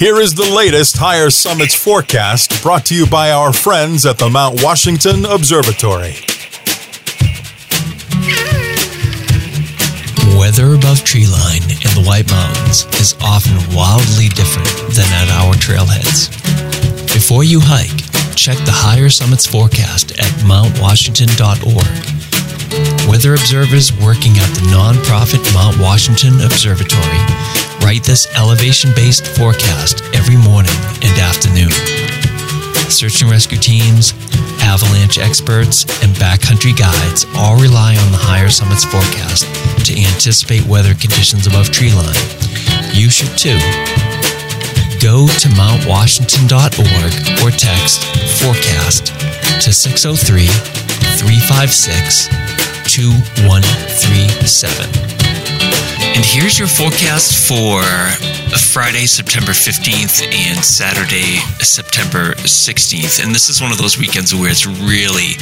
Here is the latest Higher Summits forecast brought to you by our friends at the Mount Washington Observatory. Weather above treeline in the White Mountains is often wildly different than at our trailheads. Before you hike, check the Higher Summits forecast at mountwashington.org Weather observers working at the nonprofit Mount Washington Observatory write this elevation based forecast every morning and afternoon. Search and rescue teams, avalanche experts, and backcountry guides all rely on the higher summits forecast to anticipate weather conditions above treeline. You should too. Go to mountwashington.org or text forecast to 603 356 2137. And here's your forecast for Friday, September 15th and Saturday, September 16th. And this is one of those weekends where it's really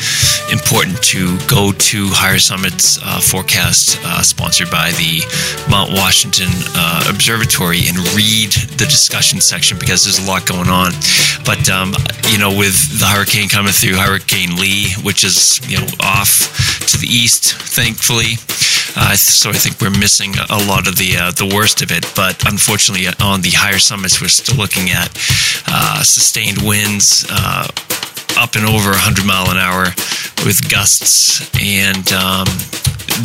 important to go to Higher Summits uh, forecast uh, sponsored by the Mount Washington uh, Observatory and read the discussion section because there's a lot going on. But, um, you know, with the hurricane coming through, Hurricane Lee, which is, you know, off to the east, thankfully. Uh, so I think we're missing a lot of the uh, the worst of it. But unfortunately, on the higher summits, we're still looking at uh, sustained winds uh, up and over 100 mile an hour with gusts and um,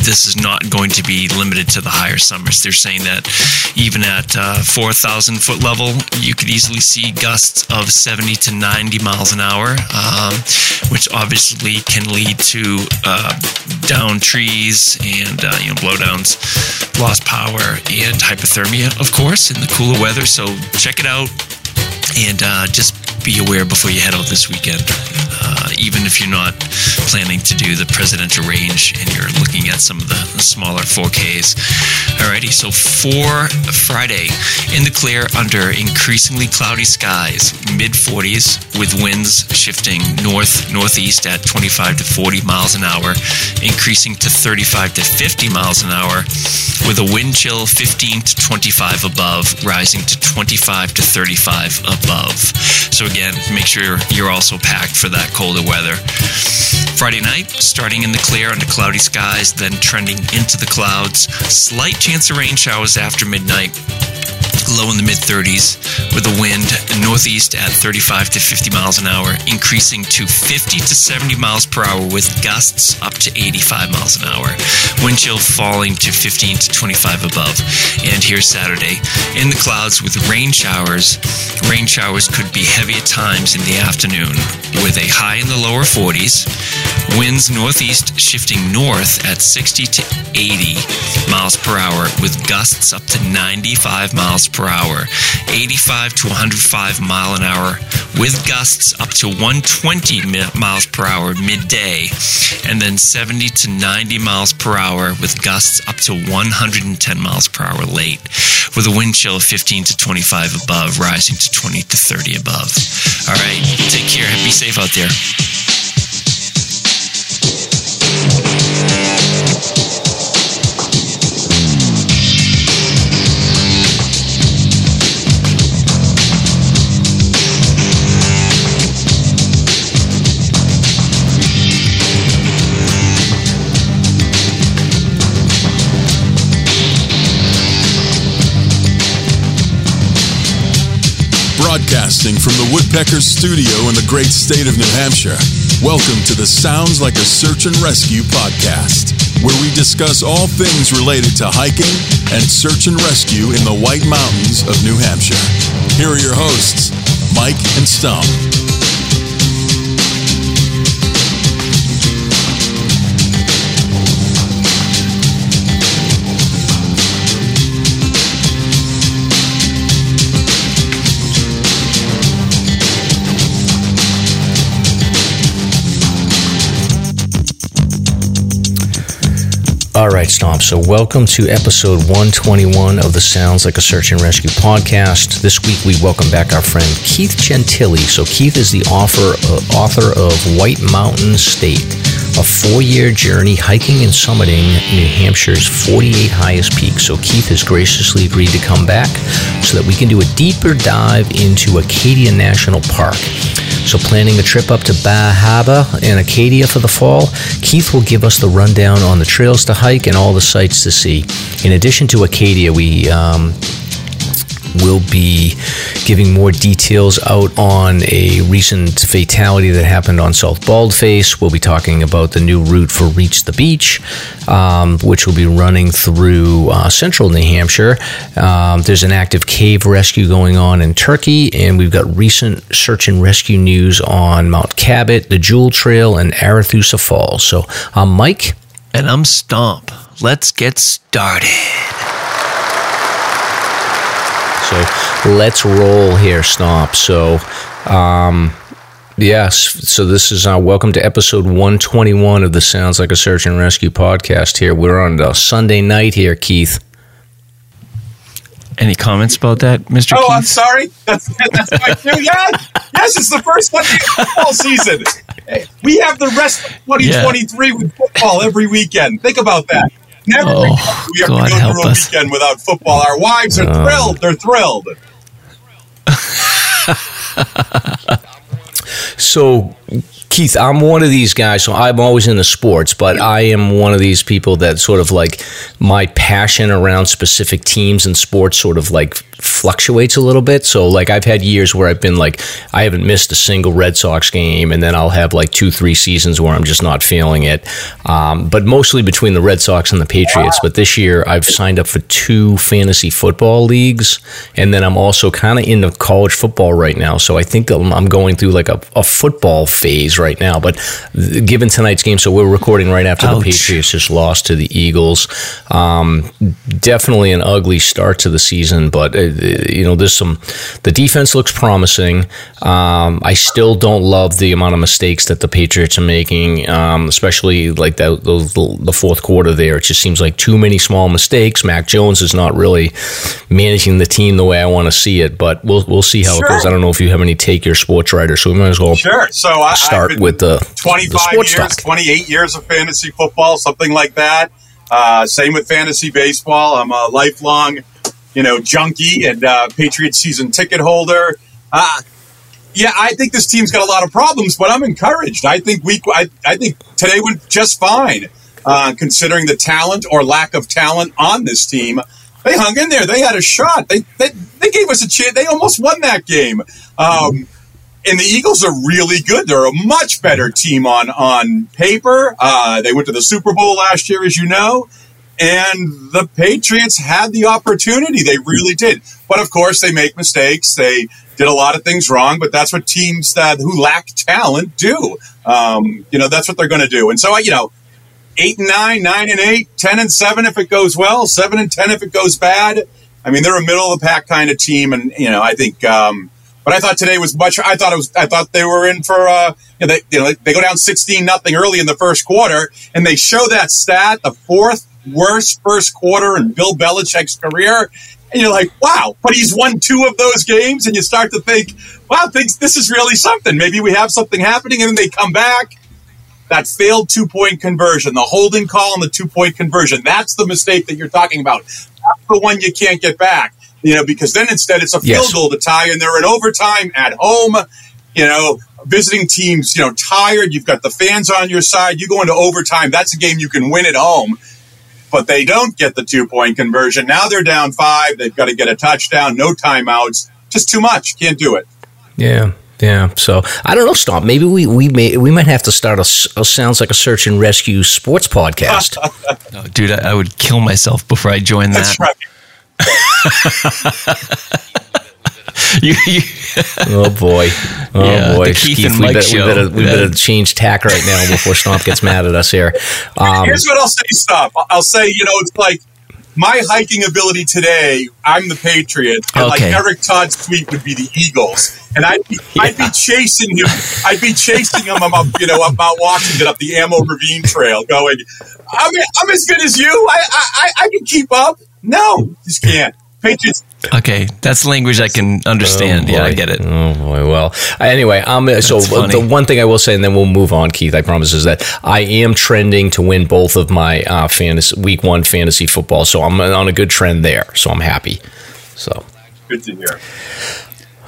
this is not going to be limited to the higher summits. They're saying that even at uh, 4,000 foot level, you could easily see gusts of 70 to 90 miles an hour, um, which obviously can lead to uh, down trees and uh, you know blowdowns, lost power, and hypothermia, of course, in the cooler weather. So check it out and uh, just be aware before you head out this weekend. Uh, even if you're not planning to do the presidential range and you're looking at some of the smaller 4Ks. Alrighty, so for Friday, in the clear under increasingly cloudy skies, mid 40s with winds shifting north northeast at 25 to 40 miles an hour, increasing to 35 to 50 miles an hour, with a wind chill 15 to 25 above, rising to 25 to 35 above. So again, make sure you're also packed for that colder weather. Friday night, starting in the clear under cloudy skies, then trending into the clouds. Slight chance of rain showers after midnight low in the mid 30s with a wind northeast at 35 to 50 miles an hour, increasing to 50 to 70 miles per hour with gusts up to 85 miles an hour. Wind chill falling to 15 to 25 above. And here's Saturday in the clouds with rain showers. Rain showers could be heavy times in the afternoon with a high in the lower 40s. Winds northeast shifting north at 60 to 80 miles per hour with gusts up to 95 miles per hour, 85 to 105 mile an hour, with gusts up to 120 miles per hour midday, and then 70 to 90 miles per hour with gusts up to 110 miles per hour late, with a wind chill of 15 to 25 above, rising to 20 to 30 above. All right, take care. Be safe out there. Broadcasting from the Woodpeckers studio in the great state of New Hampshire. Welcome to the Sounds Like a Search and Rescue podcast, where we discuss all things related to hiking and search and rescue in the White Mountains of New Hampshire. Here are your hosts, Mike and Stomp. All right, Stomp. So, welcome to episode 121 of the Sounds Like a Search and Rescue podcast. This week, we welcome back our friend Keith Gentili. So, Keith is the author, uh, author of White Mountains State a four year journey hiking and summiting New Hampshire's 48 highest peaks. So Keith has graciously agreed to come back so that we can do a deeper dive into Acadia National Park. So, planning a trip up to Bar Harbor and Acadia for the fall, Keith will give us the rundown on the trails to hike and all the sights to see. In addition to Acadia, we um, will be giving more details out on a recent fatality that happened on South Baldface. We'll be talking about the new route for Reach the Beach, um, which will be running through uh, central New Hampshire. Um, there's an active cave rescue going on in Turkey, and we've got recent search and rescue news on Mount Cabot, the Jewell Trail, and Arethusa Falls. So I'm Mike. And I'm Stomp. Let's get started. So let's roll here, Stomp. So, um, yes. So this is uh, welcome to episode 121 of the Sounds Like a Search and Rescue podcast. Here we're on a Sunday night here, Keith. Any comments about that, Mr. Oh, Keith? I'm sorry. That's that's my cue. Yeah. yes, it's the first Sunday of football season. We have the rest of 2023 with football every weekend. Think about that. Never Oh, we have God to go help through a us. weekend without football. Our wives are thrilled. They're thrilled. So, Keith, I'm one of these guys. So I'm always into sports, but I am one of these people that sort of like my passion around specific teams and sports sort of like fluctuates a little bit. So, like, I've had years where I've been like, I haven't missed a single Red Sox game, and then I'll have like two, three seasons where I'm just not feeling it. Um, but mostly between the Red Sox and the Patriots. But this year, I've signed up for two fantasy football leagues, and then I'm also kind of into college football right now. So I think I'm going through like a, a football phase right now. But given tonight's game, so we're recording right after the Patriots just lost to the Eagles. Um, definitely an ugly start to the season, but uh, you know, there's some. The defense looks promising. Um, I still don't love the amount of mistakes that the Patriots are making, um, especially like that those the fourth quarter there. It just seems like too many small mistakes. Mac Jones is not really managing the team the way I want to see it, but we'll we'll see how Sure. it goes. I don't know if you have any take your sports writer, so we might as well Sure. So I I've start been with the, the 25 sports years, talk. 28 years of fantasy football, something like that. Uh, same with fantasy baseball. I'm a lifelong, you know, junkie and uh, Patriot season ticket holder. Uh, yeah, I think this team's got a lot of problems, but I'm encouraged. I think week, I, I think today went just fine, uh, considering the talent or lack of talent on this team. They hung in there. They had a shot. They they, they gave us a chance. They almost won that game. Um, and the Eagles are really good. They're a much better team on on paper. Uh, they went to the Super Bowl last year, as you know, and the Patriots had the opportunity. They really did. But of course, they make mistakes. They did a lot of things wrong. But that's what teams that who lack talent do. Um, you know, that's what they're going to do. And so, you know, eight and nine, nine and eight, ten and seven if it goes well, seven and ten if it goes bad. I mean, they're a middle of the pack kind of team, and you know, I think. Um, but I thought today was much. I thought it was. I thought they were in for. Uh, you know, they, you know, they go down sixteen nothing early in the first quarter, and they show that stat, the fourth worst first quarter in Bill Belichick's career. And you're like, wow, but he's won two of those games, and you start to think, wow, thinks this is really something. Maybe we have something happening, and then they come back that failed two point conversion, the holding call and the two point conversion. That's the mistake that you're talking about. That's the one you can't get back, you know, because then instead it's a field Yes. goal to tie, and they're in overtime at home. You know, visiting teams, you know, tired. You've got the fans on your side. You go into overtime. That's a game you can win at home. But they don't get the two point conversion. Now they're down five. They've got to get a touchdown, no timeouts. Just too much. Can't do it. Yeah. Yeah, so I don't know, Stomp. Maybe we we may we might have to start a sounds like a search and rescue sports podcast. Oh, dude, I, I would kill myself before I joined That's that. right. You- you- oh boy, oh Yeah, boy, the Keith and we Mike better, we show. better we Yeah. better change tack right now before Stomp gets mad at us here. Um, Here's what I'll say, Stomp. I'll say, you know, it's like my hiking ability today, I'm the Patriot, and like Eric Todd's tweet would be the Eagles. And I'd be, I'd be chasing him. I'd be chasing him up, you know, up Mount Washington, up the Ammo Ravine Trail, going, I'm, I'm as good as you. I, I, I- I can keep up. No, just can't. Patriots, Okay, that's language I can understand. Oh, yeah, I get it. Oh boy. Well, anyway, um, so funny. the one thing I will say, and then we'll move on, Keith. I promise, is that I am trending to win both of my uh, fantasy week one fantasy football. So I'm on a good trend there. So I'm happy. So. Good to hear.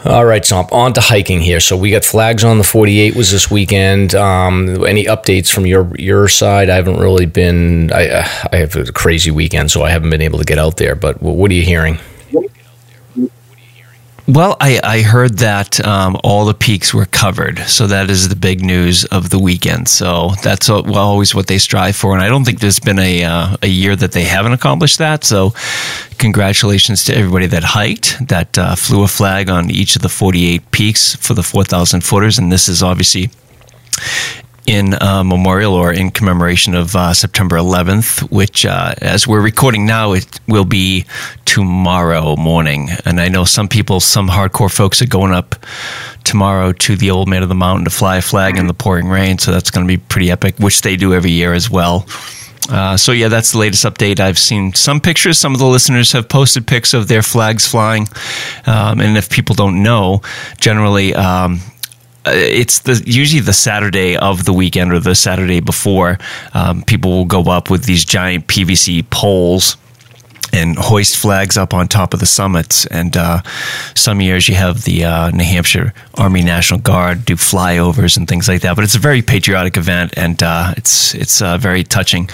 All right, so on to hiking here. So we got flags on the 48 was this weekend. Um, any updates from your your side? I haven't really been. I uh, I have a crazy weekend, so I haven't been able to get out there. But what are you hearing? Well, I, I heard that um, all the peaks were covered, so that is the big news of the weekend. So that's a- well, always what they strive for, and I don't think there's been a uh, a year that they haven't accomplished that. So, congratulations to everybody that hiked, that uh, flew a flag on each of the 48 peaks for the 4,000 footers, and this is obviously in uh, memorial or in commemoration of uh, September 11th, which, uh, as we're recording now, it will be tomorrow morning. And I know some people, some hardcore folks, are going up tomorrow to the old man of the mountain to fly a flag in the pouring rain. So that's going to be pretty epic, which they do every year as well. Uh, so yeah, that's the latest update. I've seen some pictures. Some of the listeners have posted pics of their flags flying. Um, and if people don't know, generally. Um, it's the usually the Saturday of the weekend or the Saturday before. Um, people will go up with these giant PVC poles and hoist flags up on top of the summits. And uh, some years you have the uh, New Hampshire Army National Guard do flyovers and things like that. But it's a very patriotic event, and uh, it's it's uh, very touching.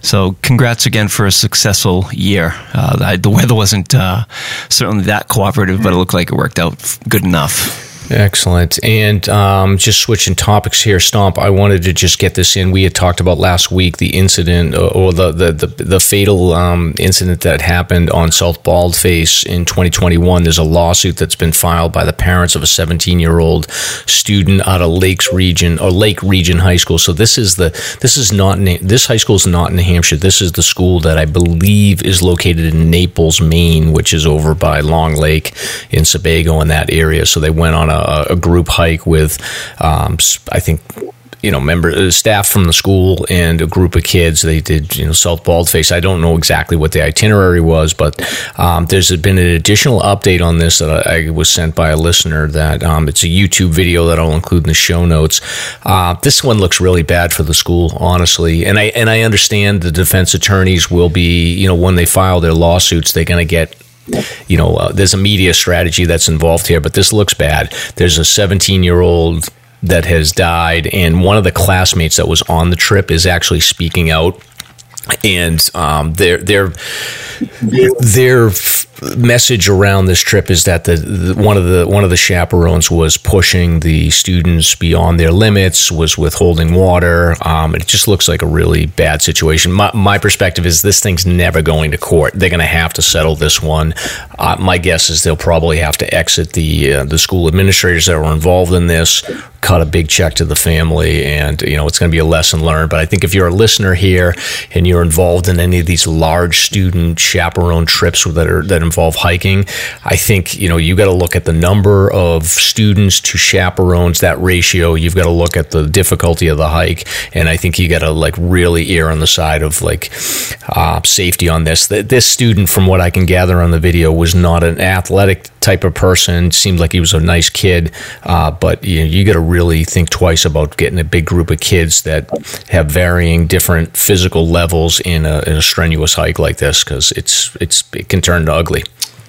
So congrats again for a successful year. Uh, the weather wasn't uh, certainly that cooperative, but it looked like it worked out good enough. Excellent. And um, just switching topics here, Stomp, I wanted to just get this in. We had talked about last week the incident uh, or the, the, the, the fatal um, incident that happened on South Baldface in 2021. There's a lawsuit that's been filed by the parents of a 17 year old student out of Lakes Region or Lake Region High School. So this is the this is not this high school is not in New Hampshire. This is the school that I believe is located in Naples, Maine, which is over by Long Lake in Sebago in that area. So they went on a, a group hike with, um, I think. You know, member uh, staff from the school and a group of kids. They did, you know, South Baldface. I don't know exactly what the itinerary was, but um, there's been an additional update on this that I, I was sent by a listener. That um, it's a YouTube video that I'll include in the show notes. Uh, this one looks really bad for the school, honestly, and I and I understand the defense attorneys will be, you know, when they file their lawsuits, they're going to get you know, uh, there's a media strategy that's involved here, but this looks bad. There's a 17 year old that has died, and one of the classmates that was on the trip is actually speaking out. And um, their their f- message around this trip is that the, the one of the one of the chaperones was pushing the students beyond their limits, was withholding water. Um, it just looks like a really bad situation. My, my perspective is this thing's never going to court. They're going to have to settle this one. Uh, my guess is they'll probably have to exit the uh, the school administrators that were involved in this, cut a big check to the family, and you know it's going to be a lesson learned. But I think if you're a listener here and you're involved in any of these large student chaperone trips that are that involve hiking, I think you know you got to look at the number of students to chaperones, that ratio. You've got to look at the difficulty of the hike, and I think you got to like really err on the side of like uh, safety on this. Th- This student, from what I can gather on the video, was not an athletic type of person. Seemed like he was a nice kid, uh, but you, you got to really think twice about getting a big group of kids that have varying different physical levels in a, in a strenuous hike like this because it's it's it can turn ugly.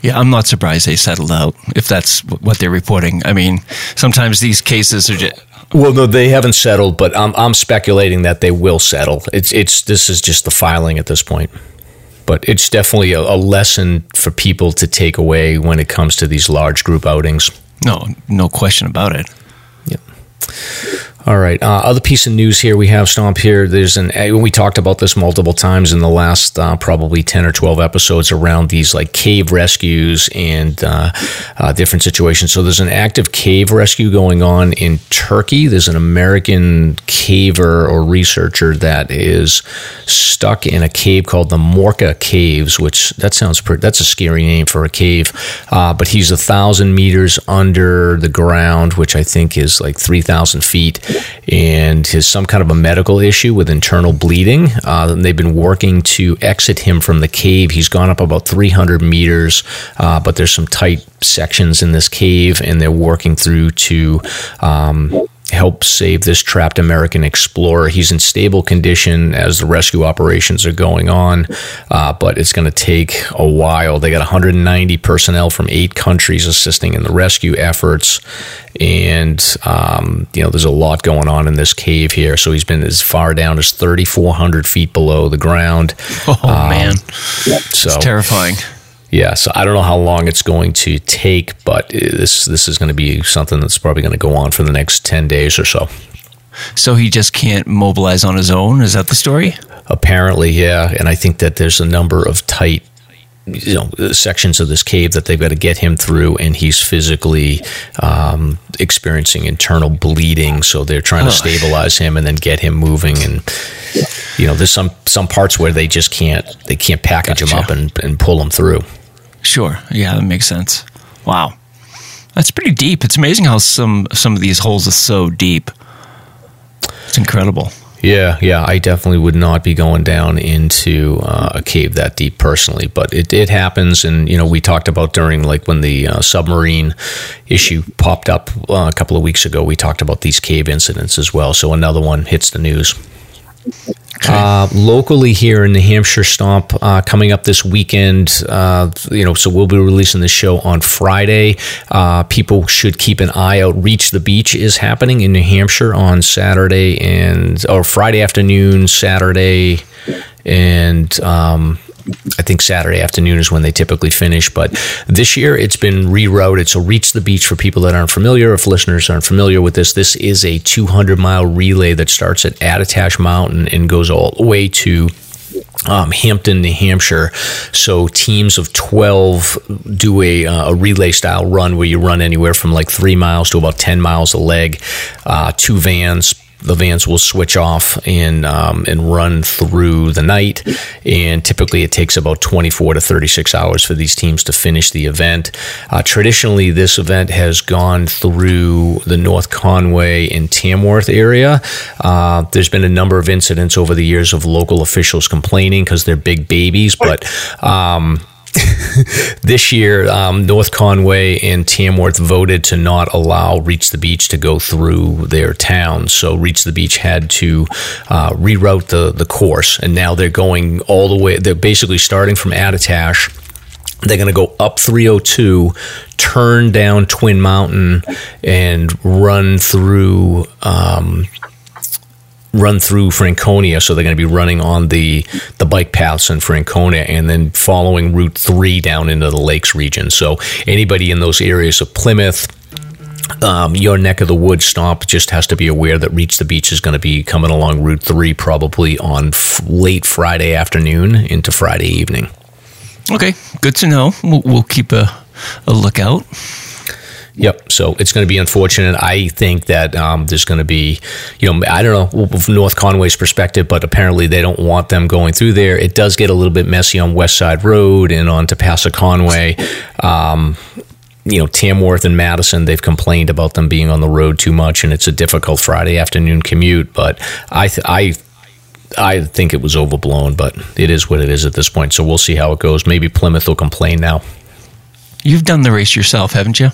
Yeah, I'm not surprised they settled out if that's what they're reporting. I mean, sometimes these cases are just. Well, no, they haven't settled, but I'm I'm speculating that they will settle. It's it's this is just the filing at this point. But it's definitely a, a lesson for people to take away when it comes to these large group outings. No, no question about it. All right. Uh, other piece of news here we have Stomp here. There's an uh, we talked about this multiple times in the last uh, probably ten or twelve episodes around these like cave rescues and uh, uh, different situations. So there's an active cave rescue going on in Turkey. There's an American caver or researcher that is stuck in a cave called the Morca Caves, which that sounds pretty. That's a scary name for a cave. Uh, but he's a thousand meters under the ground, which I think is like three thousand feet and has some kind of a medical issue with internal bleeding. Uh, they've been working to exit him from the cave. He's gone up about 300 meters, uh, but there's some tight sections in this cave, and they're working through to. Um, help save this trapped American explorer. He's in stable condition as the rescue operations are going on, uh, but it's going to take a while. They got 190 personnel from eight countries assisting in the rescue efforts, and um, you know there's a lot going on in this cave here. So he's been as far down as 3,400 feet below the ground. Oh um, man, so it's terrifying. Yeah, so I don't know how long it's going to take, but this this is going to be something that's probably going to go on for the next ten days or so. So he just can't mobilize on his own. Is that the story? Apparently, yeah. And I think that there's a number of tight you know sections of this cave that they've got to get him through and he's physically um, experiencing internal bleeding so they're trying to stabilize him and then get him moving and you know there's some some parts where they just can't they can't package gotcha. him up and, and pull him through Sure. Yeah, that makes sense. Wow. That's pretty deep. It's amazing how some some of these holes are so deep. It's incredible. Yeah, yeah, I definitely would not be going down into uh, a cave that deep personally, but it, it happens. And, you know, we talked about during like when the uh, submarine issue popped up uh, a couple of weeks ago, we talked about these cave incidents as well. So another one hits the news. Uh, locally here in New Hampshire Stomp uh, coming up this weekend. Uh, you know, so we'll be releasing the show on Friday. Uh, people should keep an eye out. Reach the Beach is happening in New Hampshire on Saturday and or Friday afternoon, Saturday, and um, I think Saturday afternoon is when they typically finish. But this year it's been rerouted. So Reach the Beach for people that aren't familiar, if listeners aren't familiar with this, this is a 200 mile relay that starts at Attitash Mountain and goes all the way to um, Hampton, New Hampshire. So teams of 12 do a, uh, a, relay style run where you run anywhere from like three miles to about 10 miles a leg. Uh, two vans the vans will switch off and um, and run through the night. And typically, it takes about 24 to 36 hours for these teams to finish the event. Uh, traditionally, this event has gone through the North Conway and Tamworth area. Uh, there's been a number of incidents over the years of local officials complaining because they're big babies, but um, this year, um, North Conway and Tamworth voted to not allow Reach the Beach to go through their town. So Reach the Beach had to uh, reroute the, the course, and now they're going all the way. They're basically starting from Attitash. They're going to go up 302, turn down Twin Mountain, and run through. Um, run through Franconia, so they're going to be running on the the bike paths in Franconia, and then following Route Three down into the Lakes region. So anybody in those areas of Plymouth. Um, your neck of the woods stomp just has to be aware that Reach the Beach is going to be coming along Route 3 probably on f- late Friday afternoon into Friday evening. Okay, good to know. We'll, we'll keep a, a lookout. Yep. So it's going to be unfortunate. I think that um, there's going to be, you know, I don't know from North Conway's perspective, but apparently they don't want them going through there. It does get a little bit messy on West Side Road and on Tapassa Conway. Um, you know, Tamworth and Madison, they've complained about them being on the road too much, and it's a difficult Friday afternoon commute. But I, th- I I think it was overblown, but it is what it is at this point. So we'll see how it goes. Maybe Plymouth will complain now. You've done the race yourself, haven't you?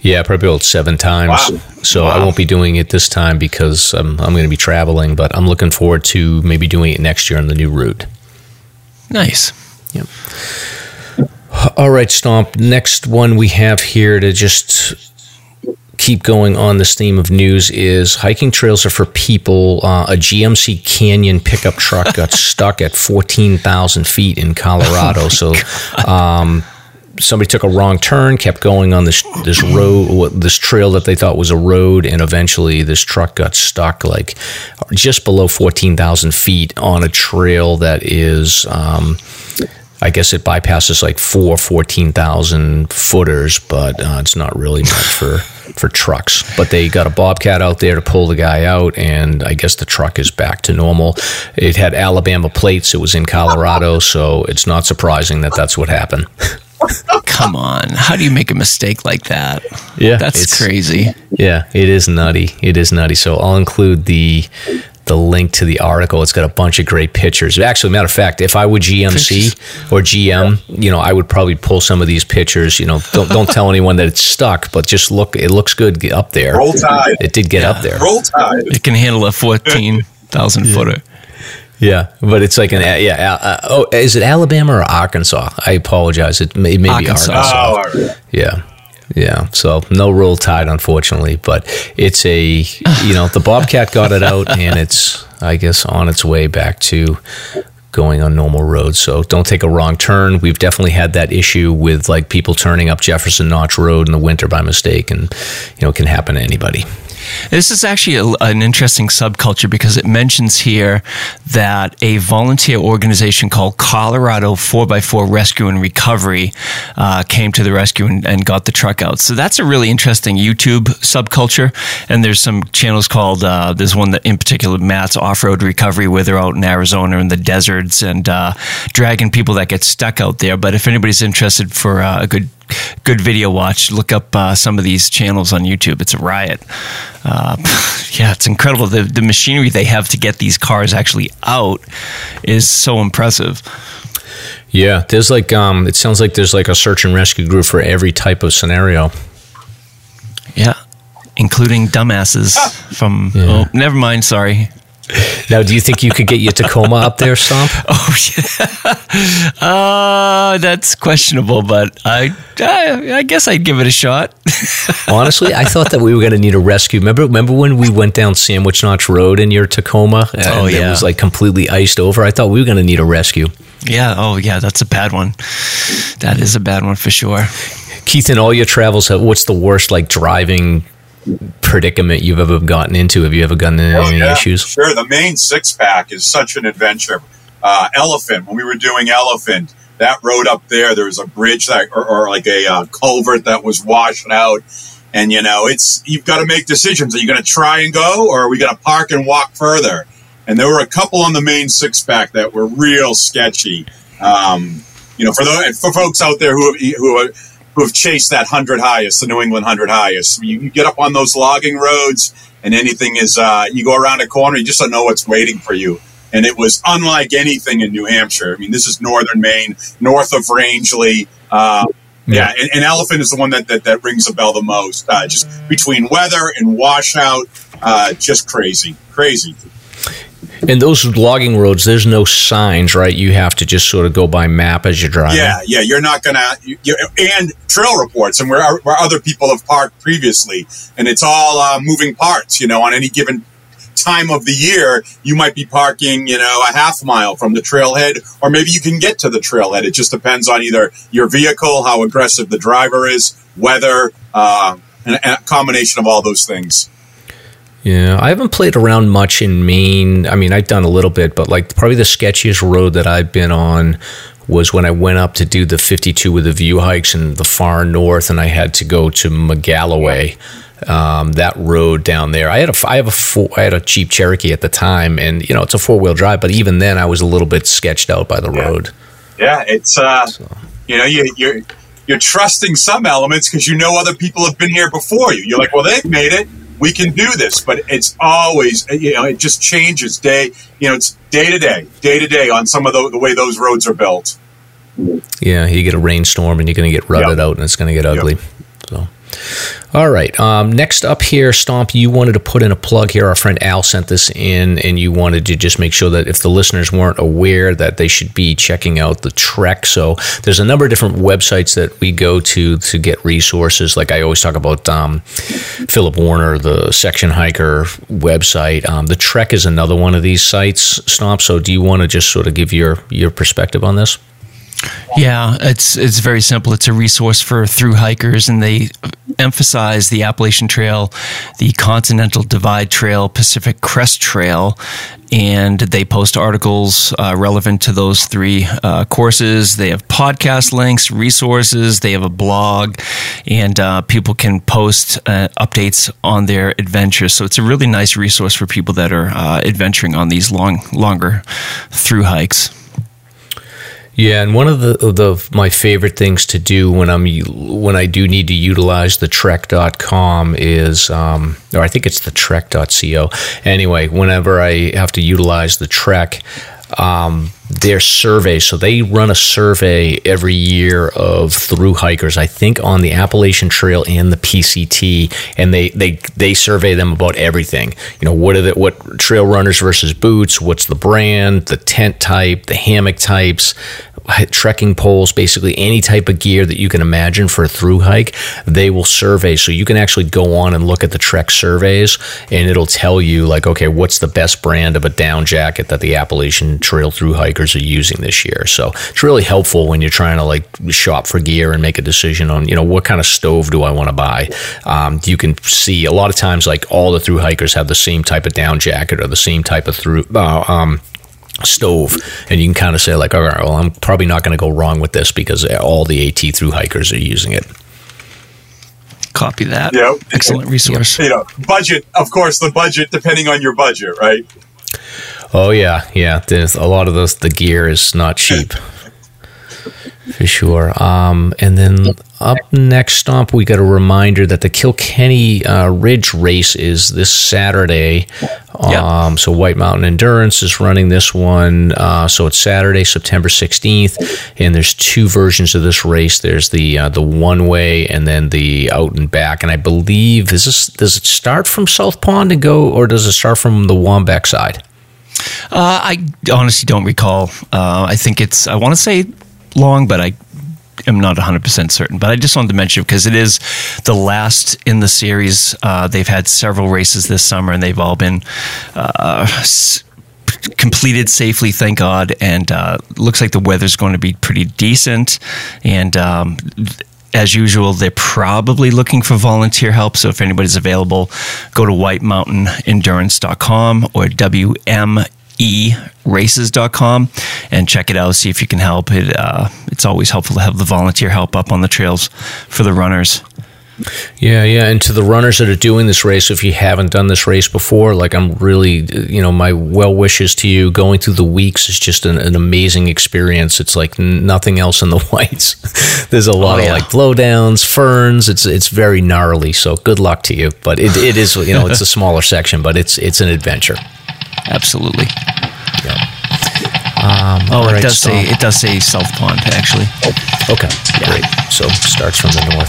Yeah, probably about seven times. Wow. So wow. I won't be doing it this time because I'm, I'm going to be traveling, but I'm looking forward to maybe doing it next year on the new route. Nice. Yep. All right, Stomp. Next one we have here to just keep going on this theme of news is hiking trails are for people. Uh, a GMC Canyon pickup truck got stuck at 14,000 feet in Colorado. Oh so um, somebody took a wrong turn, kept going on this this road, this trail that they thought was a road, and eventually this truck got stuck like just below fourteen thousand feet on a trail that is. Um, I guess it bypasses like four 14,000 footers, but uh, it's not really much for, for trucks. But they got a Bobcat out there to pull the guy out, and I guess the truck is back to normal. It had Alabama plates, it was in Colorado, so it's not surprising that that's what happened. Come on. How do you make a mistake like that? Yeah, That's it's- crazy. Yeah, it is nutty. It is nutty. So I'll include the the link to the article. It's got a bunch of great pictures. Actually, matter of fact, if I would GMC or GM, you know, I would probably pull some of these pictures. You know, don't don't tell anyone that it's stuck, but just look. It looks good up there. Roll Tide. It did get up there. Roll Tide. It can handle a 14,000 footer. Yeah, but it's like an yeah. Uh, oh, is it Alabama or Arkansas? I apologize. It may, may be Arkansas. Arkansas. Oh, all right. Yeah. Yeah. So no roll tide, unfortunately, but it's a, you know, the Bobcat got it out and it's, I guess, on its way back to going on normal roads. So don't take a wrong turn. We've definitely had that issue with like people turning up Jefferson Notch Road in the winter by mistake and, you know, it can happen to anybody. This is actually a, an interesting subculture because it mentions here that a volunteer organization called Colorado 4x4 Rescue and Recovery uh, came to the rescue and, and got the truck out. So that's a really interesting YouTube subculture. And there's some channels called, uh, there's one that in particular, Matt's Off Road Recovery, where they're out in Arizona in the deserts and uh, dragging people that get stuck out there. But if anybody's interested for uh, a good good video watch. Look up uh, some of these channels on YouTube. It's a riot. Uh, yeah, it's incredible. The the machinery they have to get these cars actually out is so impressive. Yeah. There's like, um, it sounds like there's like a search and rescue group for every type of scenario. Yeah, including dumbasses from. Yeah. Oh, never mind. Sorry. Now, do you think you could get your Tacoma up there, Stomp? Oh yeah. Uh, that's questionable, but I, I I guess I'd give it a shot. Honestly, I thought that we were going to need a rescue. Remember, remember when we went down Sandwich Notch Road in your Tacoma? And Oh, yeah. It was like completely iced over. I thought we were going to need a rescue. yeah. Oh yeah. That's a bad one. That is a bad one for sure. Keith, in all your travels, what's the worst like driving predicament you've ever gotten into? Have you ever gotten into Oh, any yeah, issues? Sure. The Maine six pack is such an adventure. Uh, Elephant, when we were doing Elephant, that road up there, there was a bridge that, or, or like a uh, culvert that was washing out. And, you know, it's, you've got to make decisions. Are you going to try and go or are we going to park and walk further? And there were a couple on the Maine six pack that were real sketchy. Um, you know, for the, for folks out there who who have, who have chased that hundred highest, the New England hundred highest, you, you get up on those logging roads, and anything is, uh, you go around a corner, you just don't know what's waiting for you. And it was unlike anything in New Hampshire. I mean, this is northern Maine, north of Rangeley. Uh, yeah, and, and Elephant is the one that, that, that rings a bell the most. Uh, just between weather and washout, uh, just crazy, crazy. And those logging roads, there's no signs, right? You have to just sort of go by map as you're driving. Yeah, yeah, you're not gonna. You, you, and trail reports, and where where other people have parked previously, and it's all uh, moving parts. You know, on any given time of the year, you might be parking, you know, a half mile from the trailhead, or maybe you can get to the trailhead. It just depends on either your vehicle, how aggressive the driver is, weather, uh, and and a combination of all those things. Yeah, I haven't played around much in Maine. I mean, I've done a little bit, but like probably the sketchiest road that I've been on was when I went up to do the 52 with the view hikes in the far north, and I had to go to Magalloway. Um, that road down there. I had a I have a four, I had a Jeep Cherokee at the time, and you know it's a four wheel drive. But even then, I was a little bit sketched out by the road. Yeah, it's uh, you know, you, you're you're trusting some elements because you know other people have been here before you. You're like, well, they've made it. We can do this, but it's always you know it just changes day. You know, it's day to day, day to day on some of the, the way those roads are built. Yeah, you get a rainstorm and you're going to get rutted Yep. out, and it's going to get ugly. So, all right. Um, next up here, Stomp, you wanted to put in a plug here. Our friend Al sent this in, and you wanted to just make sure that if the listeners weren't aware, that they should be checking out the Trek. So, there's a number of different websites that we go to to get resources. Like I always talk about um, Philip Werner, the Section Hiker website. Um, the Trek is another one of these sites, Stomp. So, do you want to just sort of give your your perspective on this? Yeah, it's it's very simple. It's a resource for through hikers, and they emphasize the Appalachian Trail, the Continental Divide Trail, Pacific Crest Trail, and they post articles uh, relevant to those three uh, courses. They have podcast links, resources. They have a blog, and uh, people can post uh, updates on their adventures. So it's a really nice resource for people that are uh, adventuring on these long, longer through hikes. Yeah, and one of the the my favorite things to do when I'm when I do need to utilize the trek.com is um, or I think it's the trek.co. Anyway, whenever I have to utilize the trek, um, their survey. So they run a survey every year of through hikers. I think on the Appalachian Trail and the PCT, and they they they survey them about everything. You know, what are the what trail runners versus boots? What's the brand? The tent type, the hammock types, trekking poles, basically any type of gear that you can imagine for a through hike, they will survey. So you can actually go on and look at the Trek surveys, and it'll tell you like, okay, what's the best brand of a down jacket that the Appalachian Trail through hikers are using this year. So it's really helpful when you're trying to like shop for gear and make a decision on, you know, what kind of stove do I want to buy. Um, you can see a lot of times like all the through hikers have the same type of down jacket or the same type of through. Uh, um, stove and you can kind of say like all right well i'm probably not going to go wrong with this because all the at through hikers are using it copy that yeah excellent resource you know budget of course the budget depending on your budget right oh yeah yeah There's a lot of those the gear is not cheap for sure. Um, and then up next Stomp, we got a reminder that the Kilkenny uh, Ridge race is this Saturday. Um, So White Mountain Endurance is running this one. Uh, so it's Saturday, September 16th, and there's two versions of this race. There's the uh, the one way and then the out and back. And I believe is this does it start from South Pond and go, or does it start from the Waumbek side? Uh, I honestly don't recall. Uh, I think it's, I want to say long, but I am not 100% certain. But I just wanted to mention because it is the last in the series. Uh, they've had several races this summer, and they've all been. Uh, s- completed safely, thank God, and uh, looks like the weather's going to be pretty decent. And um, as usual, they're probably looking for volunteer help. So if anybody's available, go to whitemountainendurance.com or WM eraces.com and check it out see if you can help it uh, it's always helpful to have the volunteer help up on the trails for the runners yeah, yeah. And to the runners that are doing this race, if you haven't done this race before, like I'm really, you know, my well wishes to you. Going through the weeks is just an, an amazing experience. It's like nothing else in the whites. There's a lot oh, yeah. of like blowdowns, ferns. It's it's very gnarly. So good luck to you. But it, it is, you know, it's a smaller section, but it's it's an adventure. Absolutely. Yeah. Um, oh, it right, does say it does say South Pond actually. Oh, Okay, yeah. great. So starts from the north.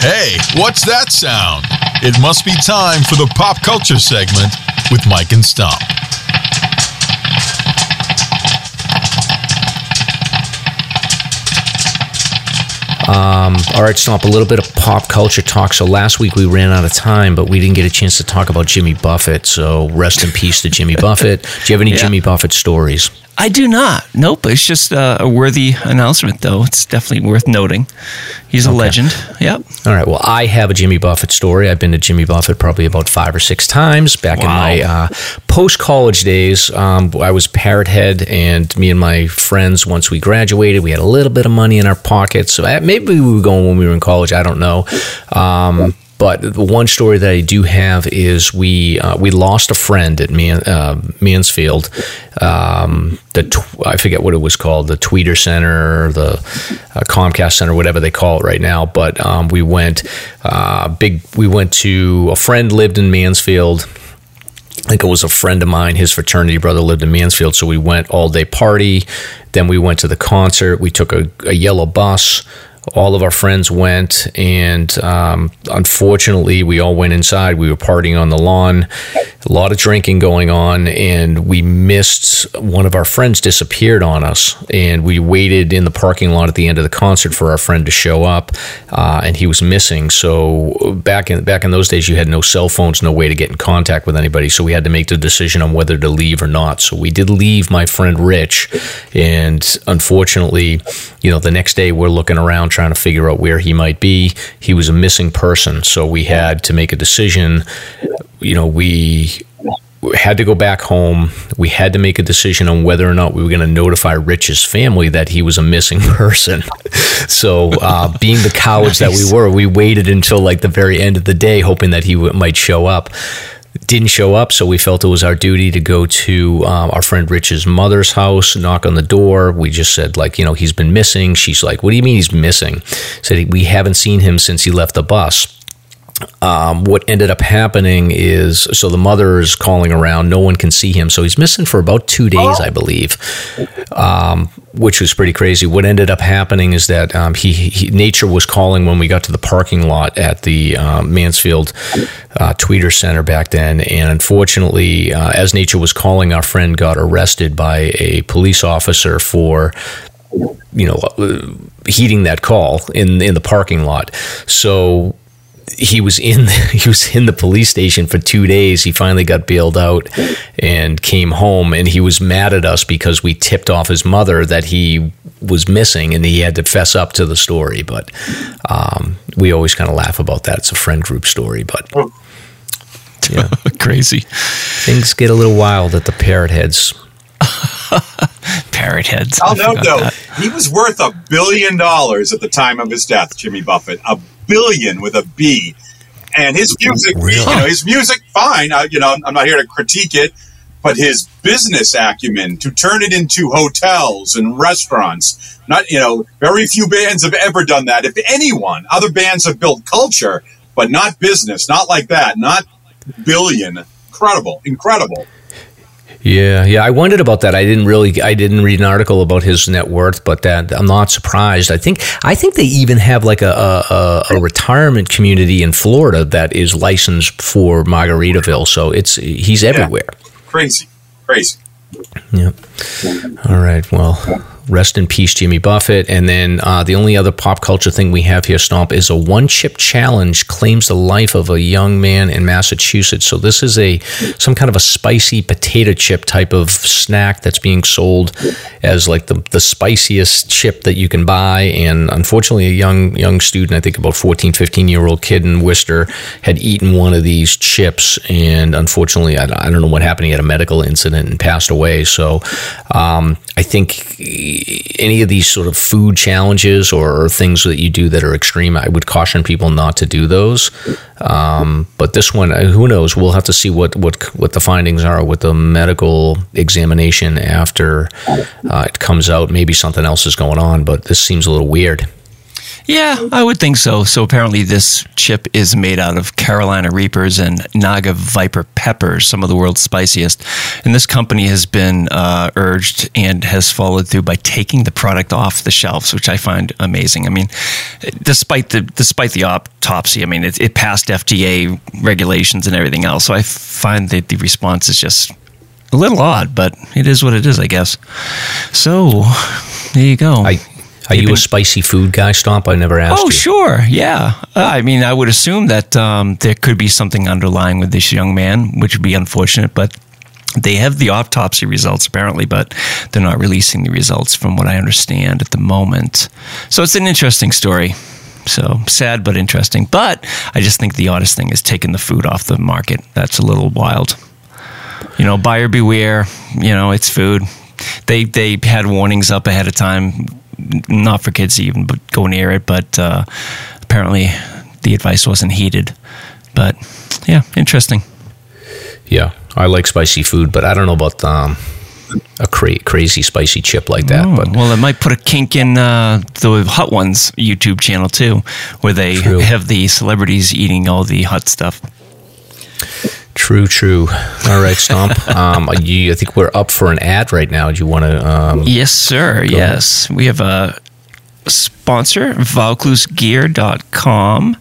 Hey, what's that sound? It must be time for the pop culture segment with Mike and Stomp. Um, all right, Stomp, a little bit of pop culture talk. So last week we ran out of time, but we didn't get a chance to talk about Jimmy Buffett. So rest in peace to Jimmy Buffett. Do you have any yeah. Jimmy Buffett stories? I do not. Nope. It's just uh, a worthy announcement, though. It's definitely worth noting. He's a okay. legend. Yep. All right. Well, I have a Jimmy Buffett story. I've been to Jimmy Buffett probably about five or six times back wow. in my uh, post college days. Um, I was parrot head, and me and my friends, once we graduated, we had a little bit of money in our pockets. So uh, maybe we were going when we were in college. I don't know. Um, but the one story that I do have is we uh, we lost a friend at Man, uh, Mansfield. Um, the tw- I forget what it was called, the Tweeter Center, the uh, Comcast Center, whatever they call it right now. But um, we went uh, big. We went to a friend lived in Mansfield. I think it was a friend of mine. His fraternity brother lived in Mansfield, so we went all day party. Then we went to the concert. We took a, a yellow bus all of our friends went, and um, unfortunately, we all went inside. We were partying on the lawn, a lot of drinking going on, and we missed one of our friends disappeared on us. And we waited in the parking lot at the end of the concert for our friend to show up, uh, and he was missing. So back in back in those days, you had no cell phones, no way to get in contact with anybody. So we had to make the decision on whether to leave or not. So we did leave my friend Rich, and unfortunately, you know, the next day we're looking around trying to figure out where he might be. He was a missing person, so we had to make a decision. You know, we had to go back home. We had to make a decision on whether or not we were going to notify Rich's family that he was a missing person. so, uh, being the cowards nice. that we were, we waited until like the very end of the day, hoping that he w- might show up didn't show up, so we felt it was our duty to go to um, our friend Rich's mother's house, knock on the door. We just said, like, you know, he's been missing. She's like, what do you mean he's missing? Said, we haven't seen him since he left the bus. Um, what ended up happening is so the mother is calling around. No one can see him, so he's missing for about two days, I believe, um, which was pretty crazy. What ended up happening is that um, he, he, nature was calling when we got to the parking lot at the um, Mansfield uh, Tweeter Center back then, and unfortunately, uh, as nature was calling, our friend got arrested by a police officer for you know uh, heeding that call in in the parking lot. So he was in he was in the police station for two days. He finally got bailed out and came home, and he was mad at us because we tipped off his mother that he was missing, and he had to fess up to the story. But um, we always kind of laugh about that. It's a friend group story, but. Yeah. Crazy. Things get a little wild at the parrot heads. parrot heads. I'll note though, that. he was worth a billion dollars at the time of his death, Jimmy Buffett. A billion with a B. And his music, really? you know, his music, fine. I, you know, I'm not here to critique it, but his business acumen to turn it into hotels and restaurants. Not, you know, very few bands have ever done that. If anyone, other bands have built culture, but not business, not like that, not billion. Incredible, incredible. Yeah, yeah. I wondered about that. I didn't really. I didn't read an article about his net worth, but that I'm not surprised. I think. I think they even have like a a, a retirement community in Florida that is licensed for Margaritaville. So it's he's everywhere. Yeah. Crazy, crazy. Yeah. All right. Well, Rest in peace, Jimmy Buffett. And then uh, the only other pop culture thing we have here, Stomp, is a one chip challenge claims the life of a young man in Massachusetts. So this is a some kind of a spicy potato chip type of snack that's being sold as like the, the spiciest chip that you can buy. And unfortunately, a young young student, I think about 14, 15 year old kid in Worcester, had eaten one of these chips. And unfortunately, I, I don't know what happened. He had a medical incident and passed away. So um, I think any of these sort of food challenges or things that you do that are extreme, I would caution people not to do those. Um, but this one, uh, who knows? We'll have to see what what what the findings are with the medical examination after uh, it comes out. Maybe something else is going on, but this seems a little weird. Yeah, I would think so. So apparently, this chip is made out of Carolina Reapers and Naga Viper peppers, some of the world's spiciest. And this company has been uh, urged and has followed through by taking the product off the shelves, which I find amazing. I mean, despite the despite the autopsy, I mean, it, it passed FDA regulations and everything else. So I find that the response is just a little odd, but it is what it is, I guess. So there you go. I are you a spicy food guy, Stomp? I never asked. Oh, you. sure, yeah. Uh, I mean, I would assume that um, there could be something underlying with this young man, which would be unfortunate, but they have the autopsy results apparently, but they're not releasing the results from what I understand at the moment. So it's an interesting story. So sad but interesting. But I just think the oddest thing is taking the food off the market. That's a little wild. You know, buyer beware. You know, it's food. They they had warnings up ahead of time not for kids to even go near it, but uh, apparently the advice wasn't heeded. But yeah, interesting. Yeah, I like spicy food, but I don't know about um, a cra- crazy spicy chip like that. Oh, but well, it might put a kink in uh, the Hot Ones YouTube channel too, where they True. have the celebrities eating all the hot stuff. True, true. All right, Stomp. um, you, I think we're up for an ad right now. Do you want to? Um, yes, sir. Yes. Ahead? We have a sponsor, VaucluseGear.com.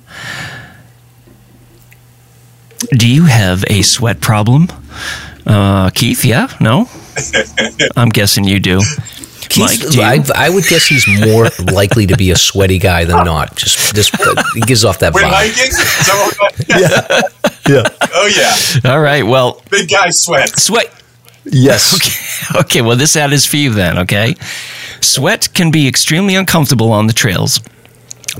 Do you have a sweat problem? Uh, Keith, yeah? No? I'm guessing you do. Keith, I, I, would guess he's more likely to be a sweaty guy than not. Just, just uh, he gives off that vibe. yeah. yeah. Oh yeah. All right. Well, big guy sweat. Sweat. Yes. Okay. Okay. Well, this ad is for you then. Okay. Sweat can be extremely uncomfortable on the trails.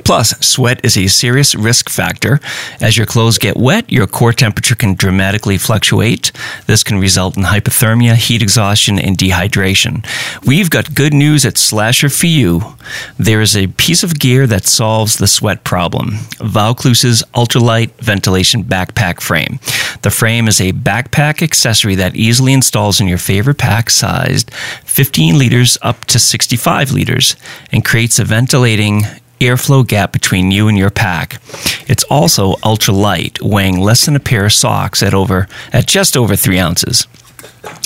Plus, sweat is a serious risk factor. As your clothes get wet, your core temperature can dramatically fluctuate. This can result in hypothermia, heat exhaustion, and dehydration. We've got good news at Slasher for you. There is a piece of gear that solves the sweat problem Vaucluse's ultralight ventilation backpack frame. The frame is a backpack accessory that easily installs in your favorite pack sized 15 liters up to 65 liters and creates a ventilating airflow gap between you and your pack. It's also ultra light, weighing less than a pair of socks at over at just over three ounces.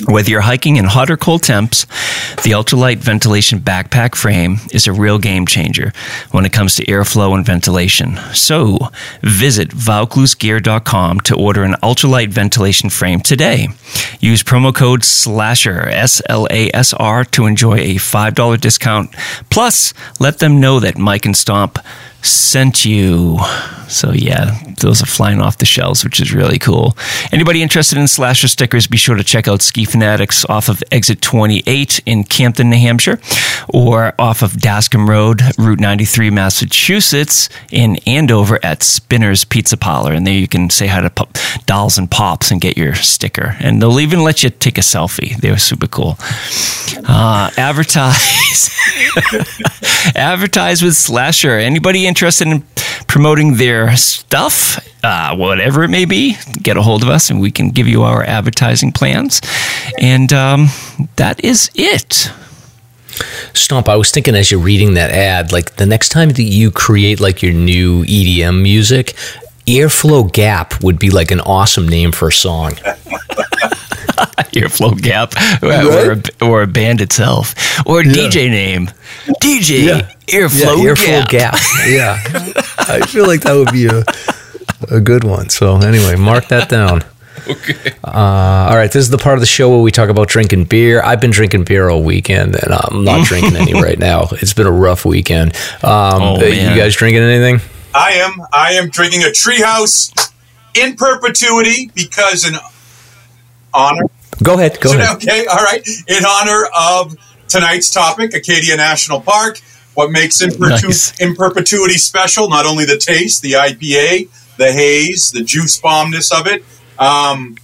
Whether you're hiking in hot or cold temps, the ultralight ventilation backpack frame is a real game changer when it comes to airflow and ventilation. So, visit VaucluseGear.com to order an ultralight ventilation frame today. Use promo code SLASHER, S L A S R, to enjoy a $5 discount. Plus, let them know that Mike and Stomp sent you. So yeah, those are flying off the shelves, which is really cool. Anybody interested in slasher stickers, be sure to check out Ski Fanatics off of exit 28 in Campton, New Hampshire, or off of Dascombe Road, Route 93, Massachusetts, in Andover at Spinner's Pizza Parlor. And there you can say hi to pop, dolls and pops and get your sticker. And they'll even let you take a selfie. They were super cool. Uh, advertise. advertise with Slasher. Anybody interested in promoting their stuff, uh, whatever it may be, get a hold of us and we can give you our advertising plans. And um, that is it. Stomp, I was thinking as you're reading that ad, like the next time that you create like your new EDM music, Airflow Gap would be like an awesome name for a song. Airflow Gap, or, right? or, a, or, a, band itself, or a yeah. DJ name, DJ yeah. Airflow, yeah, Airflow Gap. Gap. yeah, I feel like that would be a a good one. So anyway, mark that down. Okay. Uh, all right. This is the part of the show where we talk about drinking beer. I've been drinking beer all weekend, and I'm not drinking any right now. It's been a rough weekend. Um, oh, you guys drinking anything? I am. I am drinking a Treehouse in perpetuity because in honor. Go ahead. Go ahead. Okay. All right. In honor of tonight's topic, Acadia National Park. What makes in, perpetu- nice. in perpetuity special? Not only the taste, the IPA, the haze, the juice bombness of it, um,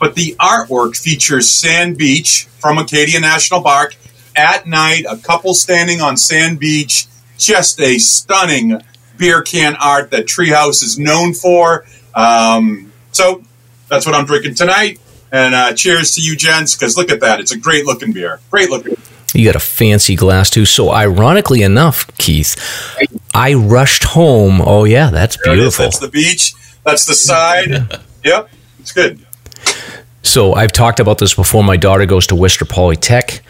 but the artwork features Sand Beach from Acadia National Park at night, a couple standing on Sand Beach. Just a stunning beer can art that Treehouse is known for. Um, so that's what I'm drinking tonight. And uh, cheers to you, gents, because look at that. It's a great looking beer. Great looking. You got a fancy glass too. So, ironically enough, Keith, I rushed home. Oh, yeah, that's beautiful. That's the beach. That's the side. yep, it's good. So, I've talked about this before. My daughter goes to Worcester Polytech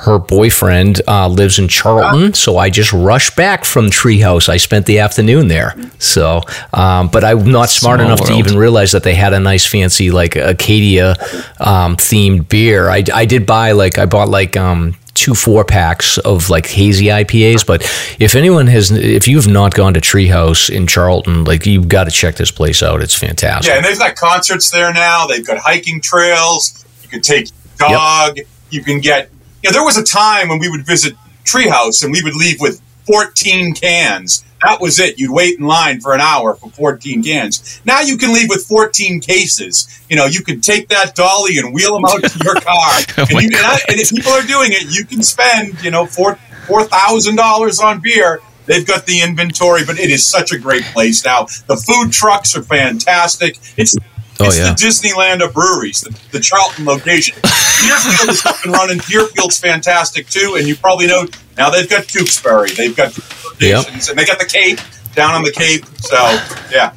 her boyfriend uh, lives in Charlton, so I just rushed back from Treehouse. I spent the afternoon there. So, um, but I'm not smart Small enough world. to even realize that they had a nice, fancy like Acadia um, themed beer. I, I did buy like I bought like um, two four packs of like hazy IPAs. But if anyone has, if you've not gone to Treehouse in Charlton, like you've got to check this place out. It's fantastic. Yeah, and they've got concerts there now. They've got hiking trails. You can take dog. Yep. You can get you know, there was a time when we would visit Treehouse and we would leave with 14 cans. That was it. You'd wait in line for an hour for 14 cans. Now you can leave with 14 cases. You know, you can take that dolly and wheel them out to your car. oh and, you, and, I, and, if people are doing it, you can spend, you know, four four thousand dollars on beer. They've got the inventory, but it is such a great place now. The food trucks are fantastic. It's Oh, it's yeah. the Disneyland of breweries, the, the Charlton location. Deerfield is up and running. Deerfield's fantastic too, and you probably know now they've got Tewksbury, they've got yep. and they got the Cape down on the Cape. So yeah,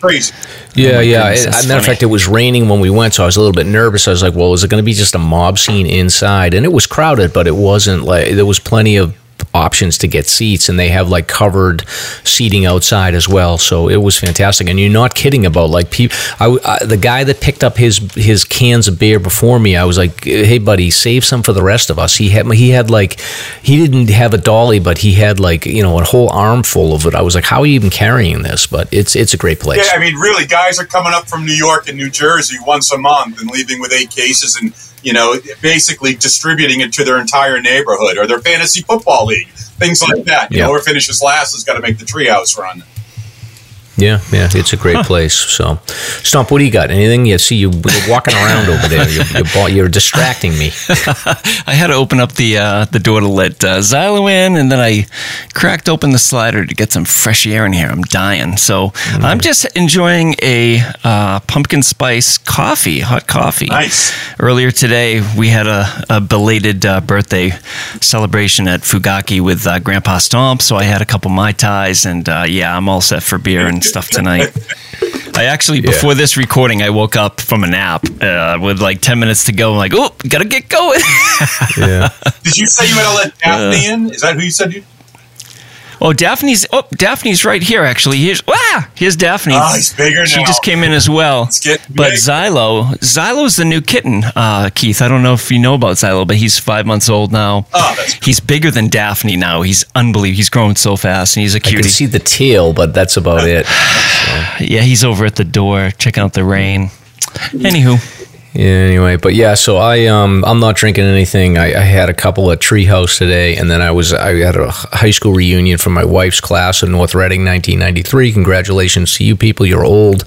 crazy. Yeah, oh yeah. Goodness, As a matter of fact, it was raining when we went, so I was a little bit nervous. I was like, "Well, is it going to be just a mob scene inside?" And it was crowded, but it wasn't like there was plenty of options to get seats and they have like covered seating outside as well. So it was fantastic. And you're not kidding about like people I, I, the guy that picked up his his cans of beer before me I was like hey buddy save some for the rest of us. He had he had like he didn't have a dolly but he had like you know a whole armful of it. I was like how are you even carrying this? But it's it's a great place. Yeah I mean really guys are coming up from New York and New Jersey once a month and leaving with eight cases and you know, basically distributing it to their entire neighborhood or their fantasy football league, things like that. You Yeah. know, whoever finishes last has got to make the treehouse run. Yeah, yeah, it's a great place. So, Stomp, what do you got? Anything? You see you you're walking around over there. You're, you're, you're distracting me. I had to open up the uh, the door to let uh, Xylo in, and then I cracked open the slider to get some fresh air in here. I'm dying, so I'm just enjoying a uh, pumpkin spice coffee, hot coffee. Nice. Earlier today, we had a, a belated uh, birthday celebration at Fugaki with uh, Grandpa Stomp, so I had a couple mai tais, and uh, yeah, I'm all set for beer and stuff tonight. I actually, Yeah. before this recording, I woke up from a nap uh, with like 10 minutes to go. I'm like, oh, gotta get going. Yeah, Did you say you had to let Daphne in? Is that who you said you? Oh, Daphne's, oh, Daphne's right here, actually. Here's, ah, here's Daphne. Oh, he's bigger She now. just came in as well. But big. Xylo, Xylo's the new kitten, uh, Keith. I don't know if you know about Xylo, but he's five months old now. Oh, that's he's bigger than Daphne now. He's unbelievable. He's growing so fast, and he's a I can cutie. see the tail, but that's about it. yeah, he's over at the door checking out the rain. Anywho, Yeah, anyway, but yeah, so I um I'm not drinking anything. I, I had a couple at Treehouse today, and then I was I had a high school reunion for my wife's class in North Reading, 1993. Congratulations to you people, you're old.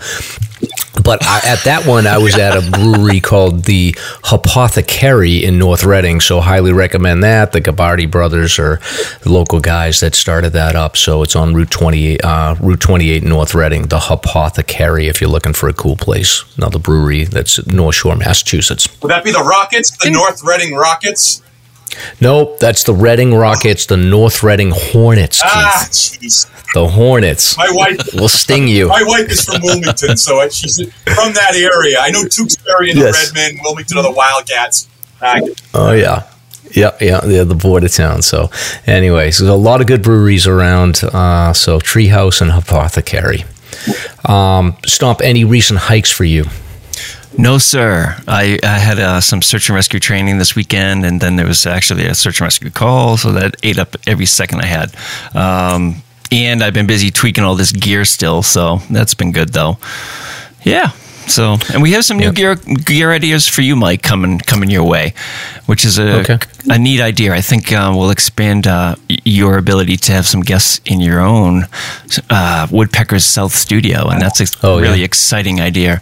But I, at that one, I was at a brewery called the Apothecary in North Reading, so highly recommend that. The Gabardi brothers are the local guys that started that up. So it's on Route 28, uh, Route 28 North Reading, the Apothecary. If you're looking for a cool place, another brewery that's North Shore, Massachusetts. Would that be the Rockets, the North Reading Rockets? Nope, that's the Reading Rockets, the North Reading Hornets. Ah, jeez. The Hornets My wife, will sting you. my wife is from Wilmington, so she's from that area. I know Tewksbury and Yes. Redmond, Wilmington are the Wildcats. Uh, Oh yeah. Yep, yeah, they're the border town. So, anyways, there's a lot of good breweries around. Uh, so, Treehouse and Apothecary. Um, Stomp, any recent hikes for you? No, sir. I, I had uh, some search and rescue training this weekend, and then there was actually a search and rescue call, so that ate up every second I had. Um, and I've been busy tweaking all this gear still, so that's been good though. Yeah. So, and we have some new Yep. gear gear ideas for you, Mike, coming coming your way, which is a Okay. A neat idea. I think uh, will expand uh, your ability to have some guests in your own uh, Woodpecker's South Studio, and that's a Oh, yeah. really exciting idea.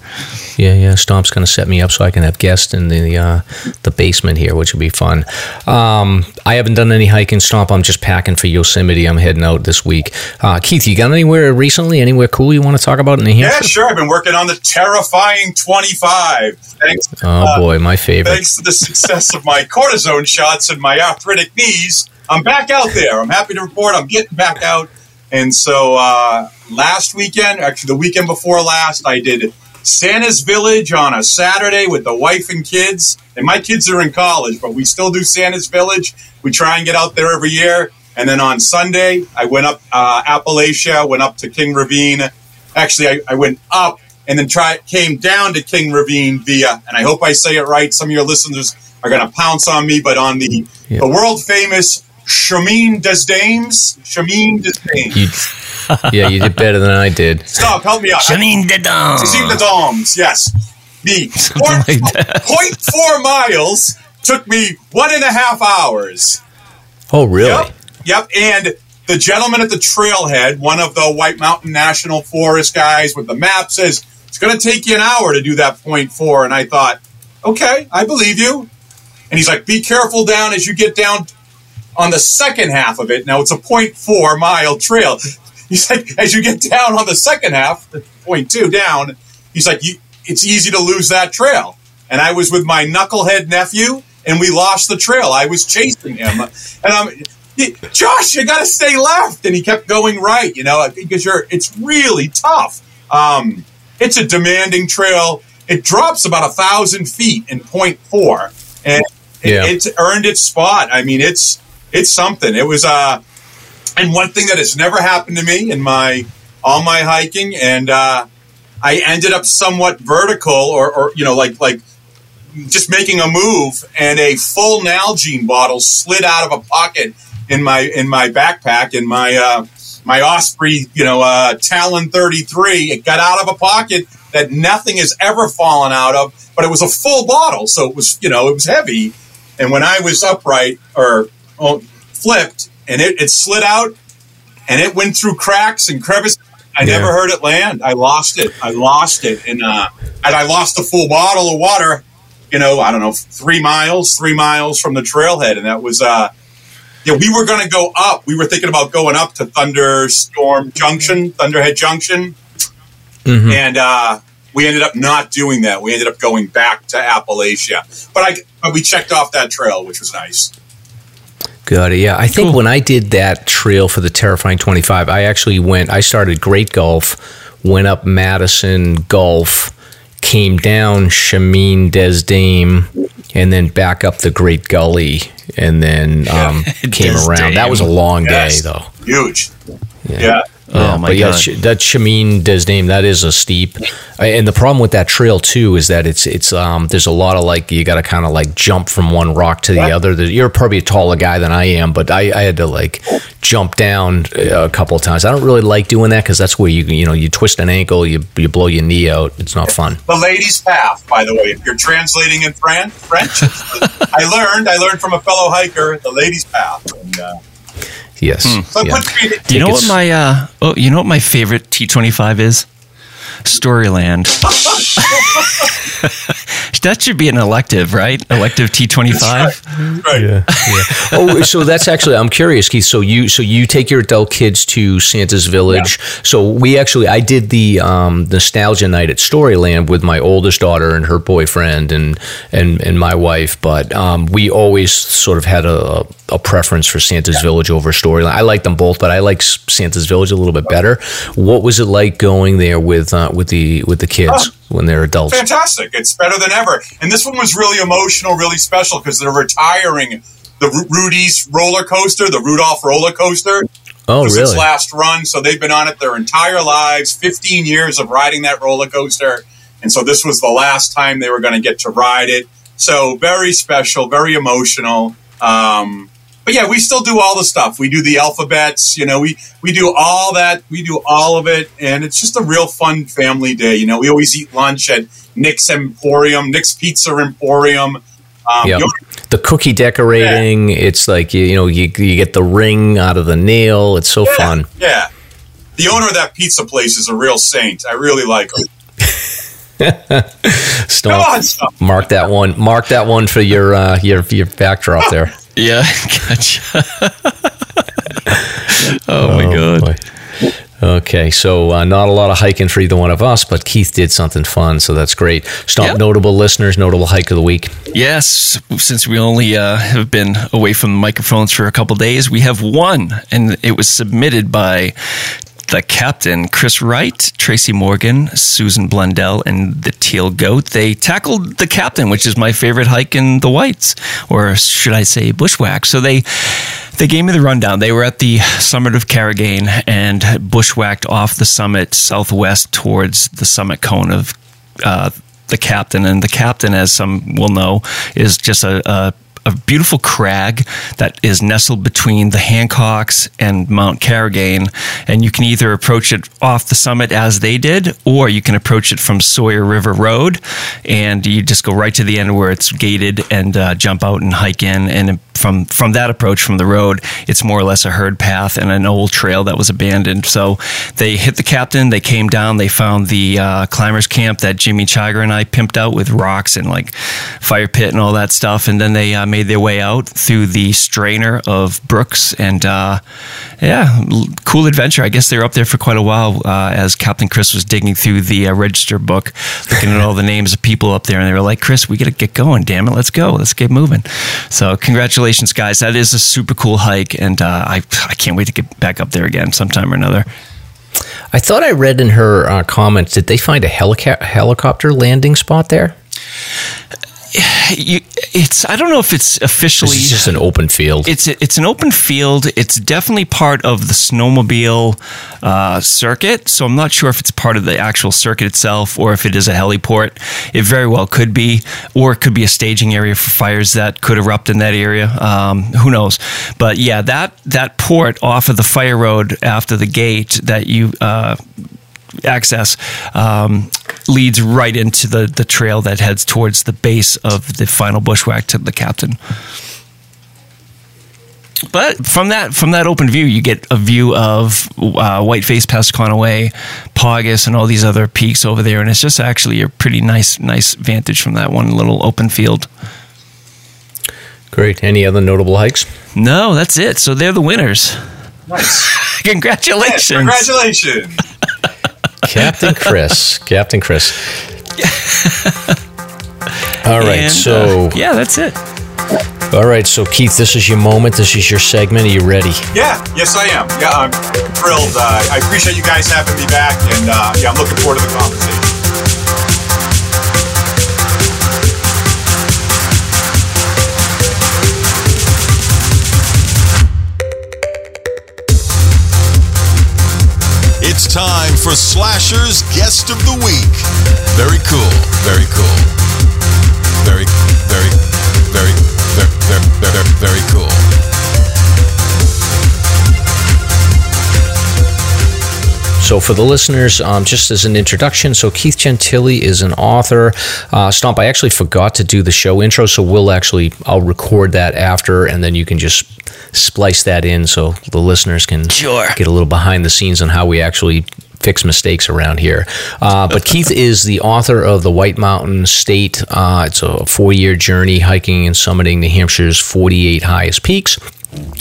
Yeah, yeah. Stomp's going to set me up so I can have guests in the uh, the basement here, which will be fun. Um, I haven't done any hiking, Stomp. I'm just packing for Yosemite. I'm heading out this week. Uh, Keith, you got anywhere recently? Anywhere cool you want to talk about in New yeah, sure. I've been working on the terrifying 25. Thanks, Oh boy, my favorite. thanks to the success of my cortisone shots and my arthritic knees, I'm back out there. I'm happy to report I'm getting back out. And so uh, last weekend, actually the weekend before last, I did Santa's Village on a Saturday with the wife and kids. And my kids are in college, but we still do Santa's Village. We try and get out there every year. And then on Sunday, I went up uh, Appalachia, went up to King Ravine. Actually, I, I went up and then try came down to King Ravine via, and I hope I say it right. Some of your listeners are going to pounce on me, but on the Yeah. the world famous Chemin des Dames, Desdames. You, yeah, you did better than I did. Stop, help me out. Janine Desdames. Chemin des Dames, yes. The point, like that. point four miles took me one and a half hours. Oh, really? Yep. Yep. And the gentleman at the trailhead, one of the White Mountain National Forest guys with the map, says it's going to take you an hour to do that point four. And I thought, okay, I believe you. And he's like, be careful down as you get down on the second half of it. Now it's a point four mile trail. He's like, as you get down on the second half, point two down, he's like, it's easy to lose that trail. And I was with my knucklehead nephew, and we lost the trail. I was chasing him, and I'm, Josh, you got to stay left. And he kept going right, you know, because you're, it's really tough. Um, it's a demanding trail. It drops about a thousand feet in point four, and it, it's earned its spot. I mean, it's it's something. It was uh, and one thing that has never happened to me in my all my hiking, and uh, I ended up somewhat vertical, or, or you know, like like just making a move, and a full Nalgene bottle slid out of a pocket in my in my backpack in my uh, my Osprey, you know, uh, Talon thirty three. It got out of a pocket that nothing has ever fallen out of, but it was a full bottle, so it was you know it was heavy. And when I was upright or oh, flipped, and it, it slid out, and it went through cracks and crevices. I Yeah. never heard it land. I lost it. I lost it, and uh, and I lost a full bottle of water. You know, I don't know, three miles, three miles from the trailhead, and that was. Uh, yeah, we were going to go up. We were thinking about going up to Thunderstorm Junction, Thunderhead Junction, Mhm. and uh, we ended up not doing that. We ended up going back to Appalachia, but I but we checked off that trail, which was nice. Got it. Yeah, I think when I did that trail for the Terrifying 25, I actually went. I started Great Gulf, went up Madison Gulf, came down Chamine des Dames, and then back up the Great Gully, and then um, came Des around. That was a long Yes. day, though. Huge. Yeah. Oh my but yeah, God. That Chamine des Dames, that is a steep. And the problem with that trail too is that it's it's um there's a lot of like you got to kind of like jump from one rock to the What? other. You're probably a taller guy than I am, but I, I had to like jump down uh, a couple of times. I don't really like doing that because that's where you you know you twist an ankle, you you blow your knee out. It's not fun. The ladies' path, by the way, if you're translating in Fran- French, I learned. I learned from a fellow hiker the ladies' path. And, uh, Yes. so yeah. Do you know what my uh, oh you know what my favorite T twenty five is? Storyland. that should be an elective, right? Elective T twenty five. right. yeah. oh, so that's actually I'm curious, Keith. So you so you take your adult kids to Santa's Village. So we actually I did the um, nostalgia night at Storyland with my oldest daughter and her boyfriend and and and my wife. But um, we always sort of had a, a preference for Santa's Village over Storyland. I like them both, but I like Santa's Village a little bit better. What was it like going there with uh, with the with the kids when they're adults? fantastic. It's better than ever. And this one was really emotional, really special because they're retiring the Ru- Rudy's roller coaster, the Rudolph roller coaster. Oh, was its really? last run, so they've been on it their entire lives, 15 years of riding that roller coaster. And so this was the last time they were going to get to ride it. So very special, very emotional. Um, but yeah, we still do all the stuff. We do the alphabets, you know, we, we do all that. We do all of it. And it's just a real fun family day. You know, we always eat lunch at Nick's Emporium, Nick's Pizza Emporium. Um, Yep. the cookie decorating. It's like you, you know you, you get the ring out of the nail. It's so yeah, fun. Yeah. The owner of that pizza place is a real saint. I really like him. Stop. Come on. Mark that one. Mark that one for your uh, your your backdrop there. Yeah, gotcha. oh my god. boy. Okay, so uh, not a lot of hiking for either one of us, but Keith did something fun, so that's great. Stop Yeah. notable listeners, notable hike of the week. Yes, since we only uh, have been away from the microphones for a couple days, we have one, and it was submitted by the captain, Chris Wright, Tracy Morgan, Susan Blundell, and the Teal Goat. They tackled the captain, which is my favorite hike in the Whites, or should I say bushwhack. So they they gave me the rundown. They were at the summit of Carrigain and bushwhacked off the summit southwest towards the summit cone of uh, the captain. And the captain, as some will know, is just a, a a beautiful crag that is nestled between the Hancocks and Mount Carrigain. And you can either approach it off the summit as they did, or you can approach it from Sawyer River Road. And you just go right to the end where it's gated and uh, jump out and hike in. And from, from that approach from the road, it's more or less a herd path and an old trail that was abandoned. So they hit the captain, they came down, they found the uh, climbers camp that Jimmy Chiger and I pimped out with rocks and like fire pit and all that stuff. And then they uh, made their way out through the strainer of Brooks. And uh, yeah, cool adventure. I guess they were up there for quite a while uh, as Captain Chris was digging through the uh, register book, looking at all the names of people up there. And they were like, Chris, we got to get going. Damn it. Let's go. Let's get moving. So congratulations, guys. That is a super cool hike. And uh, I, I can't wait to get back up there again sometime or another. I thought I read in her uh, comments. Did they find a helicopter landing spot there? You, it's I don't know if it's officially is just an open field. it's it's an open field. It's definitely part of the snowmobile uh, circuit. So I'm not sure if it's part of the actual circuit itself or if it is a heliport. It very well could be, or it could be a staging area for fires that could erupt in that area. Um, who knows? But yeah, that that port off of the fire road after the gate that you. Uh, access um, leads right into the the trail that heads towards the base of the final bushwhack to the captain. But from that from that open view, you get a view of uh, Whiteface Passaconaway, Paugus, and all these other peaks over there, and it's just actually a pretty nice nice vantage from that one little open field. Great. Any other notable hikes? No, that's it. So they're the winners. Nice. Congratulations! Congratulations. Captain Chris. Captain Chris. All right. And, so uh, yeah, that's it. all right. So Keith, this is your moment. This is your segment. Are you ready? Yeah, yes, I am. Yeah, I'm thrilled. Uh, I appreciate you guys having me back, and uh, yeah, I'm looking forward to the conversation. Time for Slasher's Guest of the Week. Very cool. Very cool. Very, very, very, very, very, very, cool. So, for the listeners, um, just as an introduction, so Keith Gentili is an author. Uh, Stomp, I actually forgot to do the show intro, so we'll actually I'll record that after, and then you can just splice that in so the listeners can Sure. get a little behind the scenes on how we actually fix mistakes around here. Uh, but Keith is the author of the White Mountain State. Uh, it's a four-year journey hiking and summiting New Hampshire's 48 highest peaks.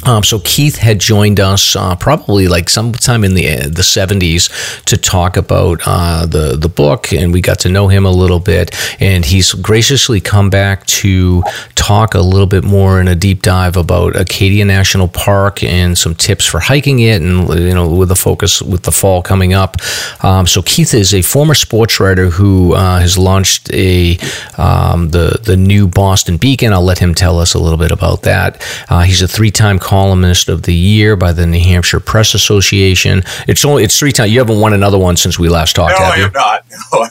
Um, so Keith had joined us uh, probably like sometime in the the seventies to talk about uh, the the book, and we got to know him a little bit. And he's graciously come back to talk a little bit more in a deep dive about Acadia National Park and some tips for hiking it, and you know with the focus with the fall coming up. Um, so Keith is a former sports writer who uh, has launched a um, the the new Boston Beacon. I'll let him tell us a little bit about that. Uh, he's a three time columnist of the year by the New Hampshire Press Association. It's only it's three times. You haven't won another one since we last talked, No, have I you? am not.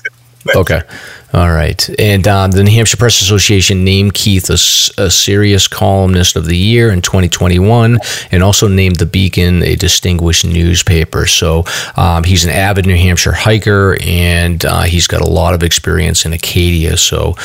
No. Okay. All right. And um, the New Hampshire Press Association named Keith a serious columnist of the year in 2021 and also named the Beacon a distinguished newspaper. So um, he's an avid New Hampshire hiker and uh, he's got a lot of experience in Acadia. So,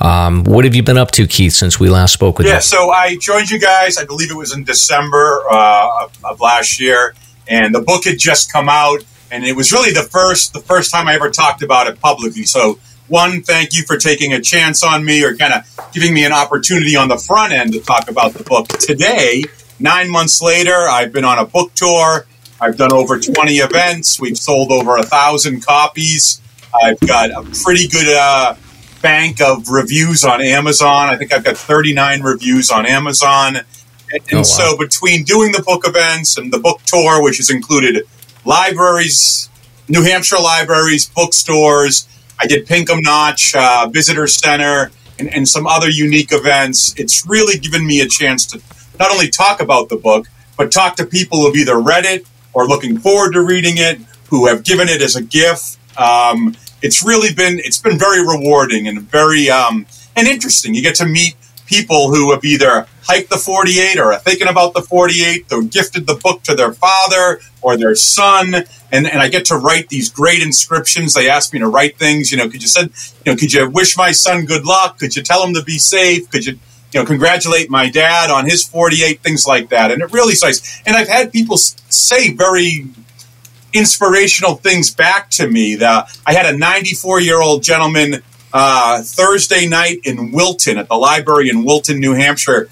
um, what have you been up to, Keith, since we last spoke with Yeah, you? Yeah, so I joined you guys. I believe it was in December uh, of, of last year, and the book had just come out, and it was really the first the first time I ever talked about it publicly. So, one, thank you for taking a chance on me, or kind of giving me an opportunity on the front end to talk about the book. Today, nine months later, I've been on a book tour. I've done over twenty events. We've sold over a thousand copies. I've got a pretty good. Uh, bank of reviews on Amazon. I think I've got 39 reviews on Amazon. And, and Oh, wow. so between doing the book events and the book tour, which has included libraries, New Hampshire libraries, bookstores, I did Pinkham Notch, uh, Visitor Center, and, and some other unique events. It's really given me a chance to not only talk about the book, but talk to people who've either read it or looking forward to reading it, who have given it as a gift. Um, it's really been it's been very rewarding and very um, and interesting. You get to meet people who have either hiked the 48 or are thinking about the 48. They're gifted the book to their father or their son, and, and I get to write these great inscriptions. They ask me to write things. You know, could you send? You know, could you wish my son good luck? Could you tell him to be safe? Could you? You know, congratulate my dad on his 48, things like that. And it really nice. And I've had people say very inspirational things back to me. The, I had a 94 year old gentleman uh, Thursday night in Wilton at the library in Wilton, New Hampshire.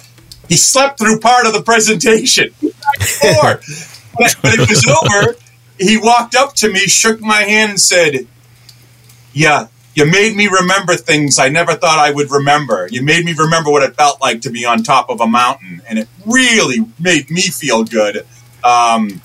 He slept through part of the presentation. 94. but, but it was over. He walked up to me, shook my hand, and said, Yeah, you made me remember things I never thought I would remember. You made me remember what it felt like to be on top of a mountain. And it really made me feel good. Um,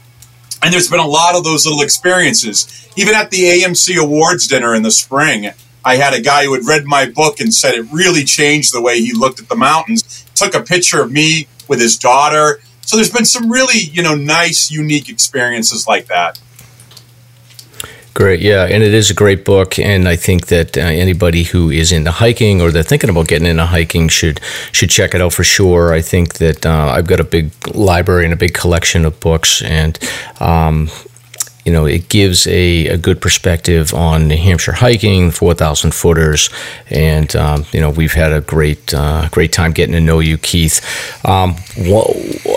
and there's been a lot of those little experiences. Even at the AMC Awards dinner in the spring, I had a guy who had read my book and said it really changed the way he looked at the mountains. Took a picture of me with his daughter. So there's been some really, you know, nice, unique experiences like that. Great, yeah, and it is a great book, and I think that uh, anybody who is into hiking or they're thinking about getting into hiking should should check it out for sure. I think that uh, I've got a big library and a big collection of books, and um, you know, it gives a, a good perspective on New Hampshire hiking, 4,000 footers. And, um, you know, we've had a great, uh, great time getting to know you, Keith. Um, what,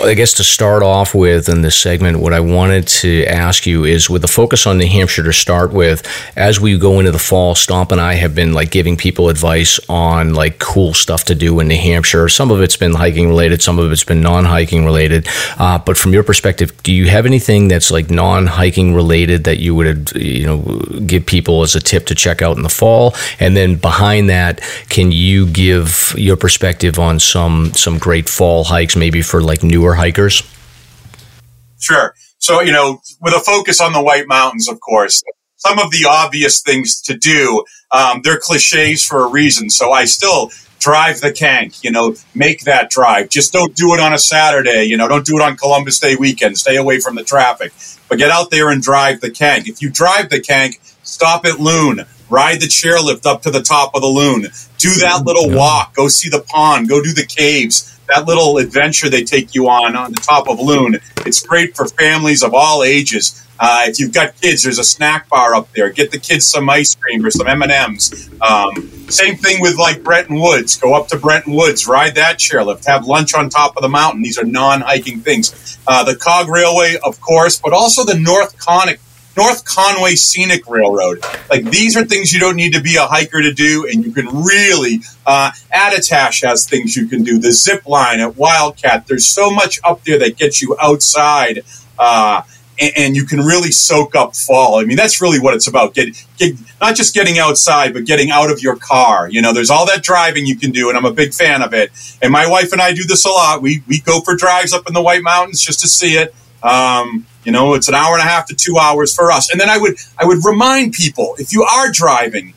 I guess to start off with in this segment, what I wanted to ask you is with the focus on New Hampshire to start with, as we go into the fall, Stomp and I have been like giving people advice on like cool stuff to do in New Hampshire. Some of it's been hiking related, some of it's been non hiking related. Uh, but from your perspective, do you have anything that's like non hiking related that you would, you know, give people as a tip to check out in the fall? And then behind that, can you give your perspective on some some great fall hikes, maybe for like newer hikers? Sure. So, you know, with a focus on the White Mountains, of course, some of the obvious things to do, um, they're cliches for a reason. So I still drive the Kanc, you know, make that drive. Just don't do it on a Saturday, you know, don't do it on Columbus Day weekend. Stay away from the traffic. But get out there and drive the Kanc. If you drive the Kanc, stop at Loon, ride the chairlift up to the top of the Loon, do that little walk, go see the pond, go do the caves. That little adventure they take you on on the top of Loon. It's great for families of all ages. Uh, if you've got kids, there's a snack bar up there. Get the kids some ice cream or some M and M's. Um, same thing with like Bretton Woods. Go up to Bretton Woods, ride that chairlift, have lunch on top of the mountain. These are non-hiking things. Uh, the Cog Railway, of course, but also the North Conic North Conway Scenic Railroad. Like these are things you don't need to be a hiker to do, and you can really. Uh, Attitash has things you can do. The zip line at Wildcat. There's so much up there that gets you outside. Uh, and, and, you can really soak up fall. I mean, that's really what it's about. Get, get, not just getting outside, but getting out of your car. You know, there's all that driving you can do, and I'm a big fan of it. And my wife and I do this a lot. We we go for drives up in the White Mountains just to see it. Um, you know, it's an hour and a half to two hours for us. And then I would I would remind people if you are driving,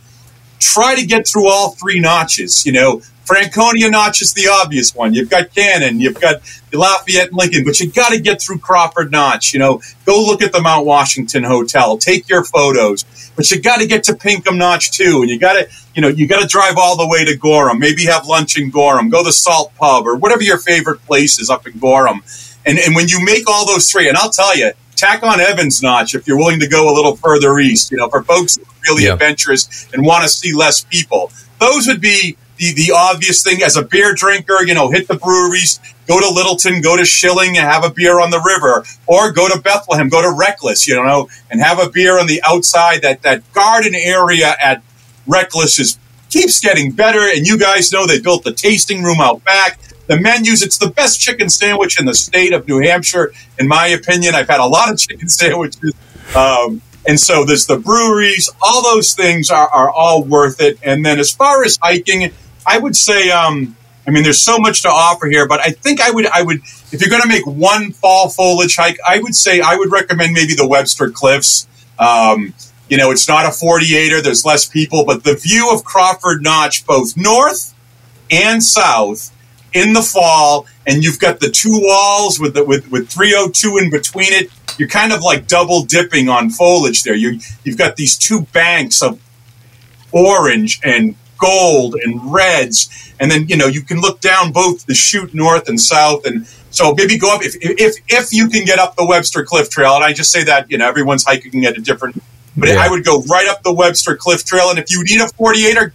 try to get through all three notches. You know, Franconia Notch is the obvious one. You've got Cannon, you've got Lafayette and Lincoln, but you got to get through Crawford Notch. You know, go look at the Mount Washington Hotel, take your photos, but you got to get to Pinkham Notch too, and you got to, you know, you got to drive all the way to Gorham. Maybe have lunch in Gorham, go to Salt Pub or whatever your favorite place is up in Gorham. And and when you make all those three, and I'll tell you, tack on Evans Notch if you're willing to go a little further east. You know, for folks who are really yeah. adventurous and want to see less people, those would be the, the obvious thing as a beer drinker, you know, hit the breweries, go to Littleton, go to Schilling and have a beer on the river, or go to Bethlehem, go to Rek'-Lis, you know, and have a beer on the outside. That, that garden area at Rek'-Lis is keeps getting better. And you guys know they built the tasting room out back. The menus, it's the best chicken sandwich in the state of New Hampshire, in my opinion. I've had a lot of chicken sandwiches. Um, and so there's the breweries, all those things are, are all worth it. And then as far as hiking, I would say, um, I mean, there's so much to offer here, but I think I would, I would, if you're going to make one fall foliage hike, I would say I would recommend maybe the Webster Cliffs. Um, you know, it's not a 48er, there's less people, but the view of Crawford Notch, both north and south, in the fall, and you've got the two walls with the, with with 302 in between it. You're kind of like double dipping on foliage there. You you've got these two banks of orange and gold and reds, and then you know you can look down both the chute north and south, and so maybe go up if if if you can get up the Webster Cliff Trail. And I just say that you know everyone's hiking at a different, but yeah. I would go right up the Webster Cliff Trail, and if you need a 48er,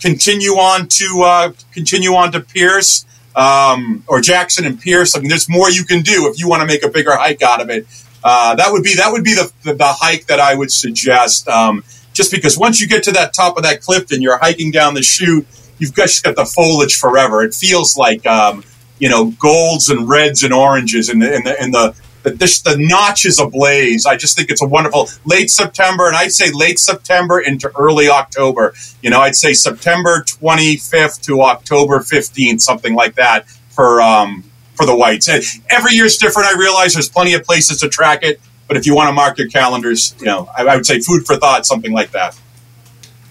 continue on to uh, continue on to Pierce. Um, or Jackson and Pierce. I mean, there's more you can do if you want to make a bigger hike out of it. Uh, that would be that would be the, the, the hike that I would suggest. Um, just because once you get to that top of that cliff and you're hiking down the chute, you've just got the foliage forever. It feels like um, you know golds and reds and oranges and the and the, and the the, the notch is ablaze. I just think it's a wonderful late September, and I'd say late September into early October. You know, I'd say September 25th to October 15th, something like that for um, for the whites. And Every year's different. I realize there's plenty of places to track it. But if you want to mark your calendars, you know, I, I would say food for thought, something like that.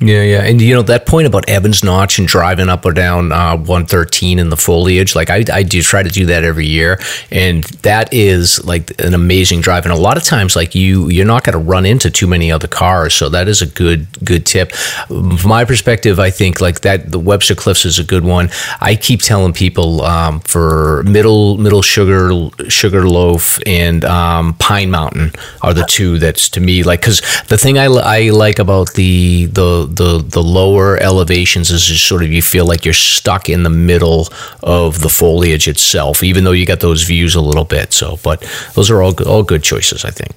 Yeah, yeah, and you know that point about Evans Notch and driving up or down uh, 113 in the foliage. Like I, I do try to do that every year, and that is like an amazing drive. And a lot of times, like you, you're not going to run into too many other cars, so that is a good, good tip. From my perspective, I think like that the Webster Cliffs is a good one. I keep telling people um, for middle, middle sugar, Sugarloaf, and um, Pine Mountain are the two that's to me like because the thing I, I like about the the the the lower elevations is just sort of you feel like you're stuck in the middle of the foliage itself, even though you got those views a little bit. So, but those are all all good choices, I think.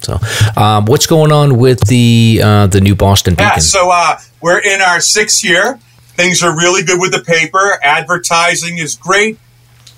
So, um, what's going on with the uh, the new Boston Beacon? Yeah, so uh, we're in our sixth year. Things are really good with the paper. Advertising is great.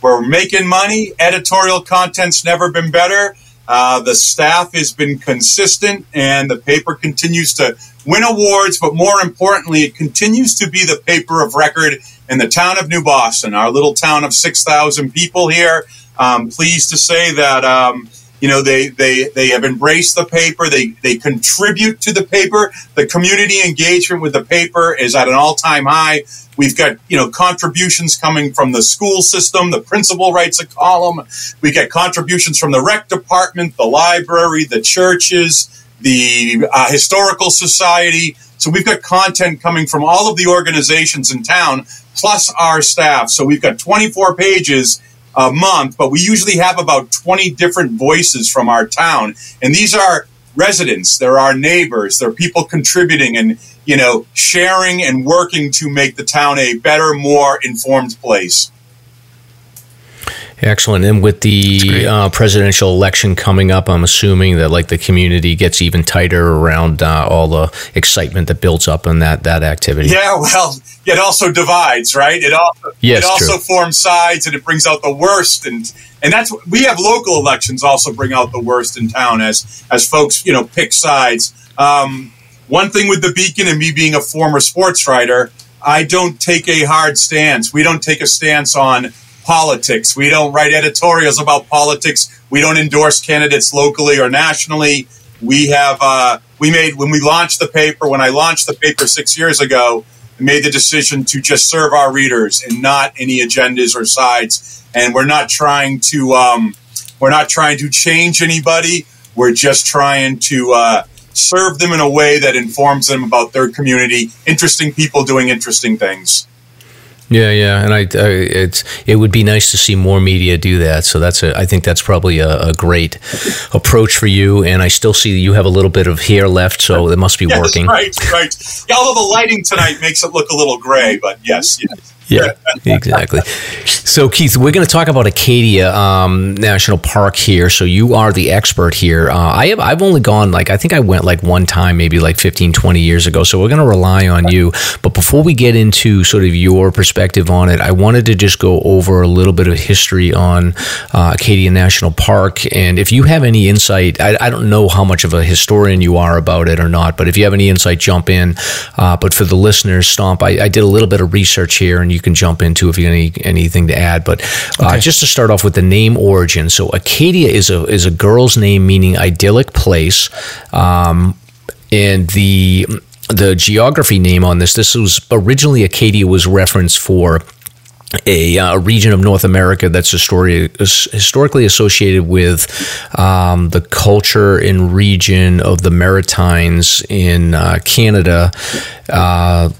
We're making money. Editorial content's never been better. Uh, the staff has been consistent, and the paper continues to win awards. But more importantly, it continues to be the paper of record in the town of New Boston, our little town of six thousand people here. I'm pleased to say that um, you know they, they they have embraced the paper. They they contribute to the paper. The community engagement with the paper is at an all time high. We've got you know contributions coming from the school system. The principal writes a column. We get contributions from the rec department, the library, the churches, the uh, historical society. So we've got content coming from all of the organizations in town, plus our staff. So we've got 24 pages a month, but we usually have about 20 different voices from our town. And these are residents, they're our neighbors, they're people contributing and, you know, sharing and working to make the town a better, more informed place. Excellent. And with the uh, presidential election coming up, I'm assuming that like the community gets even tighter around uh, all the excitement that builds up in that that activity. Yeah, well, it also divides, right? It also yes, it also true. forms sides, and it brings out the worst. And and that's we have local elections also bring out the worst in town as as folks you know pick sides. Um, one thing with the Beacon and me being a former sports writer, I don't take a hard stance. We don't take a stance on politics. We don't write editorials about politics. We don't endorse candidates locally or nationally. We have uh, we made when we launched the paper. When I launched the paper six years ago, I made the decision to just serve our readers and not any agendas or sides. And we're not trying to um, we're not trying to change anybody. We're just trying to uh, serve them in a way that informs them about their community. Interesting people doing interesting things. Yeah, yeah, and I, I, it's it would be nice to see more media do that. So that's a, I think that's probably a, a, great approach for you. And I still see you have a little bit of hair left, so it must be yes, working. Right, right. Yeah, although the lighting tonight makes it look a little gray, but yes, yes. Yeah, exactly. So, Keith, we're going to talk about Acadia um, National Park here. So, you are the expert here. Uh, I have, I've only gone like, I think I went like one time, maybe like 15, 20 years ago. So, we're going to rely on you. But before we get into sort of your perspective on it, I wanted to just go over a little bit of history on uh, Acadia National Park. And if you have any insight, I, I, don't know how much of a historian you are about it or not, but if you have any insight, jump in. Uh, but for the listeners, Stomp, I, I did a little bit of research here and you you can jump into if you have any anything to add. But uh, okay. just to start off with the name origin, so Acadia is a is a girl's name meaning idyllic place, um, and the the geography name on this this was originally Acadia was referenced for a uh, region of North America that's histori- historically associated with um, the culture and region of the Maritimes in uh, Canada. Uh,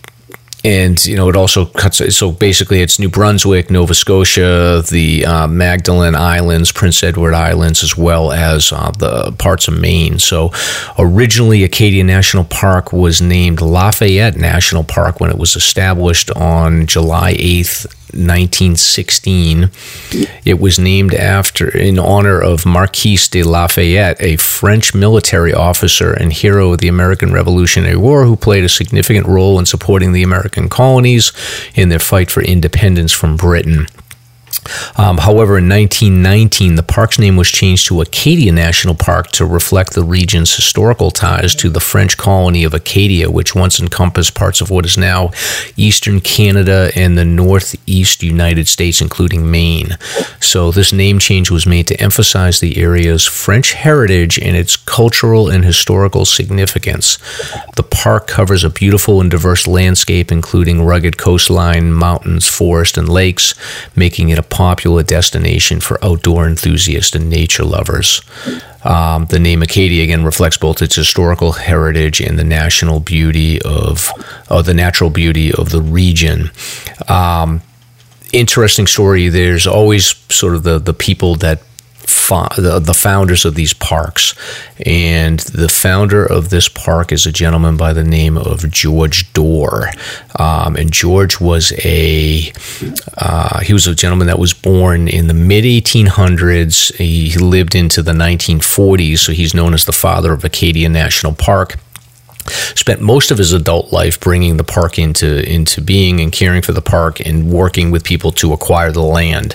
and you know it also cuts so basically it's new brunswick nova scotia the uh, magdalen islands prince edward islands as well as uh, the parts of maine. So originally acadia national park was named lafayette national park when it was established on july 8th 1916. It was named after, in honor of Marquis de Lafayette, a French military officer and hero of the American Revolutionary War who played a significant role in supporting the American colonies in their fight for independence from Britain. Um, however, in 1919, the park's name was changed to Acadia National Park to reflect the region's historical ties to the French colony of Acadia, which once encompassed parts of what is now eastern Canada and the northeast United States, including Maine. So, this name change was made to emphasize the area's French heritage and its cultural and historical significance. The park covers a beautiful and diverse landscape, including rugged coastline, mountains, forest, and lakes, making it a popular destination for outdoor enthusiasts and nature lovers. Um, the name Acadia again reflects both its historical heritage and the national beauty of, or the natural beauty of the region. Um, interesting story. There's always sort of the the people that the, the founders of these parks. And the founder of this park is a gentleman by the name of George Dorr. Um, and George was a uh, he was a gentleman that was born in the mid 1800s. He lived into the 1940s, so he's known as the father of Acadia National Park spent most of his adult life bringing the park into into being and caring for the park and working with people to acquire the land.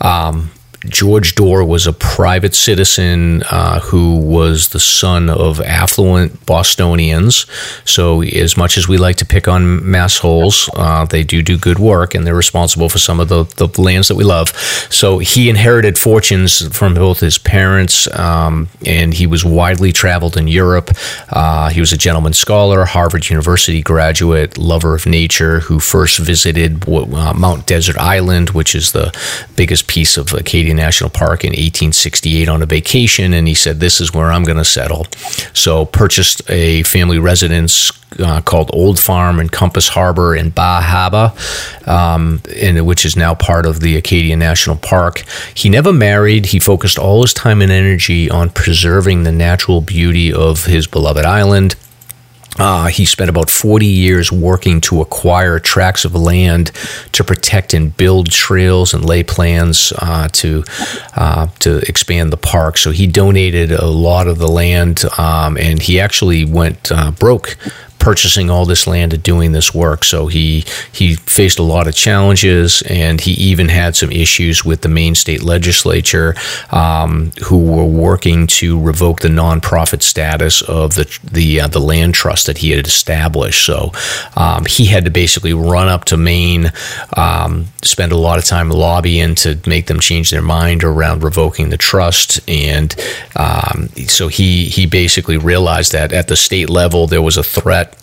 Um, George Dorr was a private citizen uh, who was the son of affluent Bostonians. So, as much as we like to pick on mass holes, uh, they do do good work and they're responsible for some of the, the lands that we love. So, he inherited fortunes from both his parents um, and he was widely traveled in Europe. Uh, he was a gentleman scholar, Harvard University graduate, lover of nature, who first visited uh, Mount Desert Island, which is the biggest piece of Acadian National Park in 1868 on a vacation, and he said, "This is where I'm going to settle." So purchased a family residence uh, called Old Farm in Compass Harbor in Bar Harbor, um, in, which is now part of the Acadia National Park. He never married. He focused all his time and energy on preserving the natural beauty of his beloved island. Uh, he spent about 40 years working to acquire tracts of land to protect and build trails and lay plans uh, to uh, to expand the park. So he donated a lot of the land, um, and he actually went uh, broke purchasing all this land and doing this work. So he he faced a lot of challenges, and he even had some issues with the Maine state legislature, um, who were working to revoke the nonprofit status of the the uh, the land trust that he had established. So um, he had to basically run up to Maine, um, spend a lot of time lobbying to make them change their mind around revoking the trust, and um, so he he basically realized that at the state level there was a threat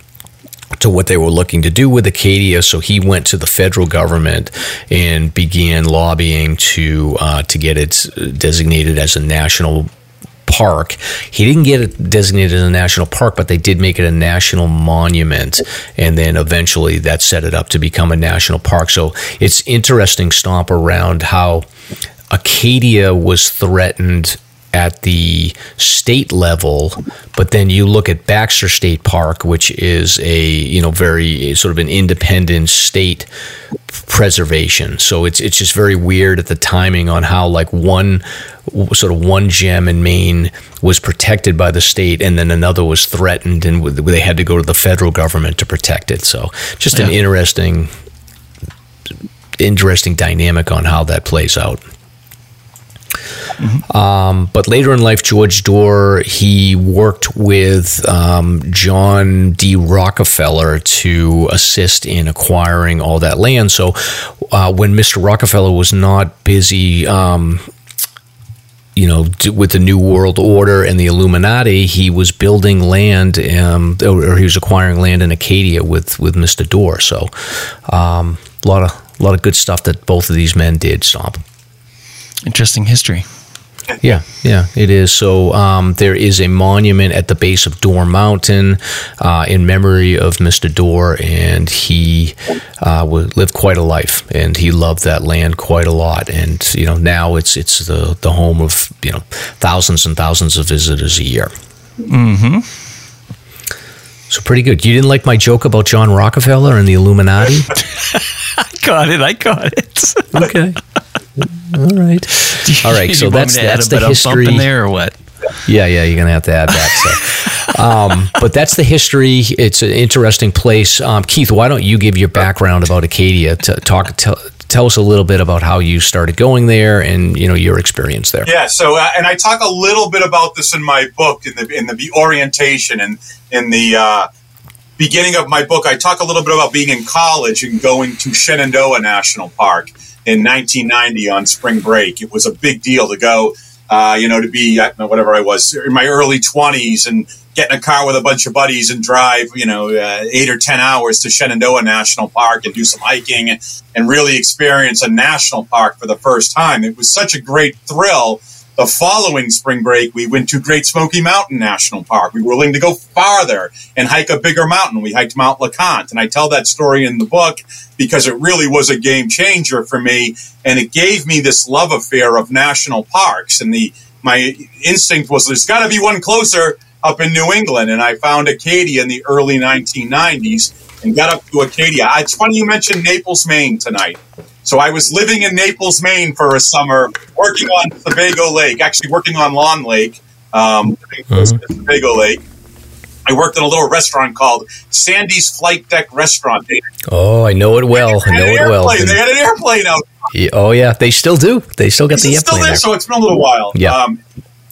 to what they were looking to do with Acadia. So he went to the federal government and began lobbying to uh, to get it designated as a national park. He didn't get it designated as a national park, but they did make it a national monument, and then eventually that set it up to become a national park. So it's interesting stomp around how Acadia was threatened at the state level, but then you look at Baxter State Park, which is a you know very sort of an independent state preservation. So it's it's just very weird at the timing on how like one sort of one gem in Maine was protected by the state, and then another was threatened, and they had to go to the federal government to protect it. So just yeah. an interesting interesting dynamic on how that plays out. Mm-hmm. Um, but later in life, George Dorr he worked with um, John D. Rockefeller to assist in acquiring all that land. So uh, when Mr. Rockefeller was not busy. Um, you know, with the New World Order and the Illuminati, he was building land, um, or he was acquiring land in Acadia with with Mister Dorr. So, um, a lot of a lot of good stuff that both of these men did. Stomp. Interesting history. Yeah, yeah, it is. So um, there is a monument at the base of Dorr Mountain uh, in memory of Mr. Dorr, and he uh, lived quite a life, and he loved that land quite a lot. And you know, now it's it's the the home of you know thousands and thousands of visitors a year. Hmm. So pretty good. You didn't like my joke about John Rockefeller and the Illuminati? I got it. I got it. okay. All right. All right. So that's that's the history in there, or what? Yeah, yeah, you're gonna have to add that. So, um, but that's the history. It's an interesting place. Um, Keith, why don't you give your background about Acadia? To talk, tell, tell us a little bit about how you started going there and you know your experience there. Yeah. So, uh, and I talk a little bit about this in my book in the in the orientation and in the uh, beginning of my book. I talk a little bit about being in college and going to Shenandoah National Park in 1990 on spring break. It was a big deal to go. Uh, you know, to be whatever I was in my early 20s and get in a car with a bunch of buddies and drive, you know, uh, eight or 10 hours to Shenandoah National Park and do some hiking and, and really experience a national park for the first time. It was such a great thrill the following spring break, we went to Great Smoky Mountain National Park. We were willing to go farther and hike a bigger mountain. We hiked Mount LeConte. And I tell that story in the book because it really was a game changer for me. And it gave me this love affair of national parks. And the my instinct was there's got to be one closer up in New England. And I found Acadia in the early 1990s and got up to Acadia. It's funny you mentioned Naples, Maine tonight. So I was living in Naples, Maine for a summer, working on Sebago Lake, actually working on Long Lake, um, mm-hmm. Sebago Lake. I worked in a little restaurant called Sandy's Flight Deck Restaurant. Oh, I know it well. I know it well. They had an airplane out. Yeah, oh yeah, they still do. They still got the airplane still there, there. So it's been a little while. Yeah. Um,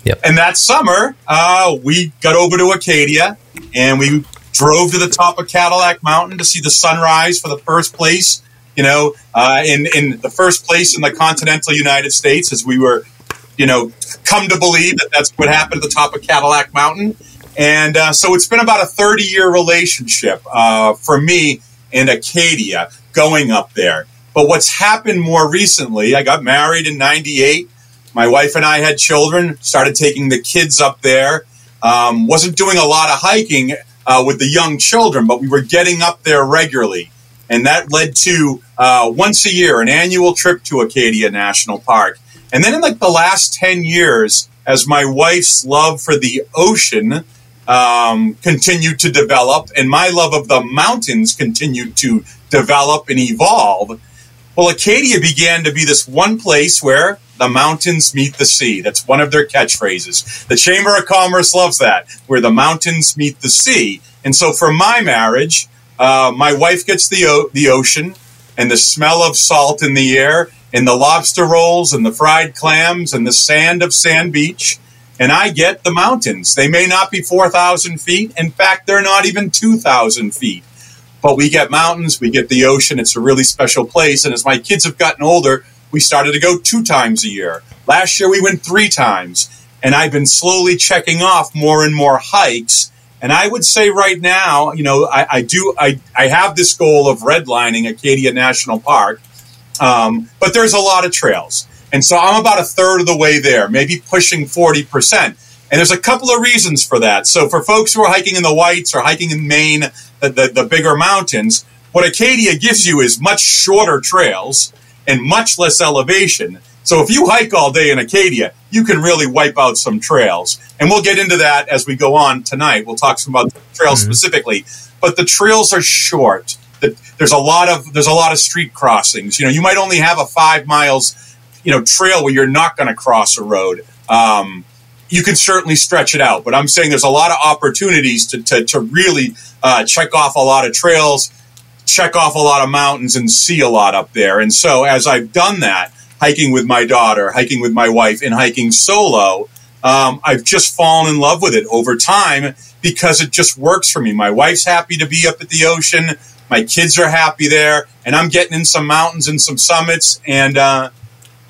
yep. And that summer, uh, we got over to Acadia and we drove to the top of Cadillac Mountain to see the sunrise for the first place you know, uh, in in the first place in the continental United States, as we were, you know, come to believe that that's what happened at the top of Cadillac Mountain. And uh, so it's been about a 30 year relationship uh, for me in Acadia going up there. But what's happened more recently, I got married in 98. My wife and I had children, started taking the kids up there. Um, wasn't doing a lot of hiking uh, with the young children, but we were getting up there regularly and that led to uh, once a year an annual trip to Acadia National Park. And then in like the last ten years, as my wife's love for the ocean um, continued to develop, and my love of the mountains continued to develop and evolve. Well, Acadia began to be this one place where the mountains meet the sea. That's one of their catchphrases. The Chamber of Commerce loves that, where the mountains meet the sea. And so for my marriage, uh, my wife gets the o- the ocean and the smell of salt in the air, and the lobster rolls and the fried clams and the sand of Sand Beach, and I get the mountains. They may not be four thousand feet. In fact, they're not even two thousand feet. But we get mountains, we get the ocean. It's a really special place. And as my kids have gotten older, we started to go two times a year. Last year we went three times. And I've been slowly checking off more and more hikes and I would say right now, you know, I, I do, I, I have this goal of redlining Acadia National Park, um, but there's a lot of trails. And so I'm about a third of the way there, maybe pushing 40%. And there's a couple of reasons for that. So for folks who are hiking in the Whites or hiking in Maine, the, the, the bigger mountains, what Acadia gives you is much shorter trails and much less elevation. So if you hike all day in Acadia, you can really wipe out some trails. And we'll get into that as we go on tonight. We'll talk some about the trails mm-hmm. specifically. But the trails are short. There's a lot of there's a lot of street crossings. You know, you might only have a five miles, you know, trail where you're not going to cross a road. Um, you can certainly stretch it out, but I'm saying there's a lot of opportunities to to, to really uh, check off a lot of trails, check off a lot of mountains, and see a lot up there. And so as I've done that, hiking with my daughter, hiking with my wife, and hiking solo, um, I've just fallen in love with it over time because it just works for me. My wife's happy to be up at the ocean. My kids are happy there, and I'm getting in some mountains and some summits, and uh,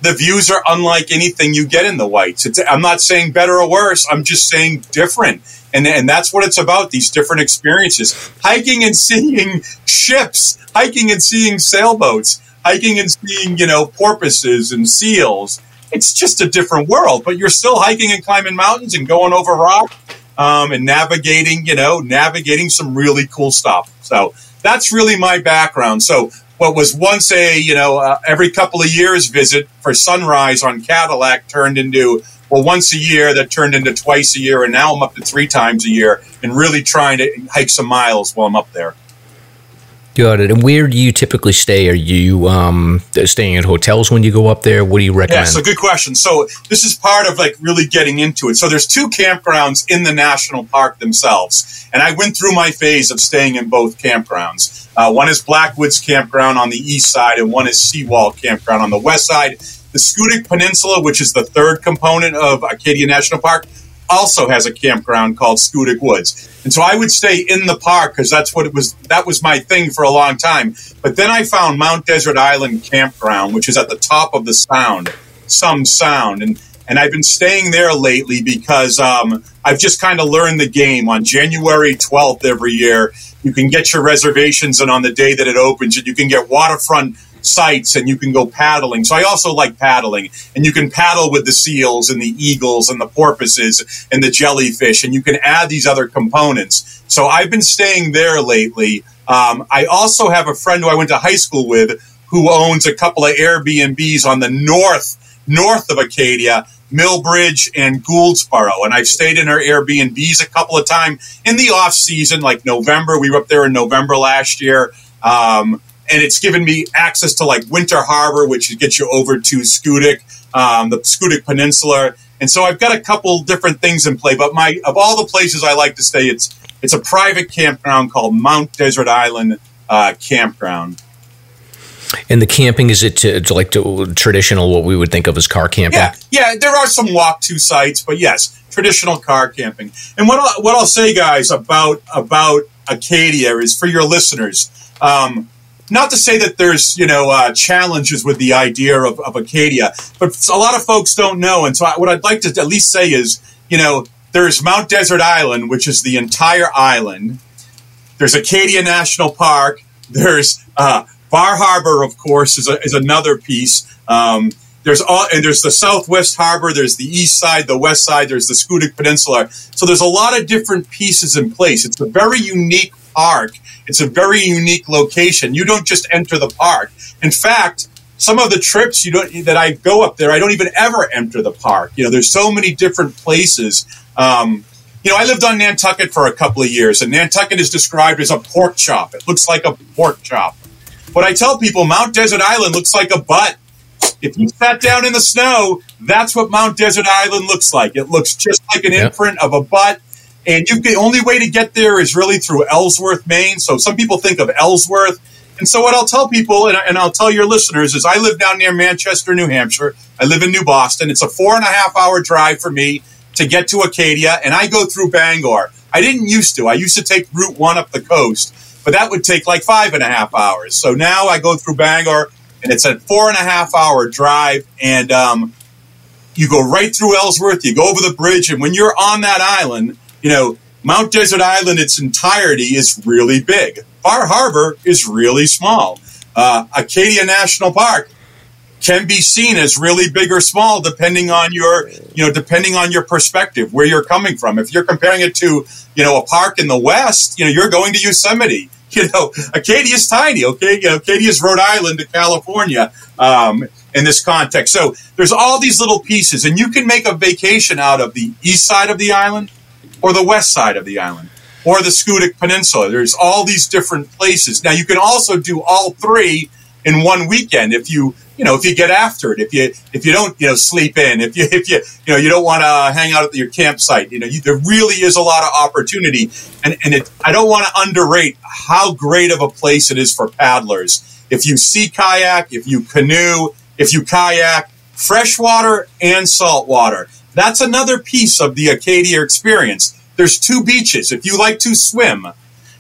the views are unlike anything you get in the whites. It's, I'm not saying better or worse. I'm just saying different, and and that's what it's about. These different experiences: hiking and seeing ships, hiking and seeing sailboats hiking and seeing, you know, porpoises and seals. It's just a different world, but you're still hiking and climbing mountains and going over rock um, and navigating, you know, navigating some really cool stuff. So that's really my background. So what was once a, you know, uh, every couple of years visit for sunrise on Cadillac turned into, well, once a year that turned into twice a year. And now I'm up to three times a year and really trying to hike some miles while I'm up there. Got it. And where do you typically stay? Are you um, staying at hotels when you go up there? What do you recommend? Yeah, so good question. So this is part of like really getting into it. So there's two campgrounds in the national park themselves, and I went through my phase of staying in both campgrounds. Uh, one is Blackwoods Campground on the east side, and one is Seawall Campground on the west side. The Schoodic Peninsula, which is the third component of Acadia National Park, also has a campground called Schoodic Woods. And so I would stay in the park because that's what it was. That was my thing for a long time. But then I found Mount Desert Island Campground, which is at the top of the sound, Somes Sound. And, and I've been staying there lately because um, I've just kind of learned the game. On January 12th every year, you can get your reservations, and on the day that it opens, you can get waterfront sites and you can go paddling. So I also like paddling and you can paddle with the seals and the eagles and the porpoises and the jellyfish and you can add these other components. So I've been staying there lately. Um, I also have a friend who I went to high school with who owns a couple of Airbnbs on the north north of Acadia, Milbridge and Gouldsboro. And I've stayed in her Airbnbs a couple of times in the off season, like November. We were up there in November last year. Um, and it's given me access to like Winter Harbor, which gets you over to Schoodic, um, the Schoodic Peninsula, and so I've got a couple different things in play. But my of all the places I like to stay, it's it's a private campground called Mount Desert Island uh, Campground. And the camping is it to, to like to traditional what we would think of as car camping? Yeah, yeah. There are some walk to sites, but yes, traditional car camping. And what I'll, what I'll say, guys, about about Acadia is for your listeners. Um, not to say that there's you know uh, challenges with the idea of, of Acadia, but a lot of folks don't know. And so I, what I'd like to at least say is, you know, there's Mount Desert Island, which is the entire island. There's Acadia National Park. There's uh, Bar Harbor, of course, is, a, is another piece. Um, there's all, and there's the Southwest Harbor. There's the East Side, the West Side. There's the Schoodic Peninsula. So there's a lot of different pieces in place. It's a very unique park. It's a very unique location. You don't just enter the park. In fact, some of the trips you don't that I go up there, I don't even ever enter the park. You know, there's so many different places. Um, you know, I lived on Nantucket for a couple of years, and Nantucket is described as a pork chop. It looks like a pork chop. But I tell people Mount Desert Island looks like a butt. If you sat down in the snow, that's what Mount Desert Island looks like. It looks just like an yep. imprint of a butt. And you the only way to get there is really through Ellsworth, Maine. So some people think of Ellsworth. And so what I'll tell people, and, and I'll tell your listeners, is I live down near Manchester, New Hampshire. I live in New Boston. It's a four and a half hour drive for me to get to Acadia, and I go through Bangor. I didn't used to. I used to take Route 1 up the coast, but that would take like five and a half hours. So now I go through Bangor, and it's a four and a half hour drive, and um, you go right through Ellsworth, you go over the bridge, and when you're on that island, you know, Mount Desert Island, its entirety is really big. Bar Harbor is really small. Uh, Acadia National Park can be seen as really big or small depending on your you know depending on your perspective where you're coming from if you're comparing it to you know a park in the west you know you're going to yosemite you know acadia is tiny okay you know, acadia is rhode island to california um, in this context so there's all these little pieces and you can make a vacation out of the east side of the island or the west side of the island or the Schoodic Peninsula. There's all these different places. Now you can also do all three in one weekend if you you know if you get after it if you if you don't you know sleep in if you if you you know you don't want to hang out at your campsite you know you, there really is a lot of opportunity and and it, I don't want to underrate how great of a place it is for paddlers if you sea kayak if you canoe if you kayak freshwater and saltwater that's another piece of the Acadia experience. There's two beaches. If you like to swim,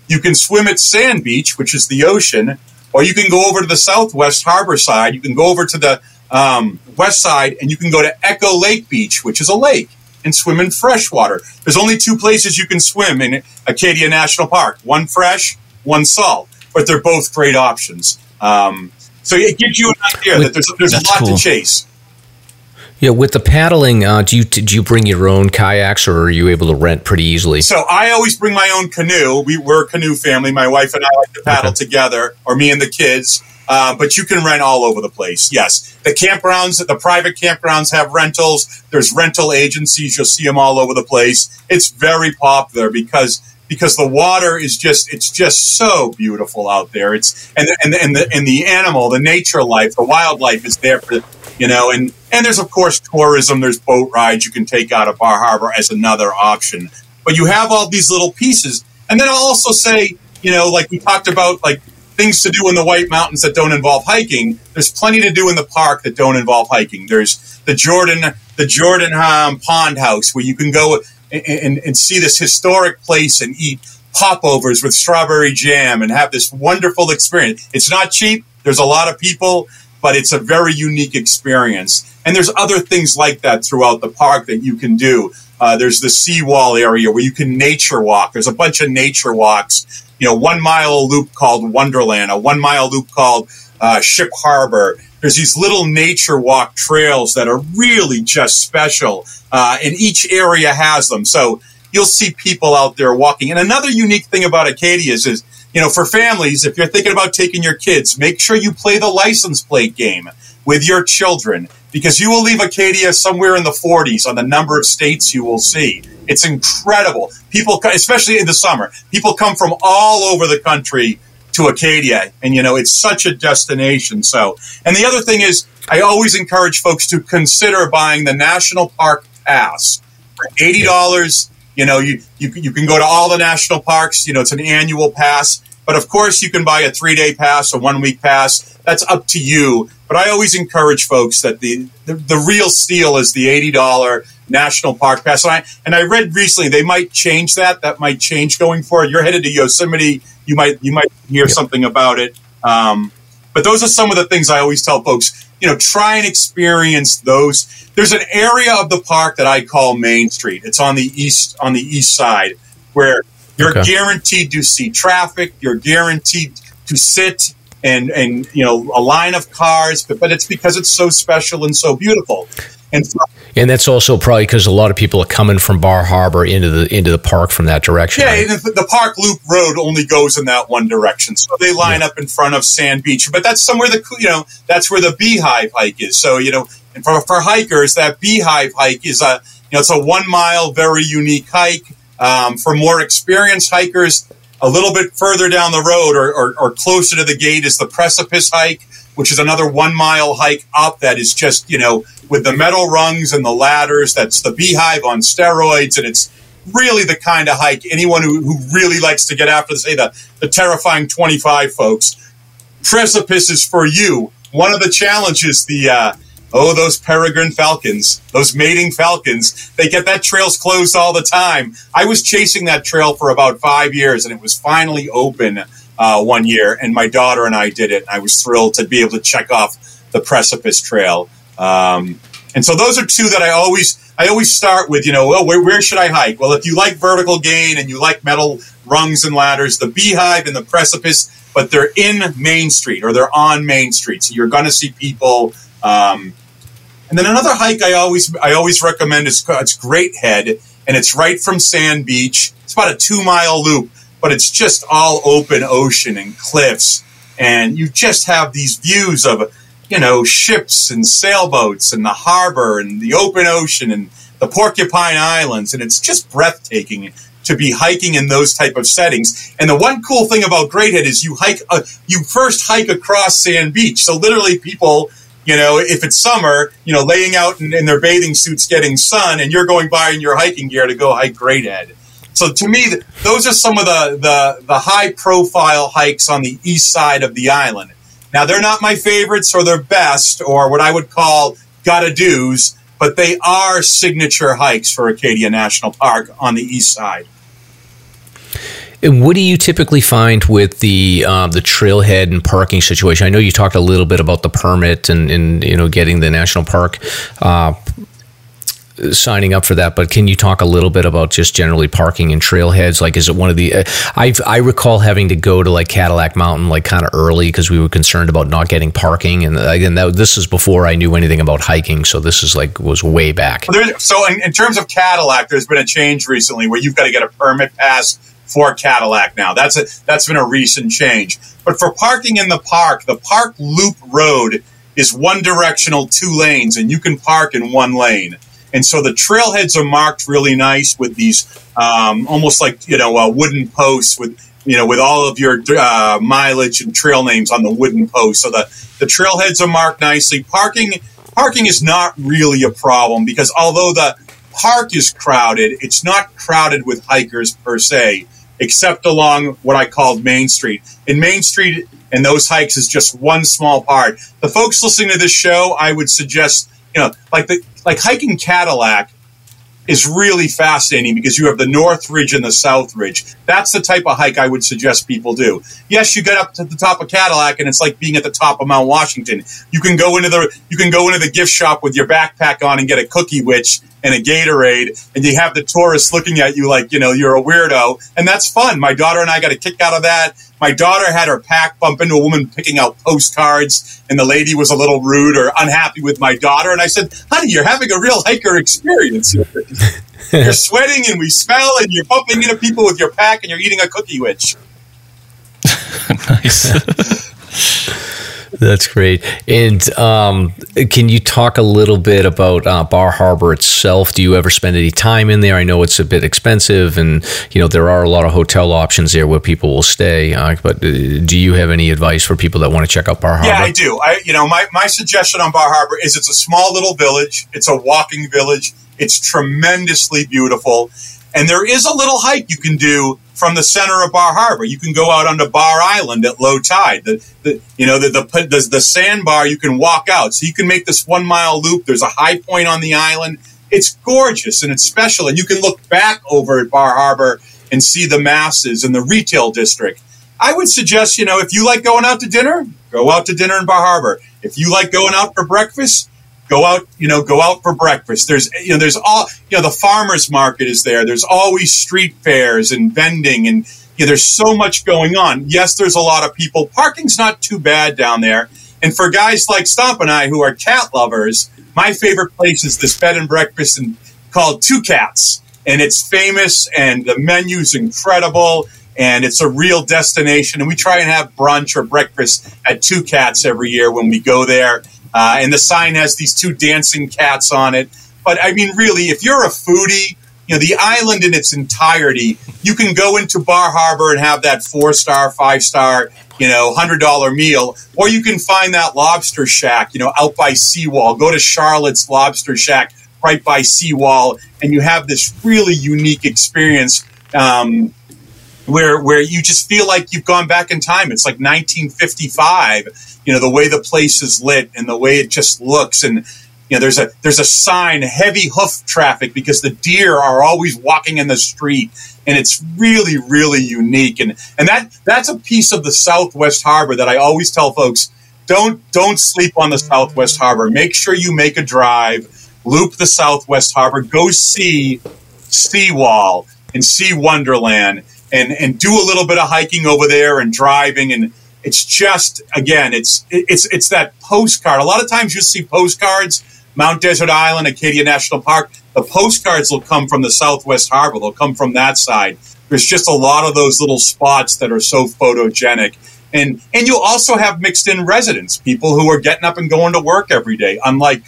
you can swim at Sand Beach, which is the ocean, or you can go over to the southwest harbor side. You can go over to the um, west side and you can go to Echo Lake Beach, which is a lake, and swim in freshwater. There's only two places you can swim in Acadia National Park one fresh, one salt, but they're both great options. Um, so it gives you an idea that there's, there's a lot cool. to chase. Yeah, with the paddling, uh, do you do you bring your own kayaks, or are you able to rent pretty easily? So I always bring my own canoe. We, are a canoe family. My wife and I like to paddle okay. together, or me and the kids. Uh, but you can rent all over the place. Yes, the campgrounds, the private campgrounds have rentals. There's rental agencies. You'll see them all over the place. It's very popular because because the water is just it's just so beautiful out there. It's and the, and and the and the animal, the nature life, the wildlife is there for you know and and there's of course tourism. There's boat rides you can take out of Bar Harbor as another option. But you have all these little pieces, and then I'll also say you know like we talked about like things to do in the White Mountains that don't involve hiking. There's plenty to do in the park that don't involve hiking. There's the Jordan the Jordan um, Pond House where you can go and, and, see this historic place and eat popovers with strawberry jam and have this wonderful experience. It's not cheap. There's a lot of people, but it's a very unique experience. And there's other things like that throughout the park that you can do. Uh, there's the seawall area where you can nature walk. There's a bunch of nature walks. You know, one mile loop called Wonderland, a one mile loop called uh, Ship Harbor. There's these little nature walk trails that are really just special, uh, and each area has them. So you'll see people out there walking. And another unique thing about Acadia is, is you know, for families, if you're thinking about taking your kids, make sure you play the license plate game with your children because you will leave Acadia somewhere in the 40s on the number of states you will see. It's incredible. People, especially in the summer, people come from all over the country to Acadia, and you know it's such a destination. So, and the other thing is, I always encourage folks to consider buying the National Park Pass for eighty dollars. You know, you, you you can go to all the national parks. You know, it's an annual pass, but of course, you can buy a three day pass, a one week pass. That's up to you. But I always encourage folks that the the, the real steal is the eighty dollar national park pass. And I, and I read recently they might change that. That might change going forward. You're headed to Yosemite. You might you might hear yep. something about it. Um, but those are some of the things I always tell folks. You know, try and experience those. There's an area of the park that I call Main Street. It's on the east on the east side where you're okay. guaranteed to see traffic. You're guaranteed to sit and and you know a line of cars, but but it's because it's so special and so beautiful. And so, and that's also probably because a lot of people are coming from Bar Harbor into the into the park from that direction. Yeah, right? the, the, Park Loop Road only goes in that one direction, so they line yeah. up in front of Sand Beach. But that's somewhere the you know that's where the Beehive hike is. So you know, and for, for hikers, that Beehive hike is a you know it's a one mile, very unique hike. Um, for more experienced hikers, a little bit further down the road or, or, or closer to the gate is the Precipice hike which is another one mile hike up that is just, you know, with the metal rungs and the ladders. That's the beehive on steroids. And it's really the kind of hike anyone who, who really likes to get after, say, the, the terrifying 25 folks. Precipice is for you. One of the challenges, the, uh, Oh, those peregrine falcons, those mating falcons, they get that trail's closed all the time. I was chasing that trail for about five years and it was finally open uh, one year, and my daughter and I did it. I was thrilled to be able to check off the precipice trail. Um, and so those are two that I always I always start with. You know, well, where, where should I hike? Well, if you like vertical gain and you like metal rungs and ladders, the Beehive and the Precipice, but they're in Main Street or they're on Main Street, so you're going to see people. Um, and then another hike I always I always recommend is it's Great Head, and it's right from Sand Beach. It's about a two mile loop but it's just all open ocean and cliffs. And you just have these views of, you know, ships and sailboats and the harbor and the open ocean and the Porcupine Islands. And it's just breathtaking to be hiking in those type of settings. And the one cool thing about Great Head is you hike, uh, you first hike across Sand Beach. So literally people, you know, if it's summer, you know, laying out in, in their bathing suits getting sun and you're going by in your hiking gear to go hike Great Head. So to me, those are some of the, the, the high profile hikes on the east side of the island. Now, they're not my favorites or their best or what I would call gotta do's, but they are signature hikes for Acadia National Park on the east side. And what do you typically find with the uh, the trailhead and parking situation? I know you talked a little bit about the permit and, and you know getting the national park uh, signing up for that, but can you talk a little bit about just generally parking and trailheads? Like, is it one of the? Uh, I I recall having to go to like Cadillac Mountain like kind of early because we were concerned about not getting parking, and again, that, this is before I knew anything about hiking, so this is like was way back. So, in, in terms of Cadillac, there's been a change recently where you've got to get a permit pass for Cadillac now. That's a that's been a recent change. But for parking in the park, the Park Loop Road is one directional, two lanes, and you can park in one lane. And so the trailheads are marked really nice with these um, almost like you know uh, wooden posts with you know with all of your uh, mileage and trail names on the wooden post. So the the trailheads are marked nicely. Parking parking is not really a problem because although the park is crowded, it's not crowded with hikers per se, except along what I called Main Street. In Main Street and those hikes is just one small part. The folks listening to this show, I would suggest, you know, like the like hiking Cadillac is really fascinating because you have the North Ridge and the South Ridge. That's the type of hike I would suggest people do. Yes, you get up to the top of Cadillac and it's like being at the top of Mount Washington. You can go into the you can go into the gift shop with your backpack on and get a cookie witch and a Gatorade and you have the tourists looking at you like, you know, you're a weirdo. And that's fun. My daughter and I got a kick out of that. My daughter had her pack bump into a woman picking out postcards, and the lady was a little rude or unhappy with my daughter. And I said, honey, you're having a real hiker experience. you're sweating and we smell, and you're bumping into people with your pack, and you're eating a cookie witch. nice. That's great. And um, can you talk a little bit about uh, Bar Harbor itself? Do you ever spend any time in there? I know it's a bit expensive, and you know there are a lot of hotel options there where people will stay. Uh, but uh, do you have any advice for people that want to check out Bar Harbor? Yeah, I do. I, you know, my my suggestion on Bar Harbor is it's a small little village. It's a walking village. It's tremendously beautiful, and there is a little hike you can do from the center of Bar Harbor. You can go out onto Bar Island at low tide. The, the you know the, the the the sandbar you can walk out, so you can make this one mile loop. There's a high point on the island. It's gorgeous and it's special, and you can look back over at Bar Harbor and see the masses and the retail district. I would suggest, you know, if you like going out to dinner, go out to dinner in Bar Harbor. If you like going out for breakfast, go out, you know, go out for breakfast. There's, you know, there's all, you know, the farmers market is there. There's always street fairs and vending and, you know, there's so much going on. Yes, there's a lot of people. Parking's not too bad down there. And for guys like Stomp and I who are cat lovers, my favorite place is this bed and breakfast and called Two Cats. And it's famous and the menu's incredible and it's a real destination. And we try and have brunch or breakfast at Two Cats every year when we go there. Uh, and the sign has these two dancing cats on it. But I mean, really, if you're a foodie, you know, the island in its entirety, you can go into Bar Harbor and have that four star, five star, you know, hundred dollar meal, or you can find that lobster shack, you know, out by Seawall. Go to Charlotte's Lobster Shack right by Seawall, and you have this really unique experience. Um, where where you just feel like you've gone back in time. It's like 1955. You know the way the place is lit and the way it just looks, and you know there's a there's a sign heavy hoof traffic because the deer are always walking in the street, and it's really really unique. And and that that's a piece of the Southwest Harbor that I always tell folks don't don't sleep on the Southwest Harbor. Make sure you make a drive, loop the Southwest Harbor, go see Seawall and see Wonderland and and do a little bit of hiking over there and driving. And it's just again it's it's it's that postcard. A lot of times you see postcards mount desert island acadia national park. The postcards will come from the southwest harbor. They'll come from that side. There's just a lot of those little spots that are so photogenic. And and you also have mixed in residents people who are getting up and going to work every day. Unlike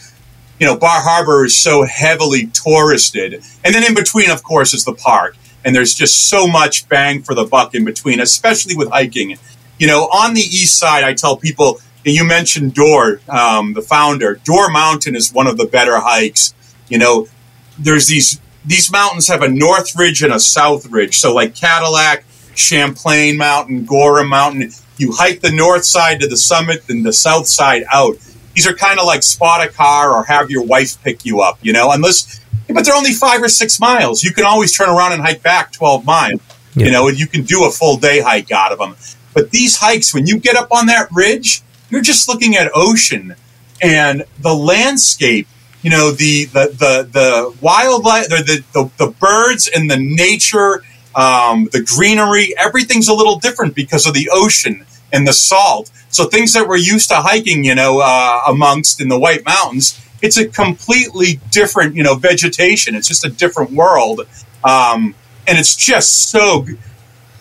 you know bar harbor is so heavily touristed. And then in between of course is the park and there's just so much bang for the buck in between, especially with hiking. You know, on the east side, I tell people, you mentioned Dorr, um, the founder. Dorr Mountain is one of the better hikes. You know, there's these these mountains have a north ridge and a south ridge. So like Cadillac, Champlain Mountain, Gorham Mountain, you hike the north side to the summit then the south side out. These are kind of like spot a car or have your wife pick you up, you know, unless but they're only five or six miles. You can always turn around and hike back 12 miles, yeah. you know, and you can do a full day hike out of them. But these hikes, when you get up on that ridge, you're just looking at ocean and the landscape, you know, the, the, the, the wildlife, the, the, the, birds and the nature, um, the greenery, everything's a little different because of the ocean and the salt. So things that we're used to hiking, you know, uh, amongst in the White Mountains, it's a completely different, you know, vegetation. It's just a different world, um, and it's just so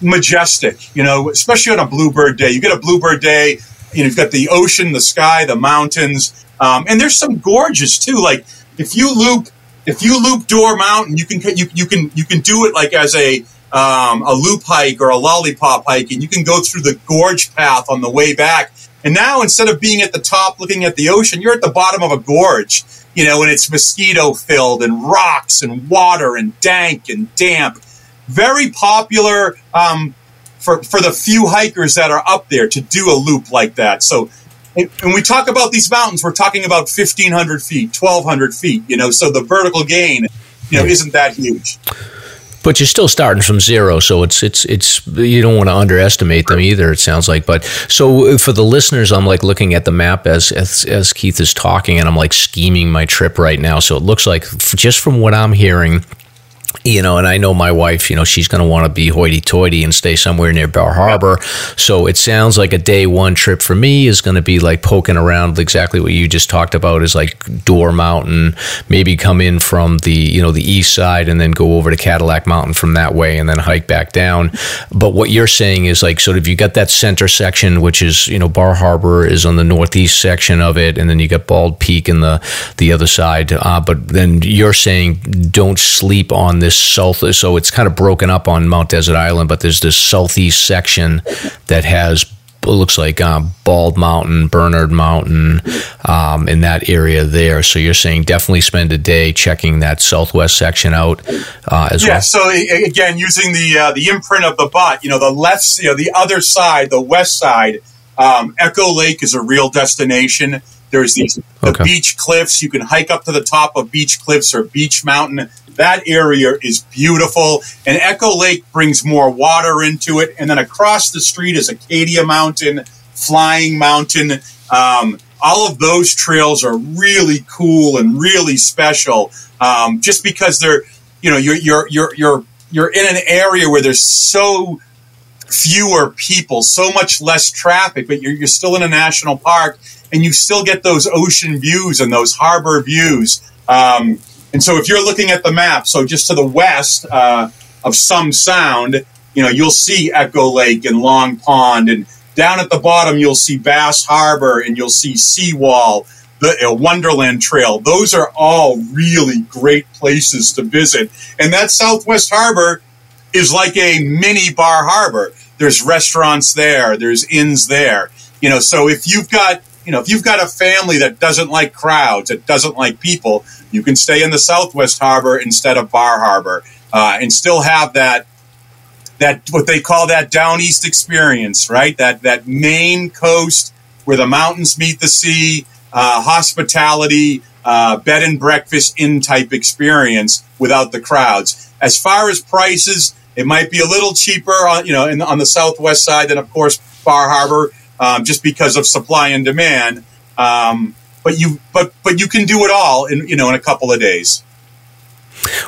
majestic, you know, especially on a bluebird day. You get a bluebird day, you know, you've got the ocean, the sky, the mountains, um, and there's some gorges too. Like if you loop, if you loop Dorr Mountain, you can you, you can you can do it like as a um, a loop hike or a lollipop hike, and you can go through the gorge path on the way back. And now instead of being at the top looking at the ocean, you're at the bottom of a gorge, you know, and it's mosquito filled and rocks and water and dank and damp. Very popular um, for for the few hikers that are up there to do a loop like that. So when we talk about these mountains, we're talking about 1,500 feet, 1,200 feet, you know, so the vertical gain, you know, isn't that huge. But you're still starting from zero, so it's it's it's you don't want to underestimate them either. It sounds like, but so for the listeners, I'm like looking at the map as as, as Keith is talking, and I'm like scheming my trip right now. So it looks like just from what I'm hearing, you know, and I know my wife, you know, she's going to want to be hoity toity and stay somewhere near Bar Harbor. So it sounds like a day one trip for me is going to be like poking around exactly what you just talked about is like Dorr Mountain, maybe come in from the, you know, the east side and then go over to Cadillac Mountain from that way and then hike back down. But what you're saying is like sort of you got that center section, which is, you know, Bar Harbor is on the northeast section of it. And then you got Bald Peak in the, the other side. Uh, but then you're saying don't sleep on this south. So it's kind of broken up on Mount Desert Island, but there's this southeast section that has it looks like um, Bald Mountain, Bernard Mountain, um, in that area there. So you're saying definitely spend a day checking that southwest section out uh, as well. yeah, well. So again, using the uh, the imprint of the butt, you know, the left, you know, the other side, the west side. Um, Echo Lake is a real destination. There's these the Okay. beech cliffs. You can hike up to the top of Beech Cliffs or Beech Mountain. That area is beautiful, and Echo Lake brings more water into it. And then across the street is Acadia Mountain, Flying Mountain. Um, all of those trails are really cool and really special, um, just because they're, you know, you're you're you're you're you're in an area where there's so fewer people, so much less traffic, but you're, you're still in a national park and you still get those ocean views and those harbor views. Um, and so if you're looking at the map, so just to the west uh, of Somes Sound, you know, you'll see Echo Lake and Long Pond and down at the bottom, you'll see Bass Harbor and you'll see Seawall, the Wonderland Trail. Those are all really great places to visit. And that Southwest Harbor is like a mini bar harbor. There's restaurants there, there's inns there. You know, so if you've got you know, if you've got a family that doesn't like crowds, that doesn't like people, you can stay in the Southwest Harbor instead of Bar Harbor, uh, and still have that that what they call that down east experience, right? That that Maine coast where the mountains meet the sea, uh, hospitality, uh, bed and breakfast inn type experience without the crowds. As far as prices, it might be a little cheaper on you know in, on the southwest side than of course Bar Harbor, um, just because of supply and demand. Um, but you but but you can do it all in you know in a couple of days.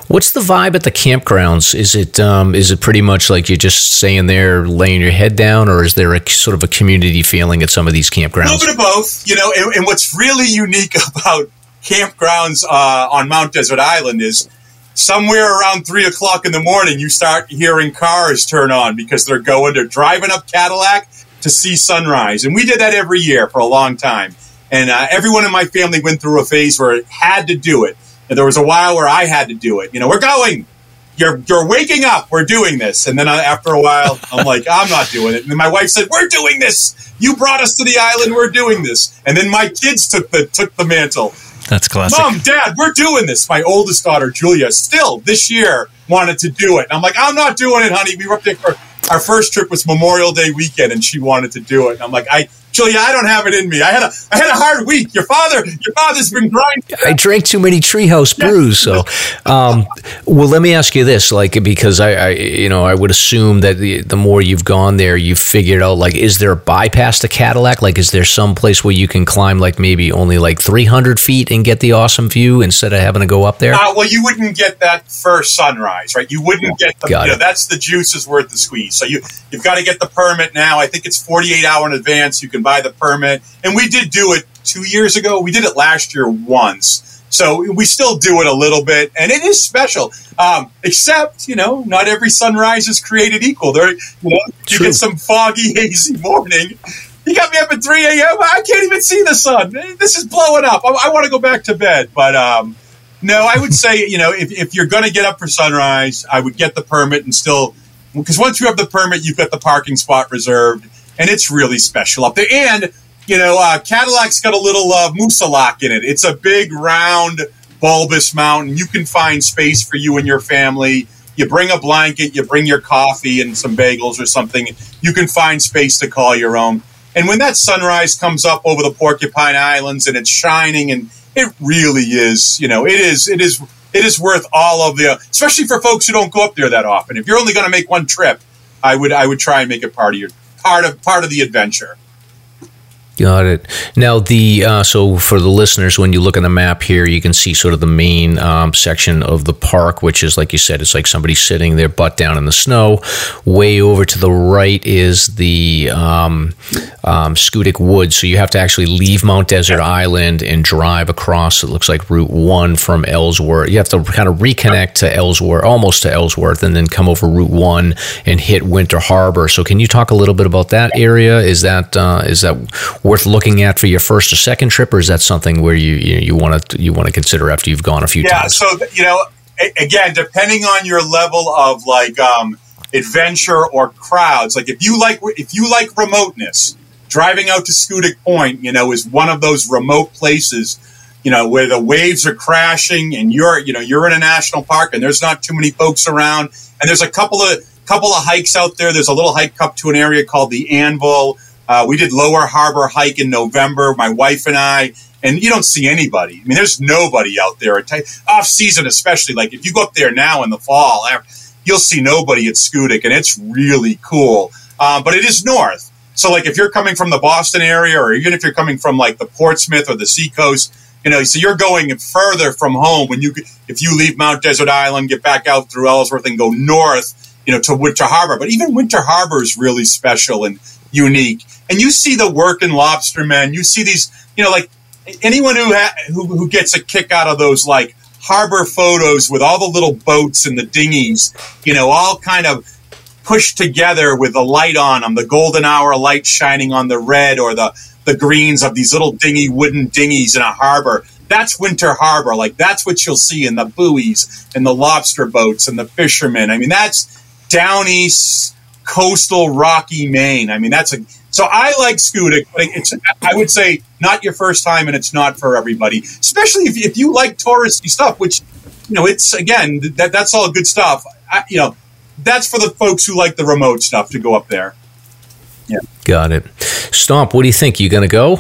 What's the vibe at the campgrounds? Is it um, is it pretty much like you're just staying there, laying your head down, or is there a sort of a community feeling at some of these campgrounds? A little bit of both, you know. And, and what's really unique about campgrounds uh, on Mount Desert Island is somewhere around three o'clock in the morning, you start hearing cars turn on because they're going, they're driving up Cadillac to see sunrise, and we did that every year for a long time. And uh, everyone in my family went through a phase where it had to do it, and there was a while where I had to do it. You know, we're going. You're, you're waking up. We're doing this. And then I, after a while, I'm like, I'm not doing it. And then my wife said, We're doing this. You brought us to the island. We're doing this. And then my kids took the took the mantle. That's classic. Mom, Dad, we're doing this. My oldest daughter, Julia, still this year wanted to do it. And I'm like, I'm not doing it, honey. We were up there for our first trip was Memorial Day weekend, and she wanted to do it. And I'm like, I, Julia, I don't have it in me. I had a, I had a hard week. Your father, your father's been grinding. I drank too many treehouse brews. So, um, well, let me ask you this: like, because I, I, you know, I would assume that the, the more you've gone there, you've figured out like, is there a bypass to Cadillac? Like, is there some place where you can climb like maybe only like 300 feet and get the awesome view instead of having to go up there? Uh, well, you wouldn't get that first sunrise, right? You wouldn't get the, Got you know, it. that's the juice is worth the squeeze. So you you've got to get the permit now. I think it's 48 hour in advance. You can buy the permit, and we did do it two years ago. We did it last year once, so we still do it a little bit, and it is special. Um, except you know, not every sunrise is created equal. There, you know, you get some foggy, hazy morning. You got me up at 3 a.m. I can't even see the sun. This is blowing up. I, I want to go back to bed, but um, No, I would say, you know, if, if you're going to get up for sunrise, I would get the permit and still, because once you have the permit, you've got the parking spot reserved, and it's really special up there. And, you know, uh, Cadillac's got a little uh, Moosilauke in it. It's a big, round, bulbous mountain. You can find space for you and your family. You bring a blanket, you bring your coffee and some bagels or something. You can find space to call your own. And when that sunrise comes up over the Porcupine Islands and it's shining and it really is, you know, it is, it is, it is worth all of the, especially for folks who don't go up there that often. If you're only going to make one trip, I would, I would try and make it part of your, part of, part of the adventure. Got it. Now the uh, so for the listeners, when you look at the map here, you can see sort of the main um, section of the park, which is like you said, it's like somebody sitting their butt down in the snow. Way over to the right is the um, um, Schoodic Woods, so you have to actually leave Mount Desert Island and drive across. It looks like Route One from Ellsworth. You have to kind of reconnect to Ellsworth, almost to Ellsworth, and then come over Route One and hit Winter Harbor. So can you talk a little bit about that area? Is that uh, is that worth looking at for your first or second trip, or is that something where you you, you want to you want to consider after you've gone a few yeah, times? so you know, again, depending on your level of like um, adventure or crowds, like if you like if you like remoteness, driving out to Schoodic Point, you know, is one of those remote places, you know, where the waves are crashing and you're you know you're in a national park and there's not too many folks around, and there's a couple of couple of hikes out there. There's a little hike up to an area called the Anvil uh, we did Lower Harbor hike in November, my wife and I, and you don't see anybody. I mean, there's nobody out there off season, especially. Like if you go up there now in the fall, you'll see nobody at Schoodic, and it's really cool. Uh, but it is north, so like if you're coming from the Boston area, or even if you're coming from like the Portsmouth or the Seacoast, you know, so you're going further from home when you if you leave Mount Desert Island, get back out through Ellsworth, and go north, you know, to Winter Harbor. But even Winter Harbor is really special and unique and you see the working lobstermen. You see these, you know, like anyone who, ha- who who gets a kick out of those like harbor photos with all the little boats and the dinghies, you know, all kind of pushed together with the light on them, the golden hour light shining on the red or the the greens of these little dingy wooden dinghies in a harbor. That's Winter Harbor. Like that's what you'll see in the buoys and the lobster boats and the fishermen. I mean, that's down east coastal rocky Maine. I mean, that's a so I like Schoodic, but it's I would say not your first time, and it's not for everybody. Especially if, if you like touristy stuff, which you know, it's again that that's all good stuff. I, you know, that's for the folks who like the remote stuff to go up there. Yeah, got it. Stomp, what do you think? You going to go?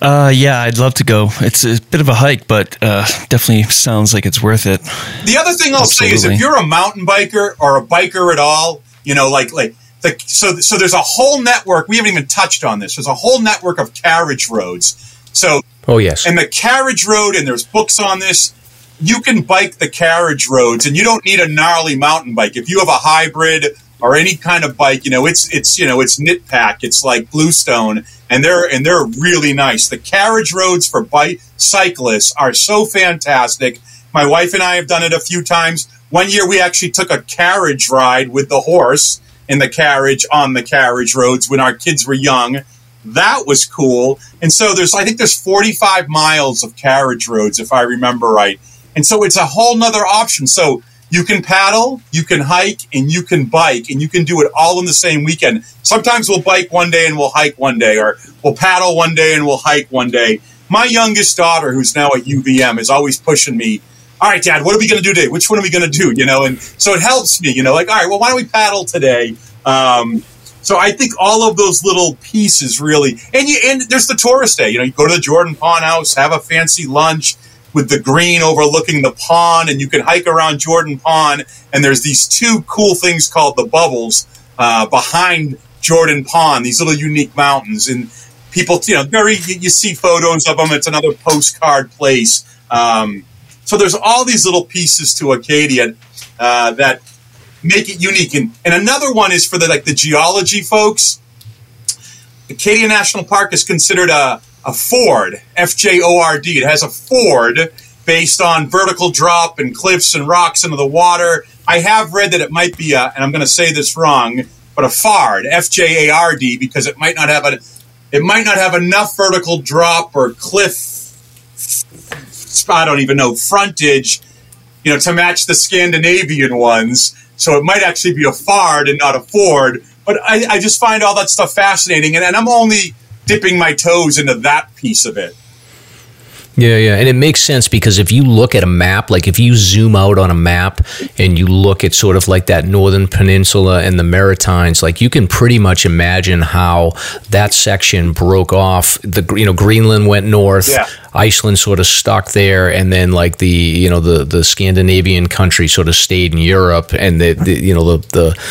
Uh, yeah, I'd love to go. It's a bit of a hike, but uh, definitely sounds like it's worth it. The other thing I'll Absolutely. say is if you're a mountain biker or a biker at all, you know, like like the, so so there's a whole network. We haven't even touched on this. There's a whole network of carriage roads. So oh yes, and the carriage road, and there's books on this. You can bike the carriage roads, and you don't need a gnarly mountain bike. If you have a hybrid or any kind of bike, you know it's it's you know it's knit pack. It's like Bluestone, and they're and they're really nice. The carriage roads for bike cyclists are so fantastic. My wife and I have done it a few times. One year we actually took a carriage ride with the horse in the carriage on the carriage roads when our kids were young. That was cool. And so there's, I think there's 45 miles of carriage roads, if I remember right. And so it's a whole nother option. So you can paddle, you can hike, and you can bike, and you can do it all in the same weekend. Sometimes we'll bike one day and we'll hike one day, or we'll paddle one day and we'll hike one day. My youngest daughter, who's now at UVM, is always pushing me all right, Dad, what are we going to do today? Which one are we going to do? You know, and so it helps me, you know, like, all right, well, why don't we paddle today? Um, so I think all of those little pieces really, and you, and there's the tourist day. You know, you go to the Jordan Pond House, have a fancy lunch with the green overlooking the pond, and you can hike around Jordan Pond. And there's these two cool things called the bubbles uh, behind Jordan Pond. These little unique mountains, and people, you know, very you, you see photos of them. It's another postcard place. Um, so there's all these little pieces to Acadia uh, that make it unique. And, and another one is for the like the geology folks. Acadia National Park is considered a, a Fjord, F J O R D. It has a fjord based on vertical drop and cliffs and rocks into the water. I have read that it might be a, and I'm going to say this wrong, but a Fjard, F J A R D, because it might not have a, it might not have enough vertical drop or cliff I don't even know frontage, you know, to match the Scandinavian ones. So it might actually be a fjard and not a fjord. But I, I just find all that stuff fascinating, and, and I'm only dipping my toes into that piece of it. Yeah, yeah. And it makes sense because if you look at a map, like if you zoom out on a map and you look at sort of like that northern peninsula and the Maritimes, like you can pretty much imagine how that section broke off. The you know Greenland went north, Yeah. Iceland sort of stuck there, and then like the you know the the Scandinavian country sort of stayed in Europe, and the, the you know the the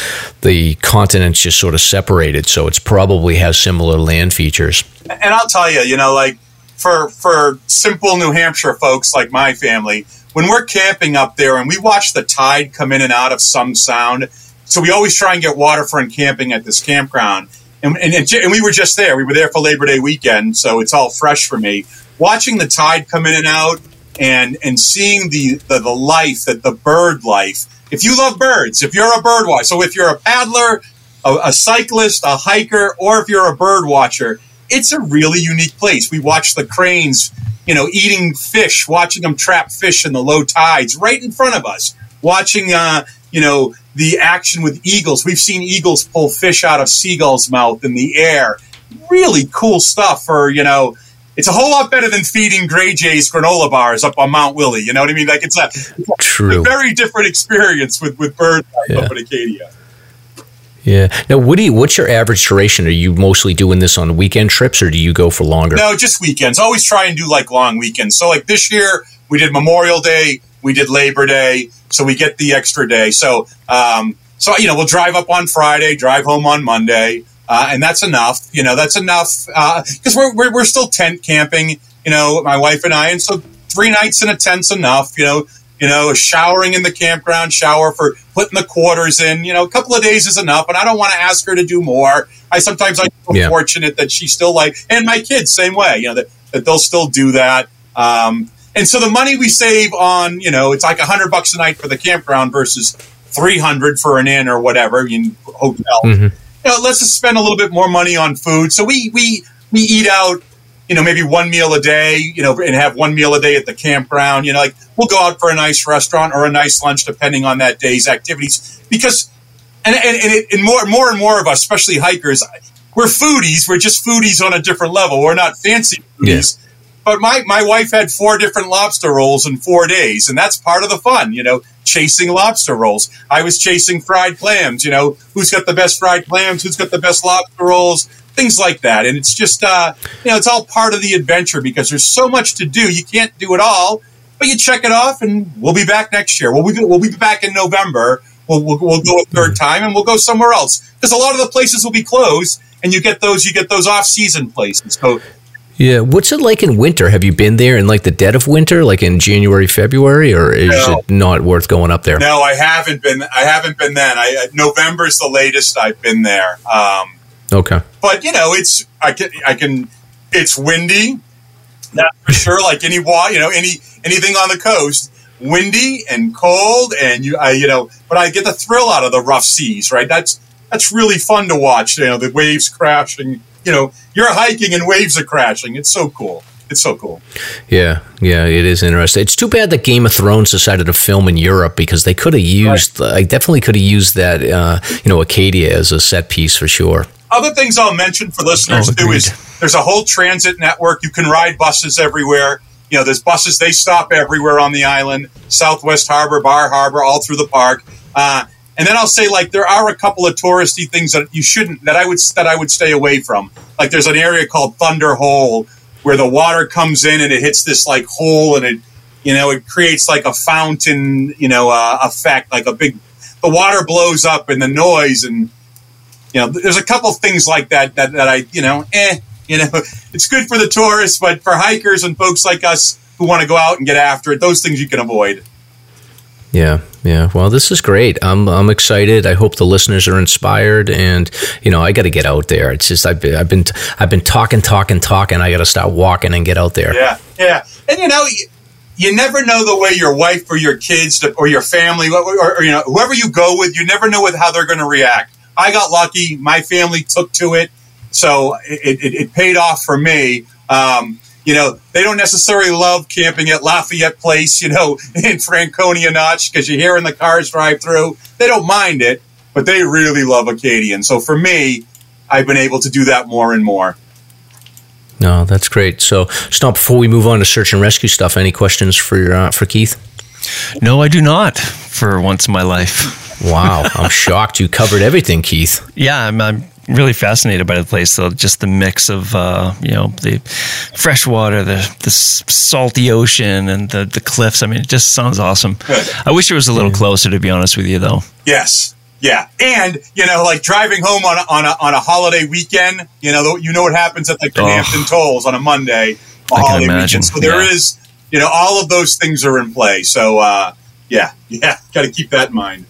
the continents just sort of separated. So it's probably has similar land features. And I'll tell you, you know, like for for simple New Hampshire folks like my family, when we're camping up there and we watch the tide come in and out of some sound, so we always try and get waterfront camping at this campground. And, and, and, we were just there. We were there for Labor Day weekend, so it's all fresh for me. Watching the tide come in and out and and seeing the, the, the life that the bird life. If you love birds, if you're a bird watcher, so if you're a paddler, a, a cyclist, a hiker, or if you're a bird watcher, it's a really unique place. We watch the cranes, you know, eating fish, watching them trap fish in the low tides right in front of us. Watching, uh, you know, the action with eagles. We've seen eagles pull fish out of seagulls' mouth in the air. Really cool stuff for you know. It's a whole lot better than feeding Gray Jays granola bars up on Mount Willey. You know what I mean? Like it's a, True. a very different experience with with birds Yeah. up in Acadia. Yeah. Now, you, what's your average duration? Are you mostly doing this on weekend trips, or do you go for longer? No, just weekends. Always try and do like long weekends. So like this year we did Memorial Day, we did Labor Day, so we get the extra day. So um, so you know we'll drive up on Friday, drive home on Monday, uh, and that's enough. You know that's enough because we're, we're we're still tent camping. You know, my wife and I, and so three nights in a tent's enough. You know. You know, showering in the campground, shower for putting the quarters in. You know, a couple of days is enough, and I don't want to ask her to do more. I sometimes I feel Yeah. fortunate that she still like, and my kids same way. You know that, that they'll still do that. Um, and so the money we save on, you know, it's like a hundred bucks a night for the campground versus three hundred for an inn or whatever in hotel. Mhm. You know, let's just spend a little bit more money on food. So we we we eat out, you know, maybe one meal a day, you know, and have one meal a day at the campground. You know, like we'll go out for a nice restaurant or a nice lunch depending on that day's activities because and and, and, it, and more more and more of us, especially hikers, we're foodies. We're just foodies on a different level. We're not fancy foodies. But my, my wife had four different lobster rolls in four days, and that's part of the fun, you know, chasing lobster rolls. I was chasing fried clams, you know, who's got the best fried clams, who's got the best lobster rolls, things like that. And it's just, uh, you know, it's all part of the adventure because there's so much to do. You can't do it all, but you check it off, and we'll be back next year. We'll be, we'll be back in November. We'll, we'll, we'll go a third time, and we'll go somewhere else because a lot of the places will be closed, and you get those you get those off season places. So Yeah. What's it like in winter? Have you been there in like the dead of winter, like in January, February, or is No. it not worth going up there? No, I haven't been. I haven't been then. I, November's the latest I've been there. Um, Okay. but you know, it's I can I can. It's windy, that's for sure. Like any you know, any anything on the coast, windy and cold, and you, I, you know, but I get the thrill out of the rough seas, right? That's that's really fun to watch. You know, the waves crashing. You know, you're hiking and waves are crashing. It's so cool. It's so cool. Yeah, yeah, it is interesting. It's too bad that Game of Thrones decided to film in Europe because they could have used. I definitely could have used that, uh, you know, Acadia as a set piece for sure. Other things I'll mention for listeners Oh, too agreed. is there's a whole transit network. You can ride buses everywhere. You know, there's buses. They stop everywhere on the island. Southwest Harbor, Bar Harbor, all through the park. Uh, and then I'll say like there are a couple of touristy things that you shouldn't that I would that I would stay away from. Like there's an area called Thunder Hole where the water comes in and it hits this like hole and it you know it creates like a fountain you know uh, effect like a big the water blows up and the noise and you know, there's a couple things like that that, that I, you know, eh, you know, it's good for the tourists, but for hikers and folks like us who want to go out and get after it, those things you can avoid. Yeah, yeah. Well, this is great. I'm I'm excited. I hope the listeners are inspired, and you know, I got to get out there. It's just I've been I've been I've been talking, talking, talking. I got to start walking and get out there. Yeah, yeah. And you know, you, you never know the way your wife or your kids or your family or, or, or, you know whoever you go with, you never know with how they're going to react. I got lucky; my family took to it, so it, it, it paid off for me. Um, you know, they don't necessarily love camping at Lafayette Place, you know, in Franconia Notch because you're hearing the cars drive through. They don't mind it, but they really love Acadian. So for me, I've been able to do that more and more. No, that's great. So, Stomp before we move on to search and rescue stuff. Any questions for your, uh, for Keith? No, I do not. For once in my life. Wow, I'm shocked you covered everything, Keith. Yeah, I'm, I'm really fascinated by the place. So just the mix of uh, you know the fresh water, the the salty ocean, and the the cliffs. I mean, it just sounds awesome. Good. I wish it was a little closer, to be honest with you, though. Yes. Yeah, and you know, like driving home on a, on a on a holiday weekend, you know, you know what happens at like the Oh. Hampton Tolls on a Monday, a I can holiday imagine, weekend. So there yeah. is, you know, all of those things are in play. So uh, yeah, yeah, got to keep that in mind.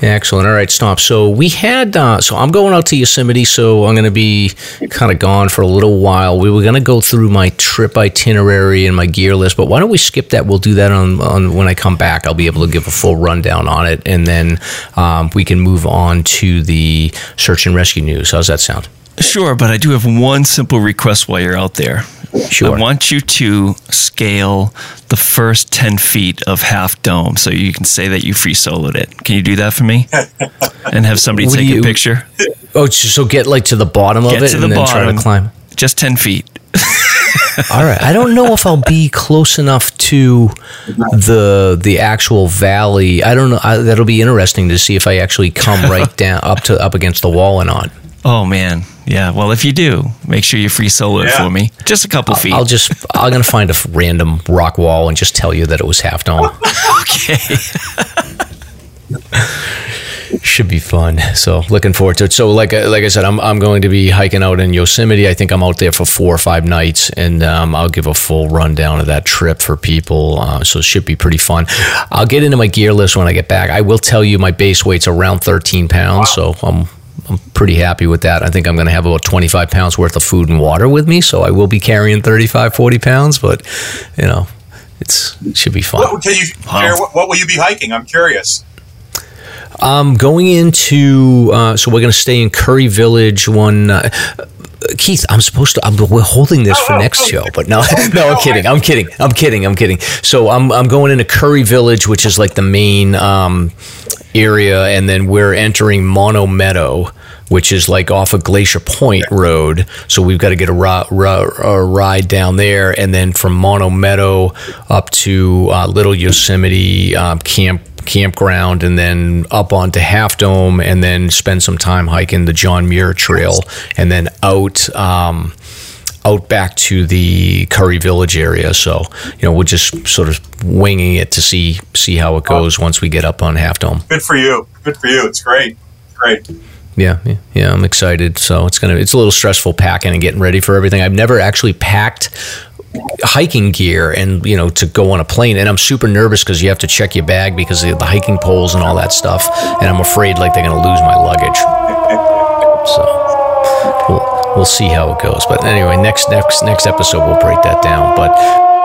Excellent. All right, Stomp. So we had. Uh, so I'm going out to Yosemite. So I'm going to be kind of gone for a little while. We were going to go through my trip itinerary and my gear list, but why don't we skip that? We'll do that on, on when I come back. I'll be able to give a full rundown on it, and then um, we can move on to the search and rescue news. How's that sound? Sure, but I do have one simple request while you're out there. Sure. I want you to scale the first 10 feet of Half Dome so you can say that you free soloed it. Can you do that for me? and have somebody take you- a picture? Oh, so get like to the bottom of it to and the then try bottom. to climb. Just 10 feet. All right. I don't know if I'll be close enough to the the actual valley. I don't know. I, that'll be interesting to see if I actually come right down up to up against the wall or not. Oh, man. Yeah. Well, if you do, make sure you free solo it Yeah. for me. Just a couple feet. I'll just I'm gonna find a random rock wall and just tell you that it was half dome. okay. Should be fun. So looking forward to it. So like I- like I said, I'm I'm going to be hiking out in Yosemite. I think I'm out there for four or five nights, and um, I'll give a full rundown of that trip for people. Uh, so it should be pretty fun. I'll get into my gear list when I get back. I will tell you my base weight's around 13 pounds, so I'm. I'm pretty happy with that. I think I'm going to have about 25 pounds worth of food and water with me, so I will be carrying 35, 40 pounds, but you know, it's it should be fun. What, can you share? What, what will you be hiking? I'm curious. Um, going into uh, so we're going to stay in Curry Village. One, uh, Keith, I'm supposed to. I'm, we're holding this for Oh, oh, next oh. show, but no, no, I'm kidding. I'm kidding. I'm kidding. I'm kidding. So I'm I'm going into Curry Village, which is like the main um, area, and then we're entering Mono Meadow. Which is like off of Glacier Point Road, so we've got to get a, ri- ri- a ride down there, and then from Mono Meadow up to uh, Little Yosemite um, Camp campground and then up onto Half Dome and then spend some time hiking the John Muir Trail and then out um, out back to the Curry Village area. So you know we're just sort of winging it to see see how it goes oh. once we get up on Half Dome. Good for you. Good for you. It's great. Great. Yeah, yeah, yeah, I'm excited. So it's gonna it's a little stressful packing and getting ready for everything. I've never actually packed hiking gear and you know to go on a plane and i'm super nervous because you have to check your bag because of the hiking poles and all that stuff and i'm afraid like they're going to lose my luggage so we'll, see how it goes. But anyway next next next episode we'll break that down. But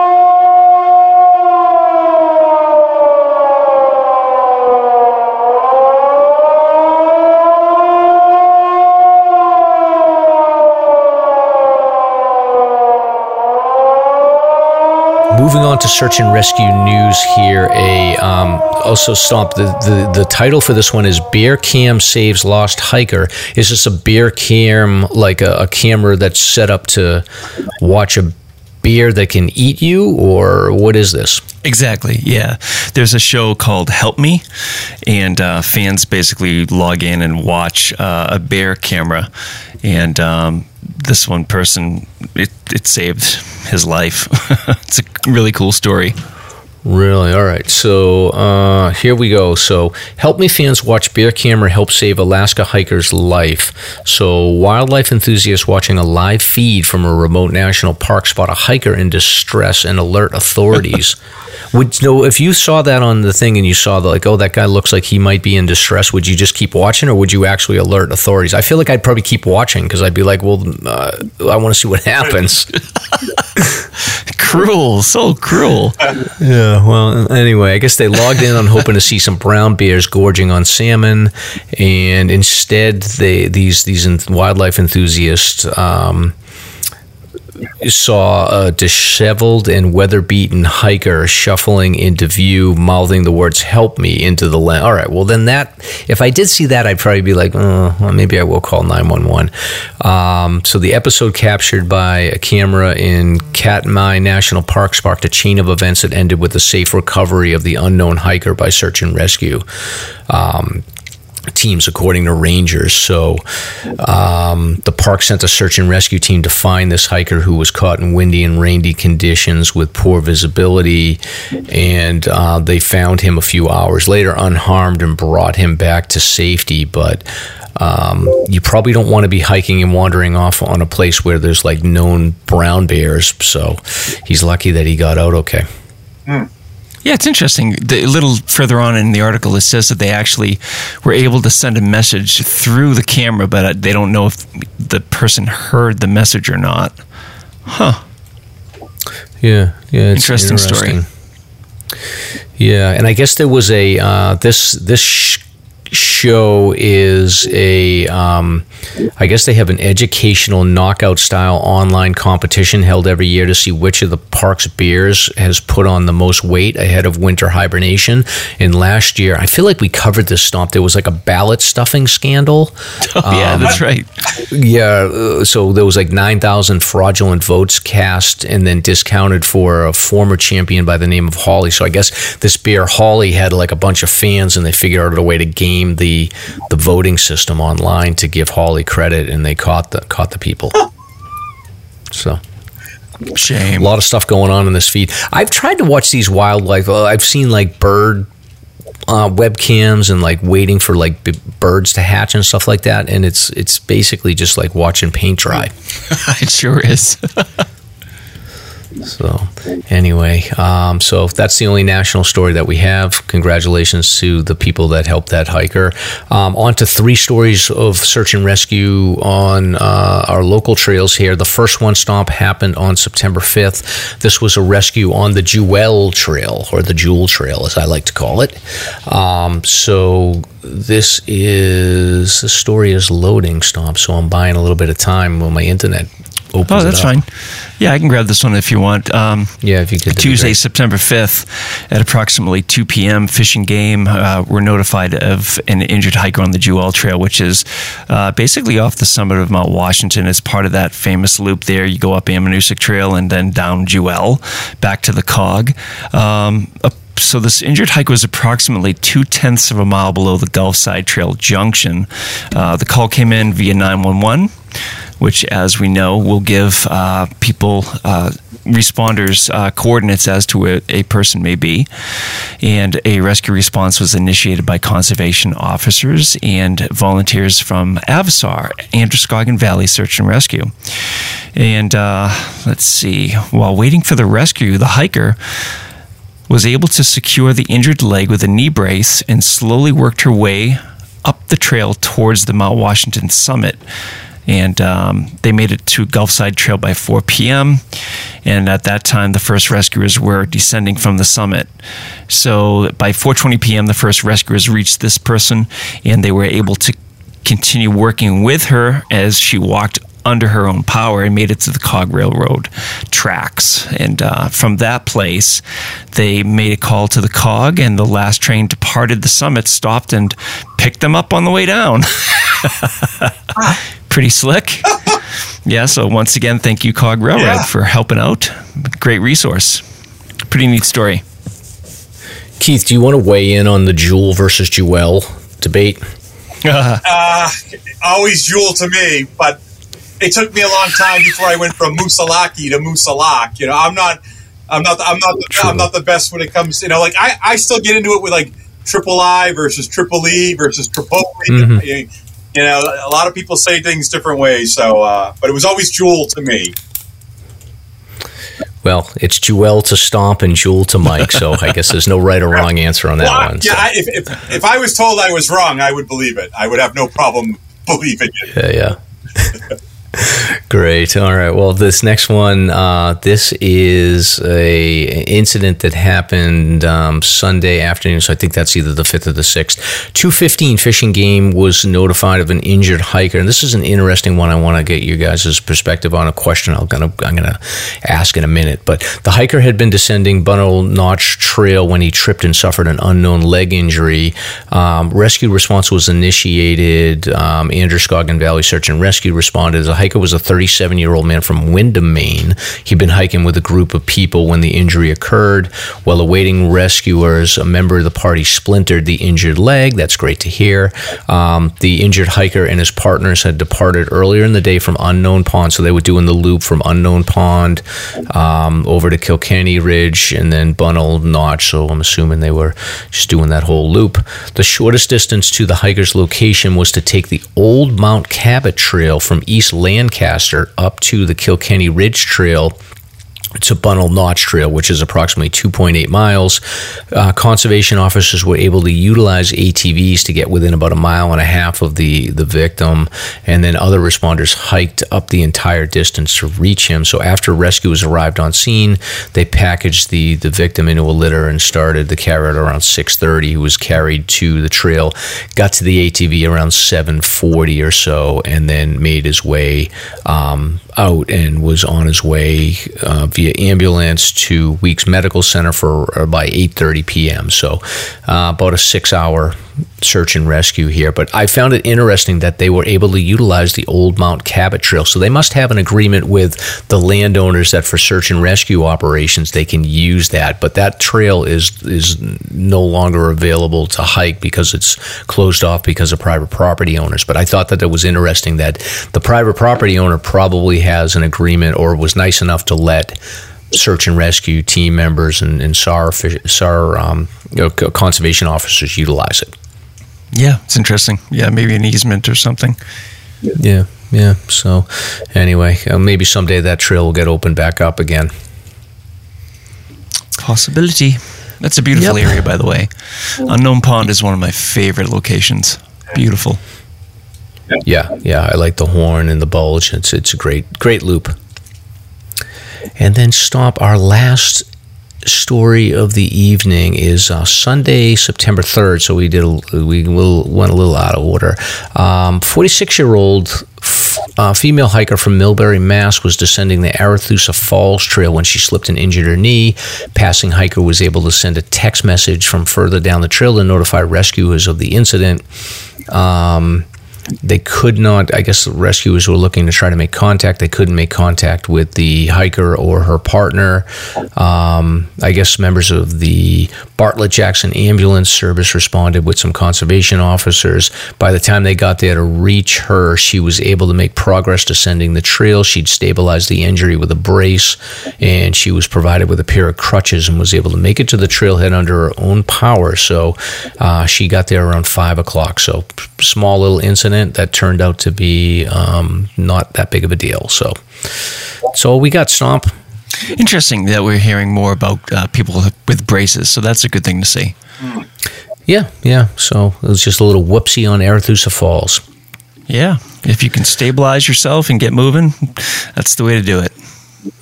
Moving on to search and rescue news here. A um, also Stomp the, the the title for this one is Bear Cam saves lost hiker. Is this a bear cam like a, a camera that's set up to watch a bear that can eat you, or what is this? Exactly. Yeah. There's a show called Help Me, and uh, fans basically log in and watch uh, a bear camera. And um, this one person, it, it saved his life. it's a really cool story. Really? All right. So uh, here we go. So, Help Me fans watch Bear Camera help save Alaska hiker's life. So, wildlife enthusiasts watching a live feed from a remote national park spot a hiker in distress and alert authorities. would you know if you saw that on the thing and you saw the, like, oh, that guy looks like he might be in distress? Would you just keep watching, or would you actually alert authorities? I feel like I'd probably keep watching because I'd be like, well, uh, I want to see what happens. Cruel. So cruel. Yeah, well, anyway, I guess they logged in on hoping to see some brown bears gorging on salmon, and instead, they these these wildlife enthusiasts um, saw a disheveled and weather-beaten hiker shuffling into view, mouthing the words "Help me" into the lens. All right, well then that if I did see that, I'd probably be like, oh, well, maybe I will call nine one one. Um, so the episode captured by a camera in Katmai National Park sparked a chain of events that ended with the safe recovery of the unknown hiker by search and rescue. Um, teams according to rangers. So um, the park sent a search and rescue team to find this hiker who was caught in windy and rainy conditions with poor visibility and uh, they found him a few hours later unharmed and brought him back to safety. But um, you probably don't want to be hiking and wandering off on a place where there's like known brown bears. So he's lucky that he got out okay Yeah, it's interesting. The, a little further on in the article, it says that they actually were able to send a message through the camera, but uh, they don't know if the person heard the message or not. Huh. Yeah, yeah, it's Interesting story. Yeah, and I guess there was a uh, this this show is a um, I guess they have an educational knockout style online competition held every year to see which of the park's beers has put on the most weight ahead of winter hibernation. And last year, I feel like we covered this stomp. There was like a ballot stuffing scandal. Oh, yeah, that's right. Yeah, uh, so there was like 9,000 fraudulent votes cast and then discounted for a former champion by the name of Holly. So I guess this beer, Holly, had like a bunch of fans and they figured out a way to game the the voting system online to give Holly credit and they caught the caught the people. So Shame. a lot of stuff going on in this feed. I've tried to watch these wildlife. Uh, I've seen like bird uh, webcams and like waiting for like b- birds to hatch and stuff like that. And it's it's basically just like watching paint dry. it sure is. So anyway, um, so that's the only national story that we have. Congratulations to the people that helped that hiker. Um, on to three stories of search and rescue on uh, our local trails here. The first one stomp happened on September 5th. This was a rescue on the Jewell Trail, or the Jewell Trail, as I like to call it. Um, so this is the story is loading stomp, so I'm buying a little bit of time when my internet opens. Oh, it that's up. fine. Yeah, I can grab this one if you want. Um, Yeah, if you could. Tuesday. September 5th, at approximately 2 p.m., Fish and Game uh, were notified of an injured hiker on the Jewell Trail, which is uh, basically off the summit of Mount Washington. It's part of that famous loop there. You go up Ammonoosuc Trail and then down Jewel, back to the Cog. Um, a so this injured hike was approximately two tenths of a mile below the Gulfside Trail junction. Uh, the call came in via 911, which, as we know, will give uh, people uh, responders uh, coordinates as to where a person may be. And a rescue response was initiated by conservation officers and volunteers from Avsar, Androscoggin Valley Search and Rescue. And uh, let's see, while waiting for the rescue, the hiker was able to secure the injured leg with a knee brace and slowly worked her way up the trail towards the Mount Washington summit. And um, they made it to Gulfside Trail by 4 p.m. And at that time, the first rescuers were descending from the summit. So by 4:20 p.m., the first rescuers reached this person, and they were able to continue working with her as she walked under her own power and made it to the Cog Railroad tracks. And uh, from that place, they made a call to the Cog, and the last train departed the summit, stopped, and picked them up on the way down. Pretty slick. yeah, so once again, thank you, Cog Railroad, Yeah. for helping out. Great resource. Pretty neat story. Keith, do you want to weigh in on the Jewel versus Jewel debate? Uh, always Jewel to me, but it took me a long time before I went from Musalaki to Musalak. You know, I'm not, I'm not, I'm not, the, I'm not the best when it comes. You know, like I, I still get into it with like triple I versus triple E versus Tripoli. You, you know, a lot of people say things different ways. So, uh, but it was always Jewel to me. Well, it's Jewel to Stomp and Jewel to Mike, so I guess there's no right or wrong answer on that Well, one. yeah, so. I, if, if if I was told I was wrong, I would believe it. I would have no problem believing it. yeah, yeah. Great. All right. Well, this next one, uh, this is a incident that happened um, Sunday afternoon. So I think that's either the fifth or the sixth. Two fifteen Fish and Game was notified of an injured hiker, and this is an interesting one. I want to get you guys' perspective on a question I'm gonna I'm gonna ask in a minute. But the hiker had been descending Bunnell Notch Trail when he tripped and suffered an unknown leg injury. Um, rescue response was initiated. Um, Androscoggin Valley Search and Rescue responded. Was a 37 year old man from Windham, Maine. He'd been hiking with a group of people when the injury occurred. While awaiting rescuers, a member of the party splintered the injured leg. That's great to hear. Um, the injured hiker and his partners had departed earlier in the day from Unknown Pond, so they were doing the loop from Unknown Pond um, over to Kilkenny Ridge and then Bunnell Notch. So I'm assuming they were just doing that whole loop. The shortest distance to the hiker's location was to take the old Mount Cabot Trail from East Lancaster up to the Kilkenny Ridge Trail to Bunnell Notch Trail, which is approximately 2.8 miles. Uh, conservation officers were able to utilize ATVs to get within about a mile and a half of the, the victim, and then other responders hiked up the entire distance to reach him. So after rescuers arrived on scene, they packaged the, the victim into a litter and started the carry at around 6:30. He was carried to the trail, got to the ATV around 7:40 or so, and then made his way um, out and was on his way uh, via ambulance to Weeks Medical Center for uh, by 8:30 p.m. So uh, about a six-hour search and rescue here. But I found it interesting that they were able to utilize the old Mount Cabot Trail. So they must have an agreement with the landowners that for search and rescue operations they can use that. But that trail is is no longer available to hike because it's closed off because of private property owners. But I thought that it was interesting that the private property owner probably has an agreement or was nice enough to let search and rescue team members and, and SAR, SAR um, you know, conservation officers utilize it. Yeah, it's interesting. Yeah, maybe an easement or something. Yeah, yeah. So, anyway, uh, maybe someday that trail will get opened back up again. Possibility. That's a beautiful yep. area, by the way. Unknown Pond is one of my favorite locations. Beautiful. Yeah, yeah. I like the horn and the bulge. It's it's a great great loop. And then Stomp. Our last story of the evening is uh, Sunday, September 3rd. So we did a, we will, went a little out of order. 46 um, year old uh, female hiker from Millbury, Mass, was descending the Arethusa Falls Trail when she slipped and injured her knee. Passing hiker was able to send a text message from further down the trail to notify rescuers of the incident. Um, they could not, I guess the rescuers were looking to try to make contact. They couldn't make contact with the hiker or her partner. Um, I guess members of the Bartlett Jackson Ambulance Service responded with some conservation officers. By the time they got there to reach her, she was able to make progress descending the trail. She'd stabilized the injury with a brace, and she was provided with a pair of crutches and was able to make it to the trailhead under her own power. So uh, she got there around five o'clock. So small little incident that turned out to be um, not that big of a deal. So, so we got Stomp. Interesting that we're hearing more about uh, people with braces. So that's a good thing to see. Yeah, yeah. So it was just a little whoopsie on Arethusa Falls. Yeah, if you can stabilize yourself and get moving, that's the way to do it.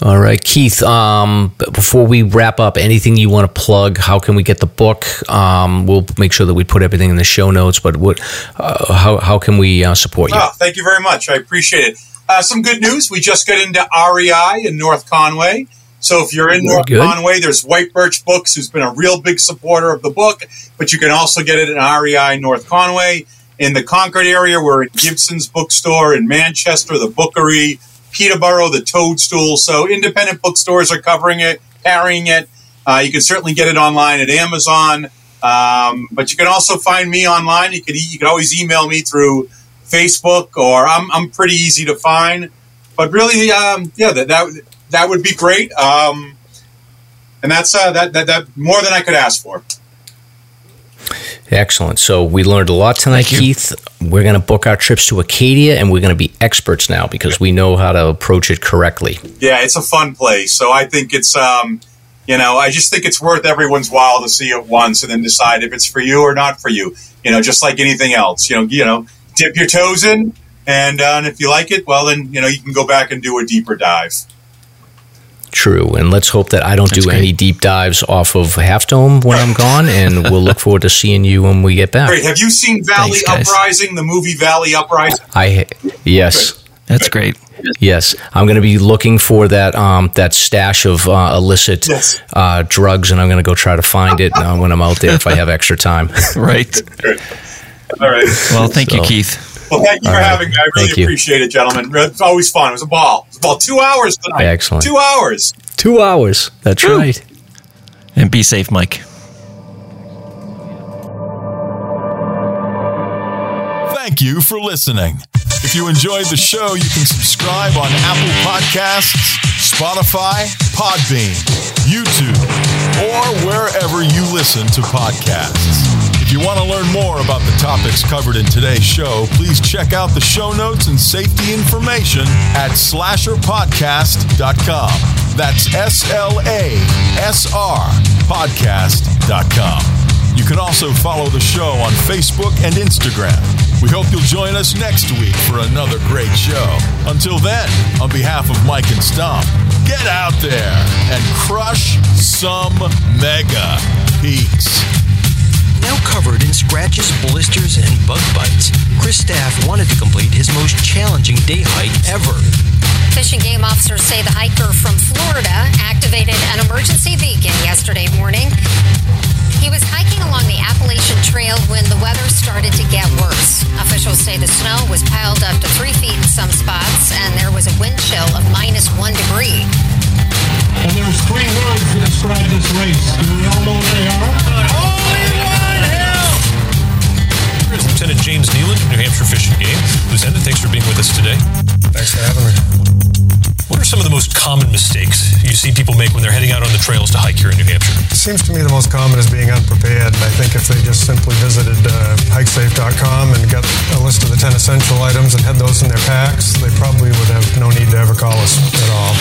All right, Keith. Um, before we wrap up, anything you want to plug? How can we get the book? Um, we'll make sure that we put everything in the show notes. But what? Uh, how how can we uh, support you? Oh, thank you very much. I appreciate it. Uh, some good news. We just got into REI in North Conway. So if you're in North good. Conway, there's White Birch Books, who's been a real big supporter of the book. But you can also get it at REI North Conway. In the Concord area, we're at Gibson's Bookstore in Manchester, the Bookery Peterborough, the Toadstool. So independent bookstores are covering it, carrying it. Uh, you can certainly get it online at Amazon, um, but you can also find me online. You can you can always email me through Facebook, or I'm I'm pretty easy to find. But really, um, yeah, that, that that would be great. Um, and that's uh, that, that that more than I could ask for. Excellent. So we learned a lot tonight, Keith. We're going to book our trips to Acadia, and we're going to be experts now because we know how to approach it correctly. Yeah, it's a fun place. So I think it's, um, you know, I just think it's worth everyone's while to see it once and then decide if it's for you or not for you. You know, just like anything else. You know, you know, dip your toes in, And, uh, and if you like it, well, then you know you can go back and do a deeper dive. True, and let's hope that I don't That's do great. any deep dives off of Half Dome when I'm gone, and we'll look forward to seeing you when we get back. Great. Have you seen Valley Thanks. Uprising, the movie Valley Uprising? I yes. That's great. Yes, I'm going to be looking for that um, that stash of uh, illicit Yes. uh, drugs, and I'm going to go try to find it uh, when I'm out there if I have extra time. Right. All right. Well, thank you, Keith. Well, thank you All for right. having me. I really Thank you. appreciate it, gentlemen. It's always fun. It was a ball. It was about two hours tonight. Excellent. Two hours. Two hours. That's Woo. right. And be safe, Mike. Thank you for listening. If you enjoyed the show, you can subscribe on Apple Podcasts, Spotify, Podbean, YouTube, or wherever you listen to podcasts. If you want to learn more about the topics covered in today's show, please check out the show notes and safety information at slasrpodcast.com. That's S L A S R podcast.com. You can also follow the show on Facebook and Instagram. We hope you'll join us next week for another great show. Until then, on behalf of Mike and Stomp, get out there and crush some mega peaks. Now covered in scratches, blisters, and bug bites, Chris Staff wanted to complete his most challenging day hike ever. Fish and game officers say the hiker from Florida activated an emergency beacon yesterday morning. He was hiking along the Appalachian Trail when the weather started to get worse. Officials say the snow was piled up to three feet in some spots, and there was a wind chill of minus one degree. And there's three words to describe this race. Do we all know what they are? Oh, Here's Lieutenant James Nealon, New Hampshire Fish and Game. Lieutenant, thanks for being with us today. Thanks for having me. What are some of the most common mistakes you see people make when they're heading out on the trails to hike here in New Hampshire? It seems to me the most common is being unprepared. And I think if they just simply visited uh, hikesafe.com and got a list of the 10 essential items and had those in their packs, they probably would have no need to ever call us at all.